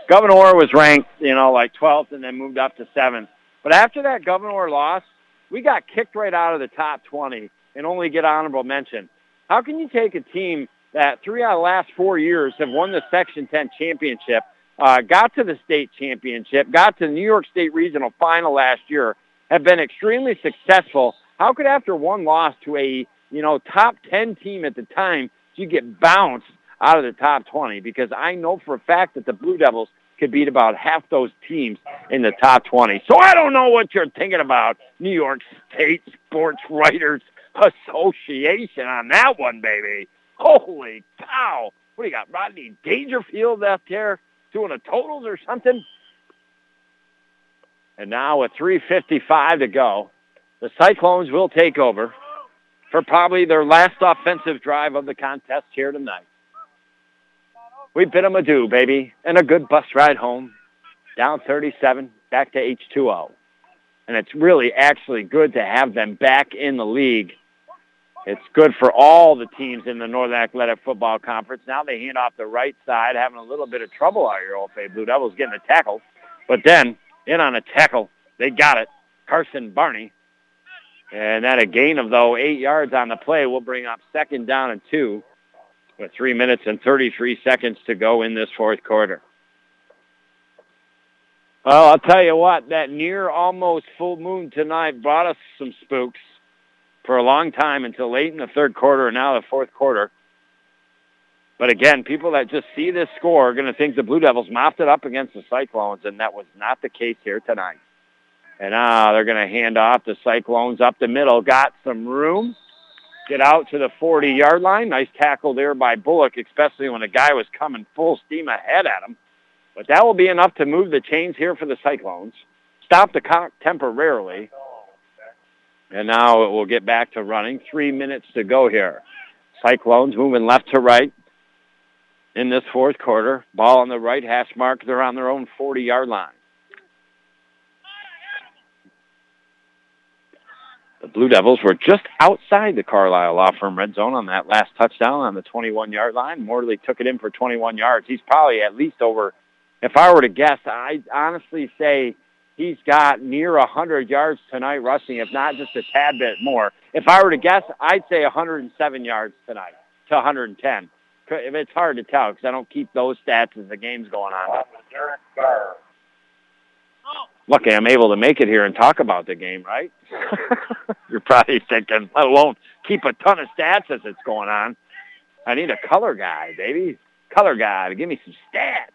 Gouverneur was ranked, you know, like 12th and then moved up to 7th. But after that Gouverneur loss, we got kicked right out of the top 20 and only get honorable mention. How can you take a team that three out of the last four years have won the Section 10 championship, uh, got to the state championship, got to the New York State regional final last year, have been extremely successful. How could after one loss to a you know, top 10 team at the time, you get bounced out of the top 20 because I know for a fact that the Blue Devils could beat about half those teams in the top 20. So I don't know what you're thinking about, New York State Sports Writers Association on that one, baby. Holy cow. What do you got, Rodney Dangerfield out there doing a totals or something? And now with 3.55 to go, the Cyclones will take over for probably their last offensive drive of the contest here tonight. We bid them adieu, baby, and a good bus ride home, down 37, back to H2O. And it's really actually good to have them back in the league. It's good for all the teams in the Northern Athletic Football Conference. Now they hand off the right side, having a little bit of trouble out here, Old OFA Blue Devils getting a tackle. But then, in on a tackle, they got it. Carson Barney And that a gain of, though, eight yards on the play will bring up second down and two with three minutes and 33 seconds to go in this fourth quarter. Well, I'll tell you what, that near almost full moon tonight brought us some spooks for a long time until late in the third quarter and now the fourth quarter. But again, people that just see this score are going to think the Blue Devils mopped it up against the Cyclones, and that was not the case here tonight. And uh, they're going to hand off the Cyclones up the middle. Got some room. Get out to the 40-yard line. Nice tackle there by Bullock, especially when a guy was coming full steam ahead at him. But that will be enough to move the chains here for the Cyclones. Stop the clock temporarily. And now it will get back to running. Three minutes to go here. Cyclones moving left to right in this fourth quarter. Ball on the right hash mark. They're on their own 40-yard line. The Blue Devils were just outside the Carlisle Law Firm red zone on that last touchdown on the 21-yard line. Morley took it in for 21 yards. He's probably at least over, if I were to guess, I'd honestly say he's got near 100 yards tonight rushing, if not just a tad bit more. If I were to guess, I'd say 107 yards tonight to 110 it's hard to tell because I don't keep those stats as the game's going on. Lucky I'm able to make it here and talk about the game, right? You're probably thinking, let alone keep a ton of stats as it's going on. I need a color guy, baby. Color guy to give me some stats.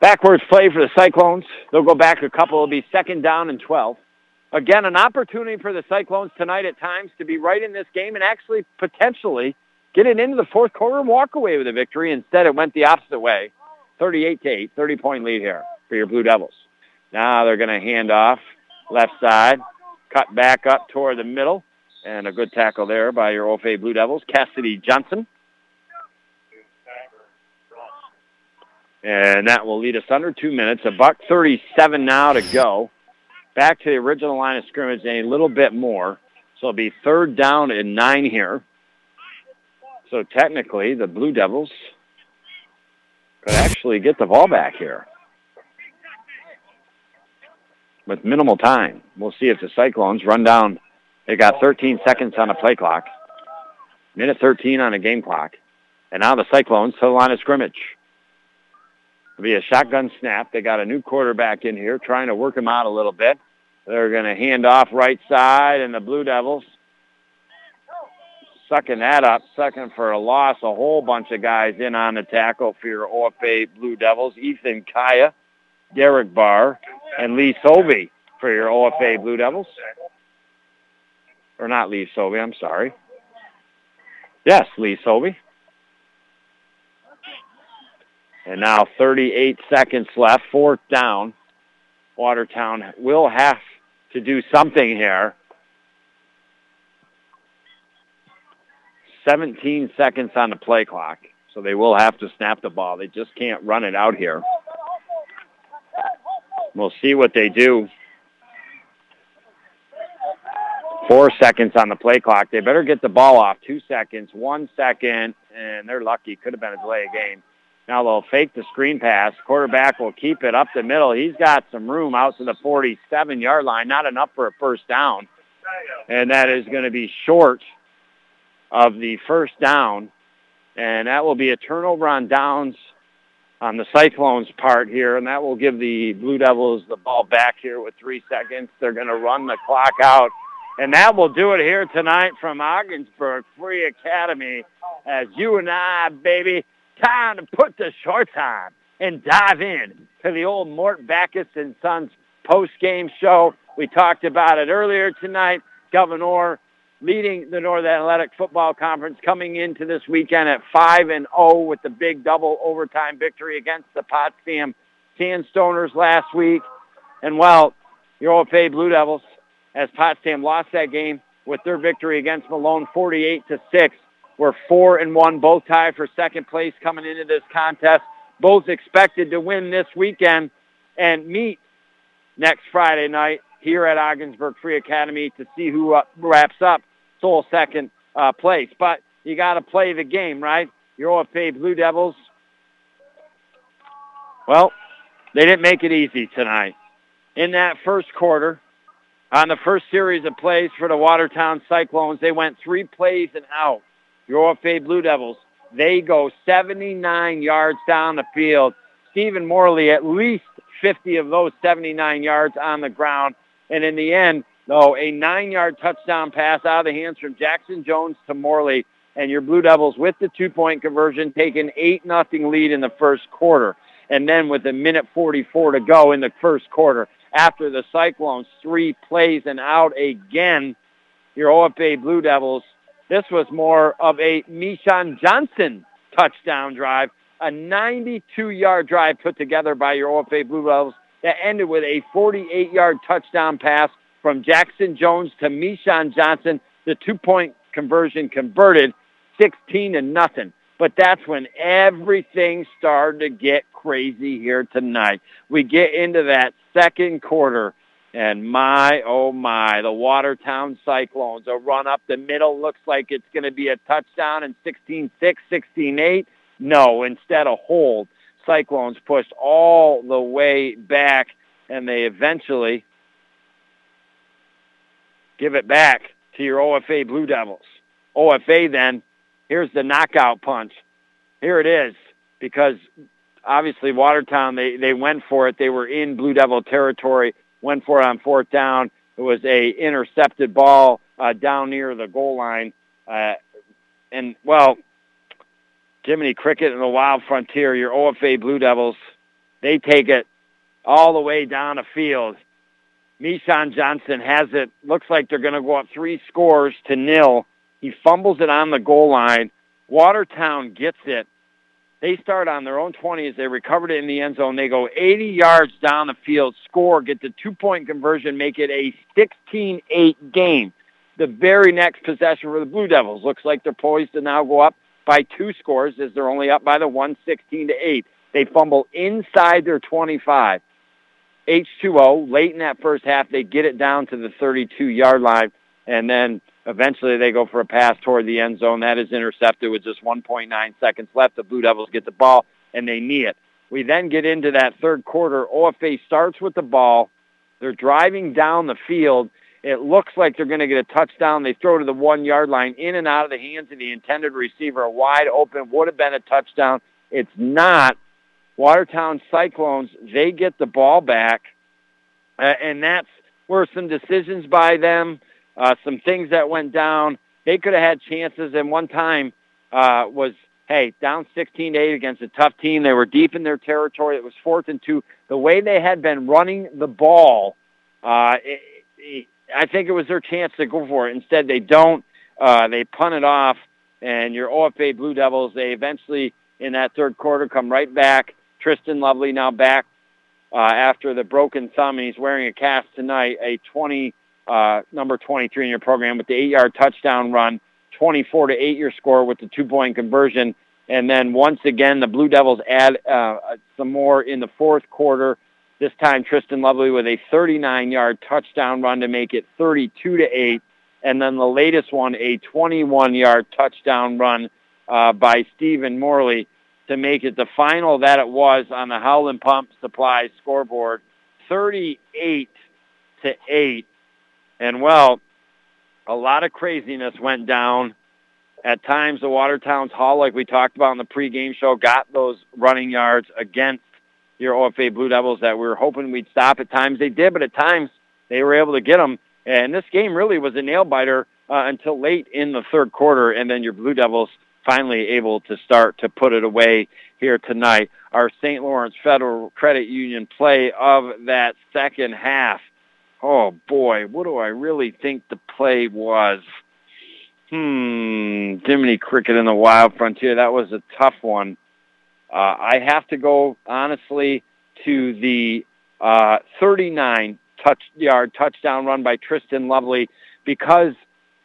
Backwards play for the Cyclones. They'll go back a couple. It'll be second down and 12. Again, an opportunity for the Cyclones tonight at times to be right in this game and actually potentially – get it into the fourth quarter and walk away with a victory. Instead, it went the opposite way. 38 to 8, 30 point lead here for your Blue Devils. Now they're going to hand off left side, cut back up toward the middle, and a good tackle there by your OFA Blue Devils, Cassidy Johnson. And that will lead us under two minutes. A buck 37 now to go. Back to the original line of scrimmage and a little bit more. So it'll be third down and nine here. So technically, the Blue Devils could actually get the ball back here with minimal time. We'll see if the Cyclones run down. They got 13 seconds on a play clock, minute 13 on a game clock, and now the Cyclones to the line of scrimmage. It'll be a shotgun snap. They got a new quarterback in here trying to work him out a little bit. They're going to hand off right side, and the Blue Devils sucking that up, sucking for a loss. A whole bunch of guys in on the tackle for your OFA Blue Devils. Ethan Kaya, Derek Barr, and Lee Sobey for your OFA Blue Devils. Or not Lee Sobey, I'm sorry. Yes, Lee Sobey. And now 38 seconds left, fourth down. Watertown will have to do something here 17 seconds on the play clock, so they will have to snap the ball. They just can't run it out here. We'll see what they do. Four seconds on the play clock. They better get the ball off. Two seconds, one second, and they're lucky. Could have been a delay of game. Now they'll fake the screen pass. Quarterback will keep it up the middle. He's got some room out to the 47-yard line. Not enough for a first down. And that is going to be short of the first down, and that will be a turnover on downs on the Cyclones' part here, and that will give the Blue Devils the ball back here with three seconds. They're going to run the clock out, and that will do it here tonight from Ogdensburg Free Academy as you and I, baby, time to put the shorts on and dive in to the old Mort Backus and Sons post-game show. We talked about it earlier tonight. Gouverneur leading the North Athletic Football Conference coming into this weekend at 5 and 0 with the big double overtime victory against the Potsdam Sandstoners last week. And well, your OFA Blue Devils, as Potsdam lost that game with their victory against Malone 48 to 6, were 4 and 1, both tied for second place coming into this contest. Both expected to win this weekend and meet next Friday night here at Ogdensburg Free Academy to see who uh, wraps up sole second uh, place. But you got to play the game, right? Your OFA Blue Devils, well, they didn't make it easy tonight. In that first quarter, On the first series of plays for the Watertown Cyclones, they went three plays and out. Your OFA Blue Devils, they go 79 yards down the field. Stephen Morley, at least 50 of those 79 yards on the ground. And in the end, though, a nine-yard touchdown pass out of the hands from Jackson Jones to Morley. And your Blue Devils, with the two-point conversion, take an 8 nothing lead in the first quarter. And then with a minute 44 to go in the first quarter, after the Cyclones three plays and out again, your OFA Blue Devils, this was more of a Mishan Johnson touchdown drive, a 92-yard drive put together by your OFA Blue Devils that ended with a 48-yard touchdown pass from Jackson Jones to Mishan Johnson. The two-point conversion converted 16 to nothing. But that's when everything started to get crazy here tonight. We get into that second quarter, and my, oh my, the Watertown Cyclones, a run up the middle looks like it's going to be a touchdown in 16-6, 16-8. No, instead a hold. Cyclones pushed all the way back, and they eventually give it back to your OFA Blue Devils. OFA then, here's the knockout punch. Here it is, because obviously Watertown, they, they went for it. They were in Blue Devil territory, went for it on fourth down. It was a intercepted ball uh, down near the goal line. Uh, and, well, Jiminy Cricket and the Wild Frontier, your OFA Blue Devils, they take it all the way down the field. Mishan Johnson has it. Looks like they're going to go up three scores to nil. He fumbles it on the goal line. Watertown gets it. They start on their own 20s. They recovered it in the end zone. They go 80 yards down the field, score, get the two-point conversion, make it a 16-8 game. The very next possession for the Blue Devils looks like they're poised to now go up by two scores as they're only up by the 116 to 8. They fumble inside their 25. H2O, late in that first half, they get it down to the 32-yard line, and then eventually they go for a pass toward the end zone. That is intercepted with just 1.9 seconds left. The Blue Devils get the ball, and they knee it. We then get into that third quarter. OFA starts with the ball. They're driving down the field. It looks like they're going to get a touchdown. They throw to the one-yard line, in and out of the hands of the intended receiver, wide open, would have been a touchdown. It's not. Watertown Cyclones, they get the ball back, uh, and that's where some decisions by them, uh, some things that went down. They could have had chances, and one time uh, was, hey, down 16-8 against a tough team. They were deep in their territory. It was fourth and two. The way they had been running the ball, uh, it, it, I think it was their chance to go for it. Instead, they don't. Uh, they punt it off, and your OFA Blue Devils, they eventually, in that third quarter, come right back. Tristan Lovely now back uh, after the broken thumb, and he's wearing a cast tonight, a 20, uh, number 23 in your program with the eight-yard touchdown run, 24 to 8 your score with the two-point conversion. And then once again, the Blue Devils add uh, some more in the fourth quarter. This time, Tristan Lovely with a 39-yard touchdown run to make it 32 to 8. And then the latest one, a 21-yard touchdown run uh, by Stephen Morley to make it the final that it was on the Howland Pump Supply scoreboard, 38 to 8. And well, a lot of craziness went down. At times, the Watertown's Hall, like we talked about in the pregame show, got those running yards against your OFA Blue Devils that we were hoping we'd stop. At times they did, but at times they were able to get them. And this game really was a nail-biter uh, until late in the third quarter, and then your Blue Devils finally able to start to put it away here tonight. Our St. Lawrence Federal Credit Union play of that second half. Oh boy, what do I really think the play was? Hmm, Jiminy Cricket in the Wild Frontier. That was a tough one. Uh, I have to go honestly to the uh, 39 touch yard touchdown run by Tristan Lovely because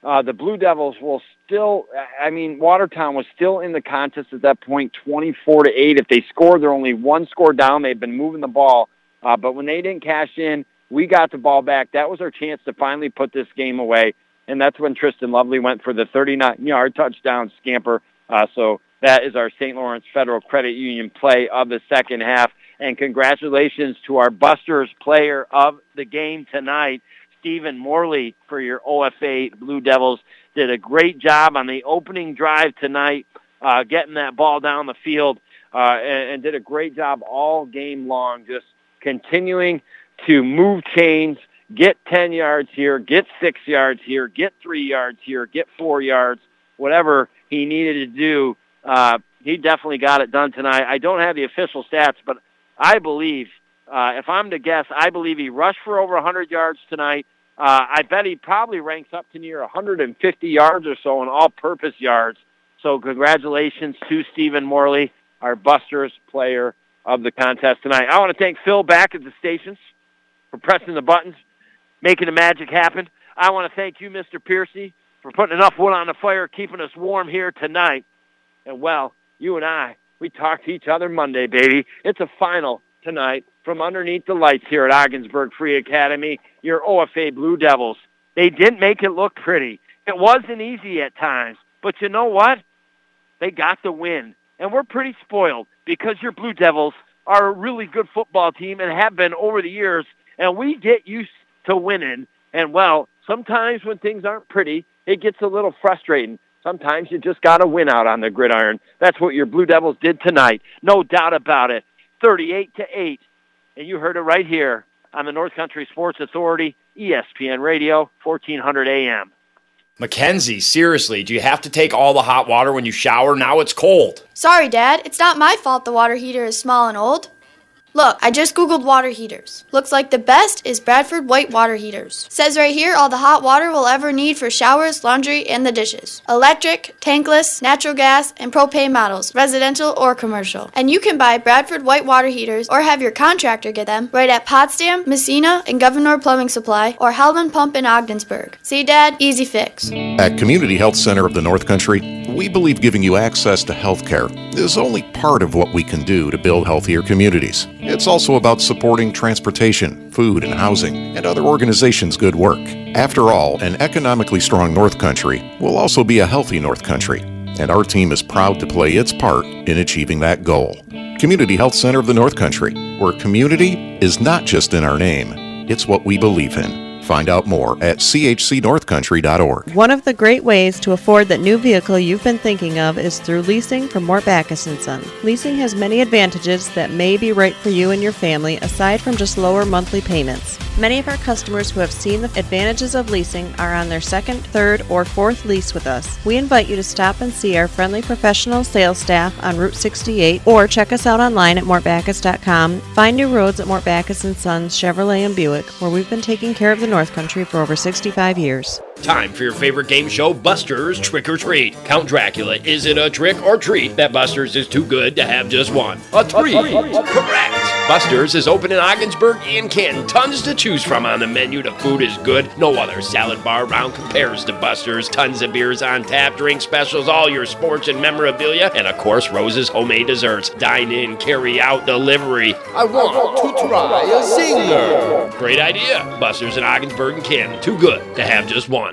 uh, the Blue Devils will still, I mean, Watertown was still in the contest at that point, 24 to 8. If they scored, they're only one score down. They've been moving the ball. Uh, but when they didn't cash in, we got the ball back. That was our chance to finally put this game away. And that's when Tristan Lovely went for the 39-yard touchdown scamper. Uh, so that is our St. Lawrence Federal Credit Union play of the second half. And congratulations to our Busters player of the game tonight, Stephen Morley for your OFA Blue Devils. Did a great job on the opening drive tonight, uh, getting that ball down the field, uh, and, and did a great job all game long, just continuing to move chains, get 10 yards here, get six yards here, get three yards here, get four yards, whatever he needed to do. Uh, he definitely got it done tonight. I don't have the official stats, but I believe, uh, if I'm to guess, I believe he rushed for over 100 yards tonight. Uh, I bet he probably ranks up to near 150 yards or so in all-purpose yards. So congratulations to Stephen Morley, our Busters player of the contest tonight. I want to thank Phil back at the stations for pressing the buttons, making the magic happen. I want to thank you, Mr. Piercy, for putting enough wood on the fire, keeping us warm here tonight. And well, you and I, we talk to each other Monday, baby. It's a final tonight from underneath the lights here at Ogdensburg Free Academy, your OFA Blue Devils. They didn't make it look pretty. It wasn't easy at times. But you know what? They got the win. And we're pretty spoiled because your Blue Devils are a really good football team and have been over the years. And we get used to winning. And, well, sometimes when things aren't pretty, it gets a little frustrating. Sometimes you just got to win out on the gridiron. That's what your Blue Devils did tonight. No doubt about it. 38 to 8. And you heard it right here on the North Country Sports Authority, ESPN Radio, 1400 AM. Mackenzie, seriously, do you have to take all the hot water when you shower? Now it's cold. Sorry, Dad. It's not my fault the water heater is small and old. Look, I just googled water heaters. Looks like the best is Bradford White water heaters. Says right here all the hot water we'll ever need for showers, laundry, and the dishes. Electric, tankless, natural gas, and propane models, residential or commercial. And you can buy Bradford White water heaters or have your contractor get them right at Potsdam, Massena, and Gouverneur Plumbing Supply or Howland Pump in Ogdensburg. See, Dad? Easy fix. At Community Health Center of the North Country, we believe giving you access to health care is only part of what we can do to build healthier communities. It's also about supporting transportation, food, and housing, and other organizations' good work. After all, an economically strong North Country will also be a healthy North Country, and our team is proud to play its part in achieving that goal. Community Health Center of the North Country, where community is not just in our name, it's what we believe in. Find out more at chcnorthcountry.org. One of the great ways to afford that new vehicle you've been thinking of is through leasing from Mort Backus & Son. Leasing has many advantages that may be right for you and your family aside from just lower monthly payments. Many of our customers who have seen the advantages of leasing are on their second, third, or fourth lease with us. We invite you to stop and see our friendly professional sales staff on Route 68 or check us out online at mortbackus.com. Find new roads at Mort Backus & Sons Chevrolet and Buick, where we've been taking care of the North Country for over 65 years. Time for your favorite game show, Buster's Trick or Treat. Count Dracula. Is it a trick or treat that Buster's is too good to have just one? A three. Correct. Buster's is open in Ogdensburg and Canton. Tons to choose from on the menu. The food is good. No other salad bar around compares to Buster's. Tons of beers on tap, drink specials, all your sports and memorabilia, and of course, Rose's homemade desserts. Dine in, carry out, delivery. I want to try a zinger. Great idea. Buster's in Ogdensburg and Canton. Too good to have just one.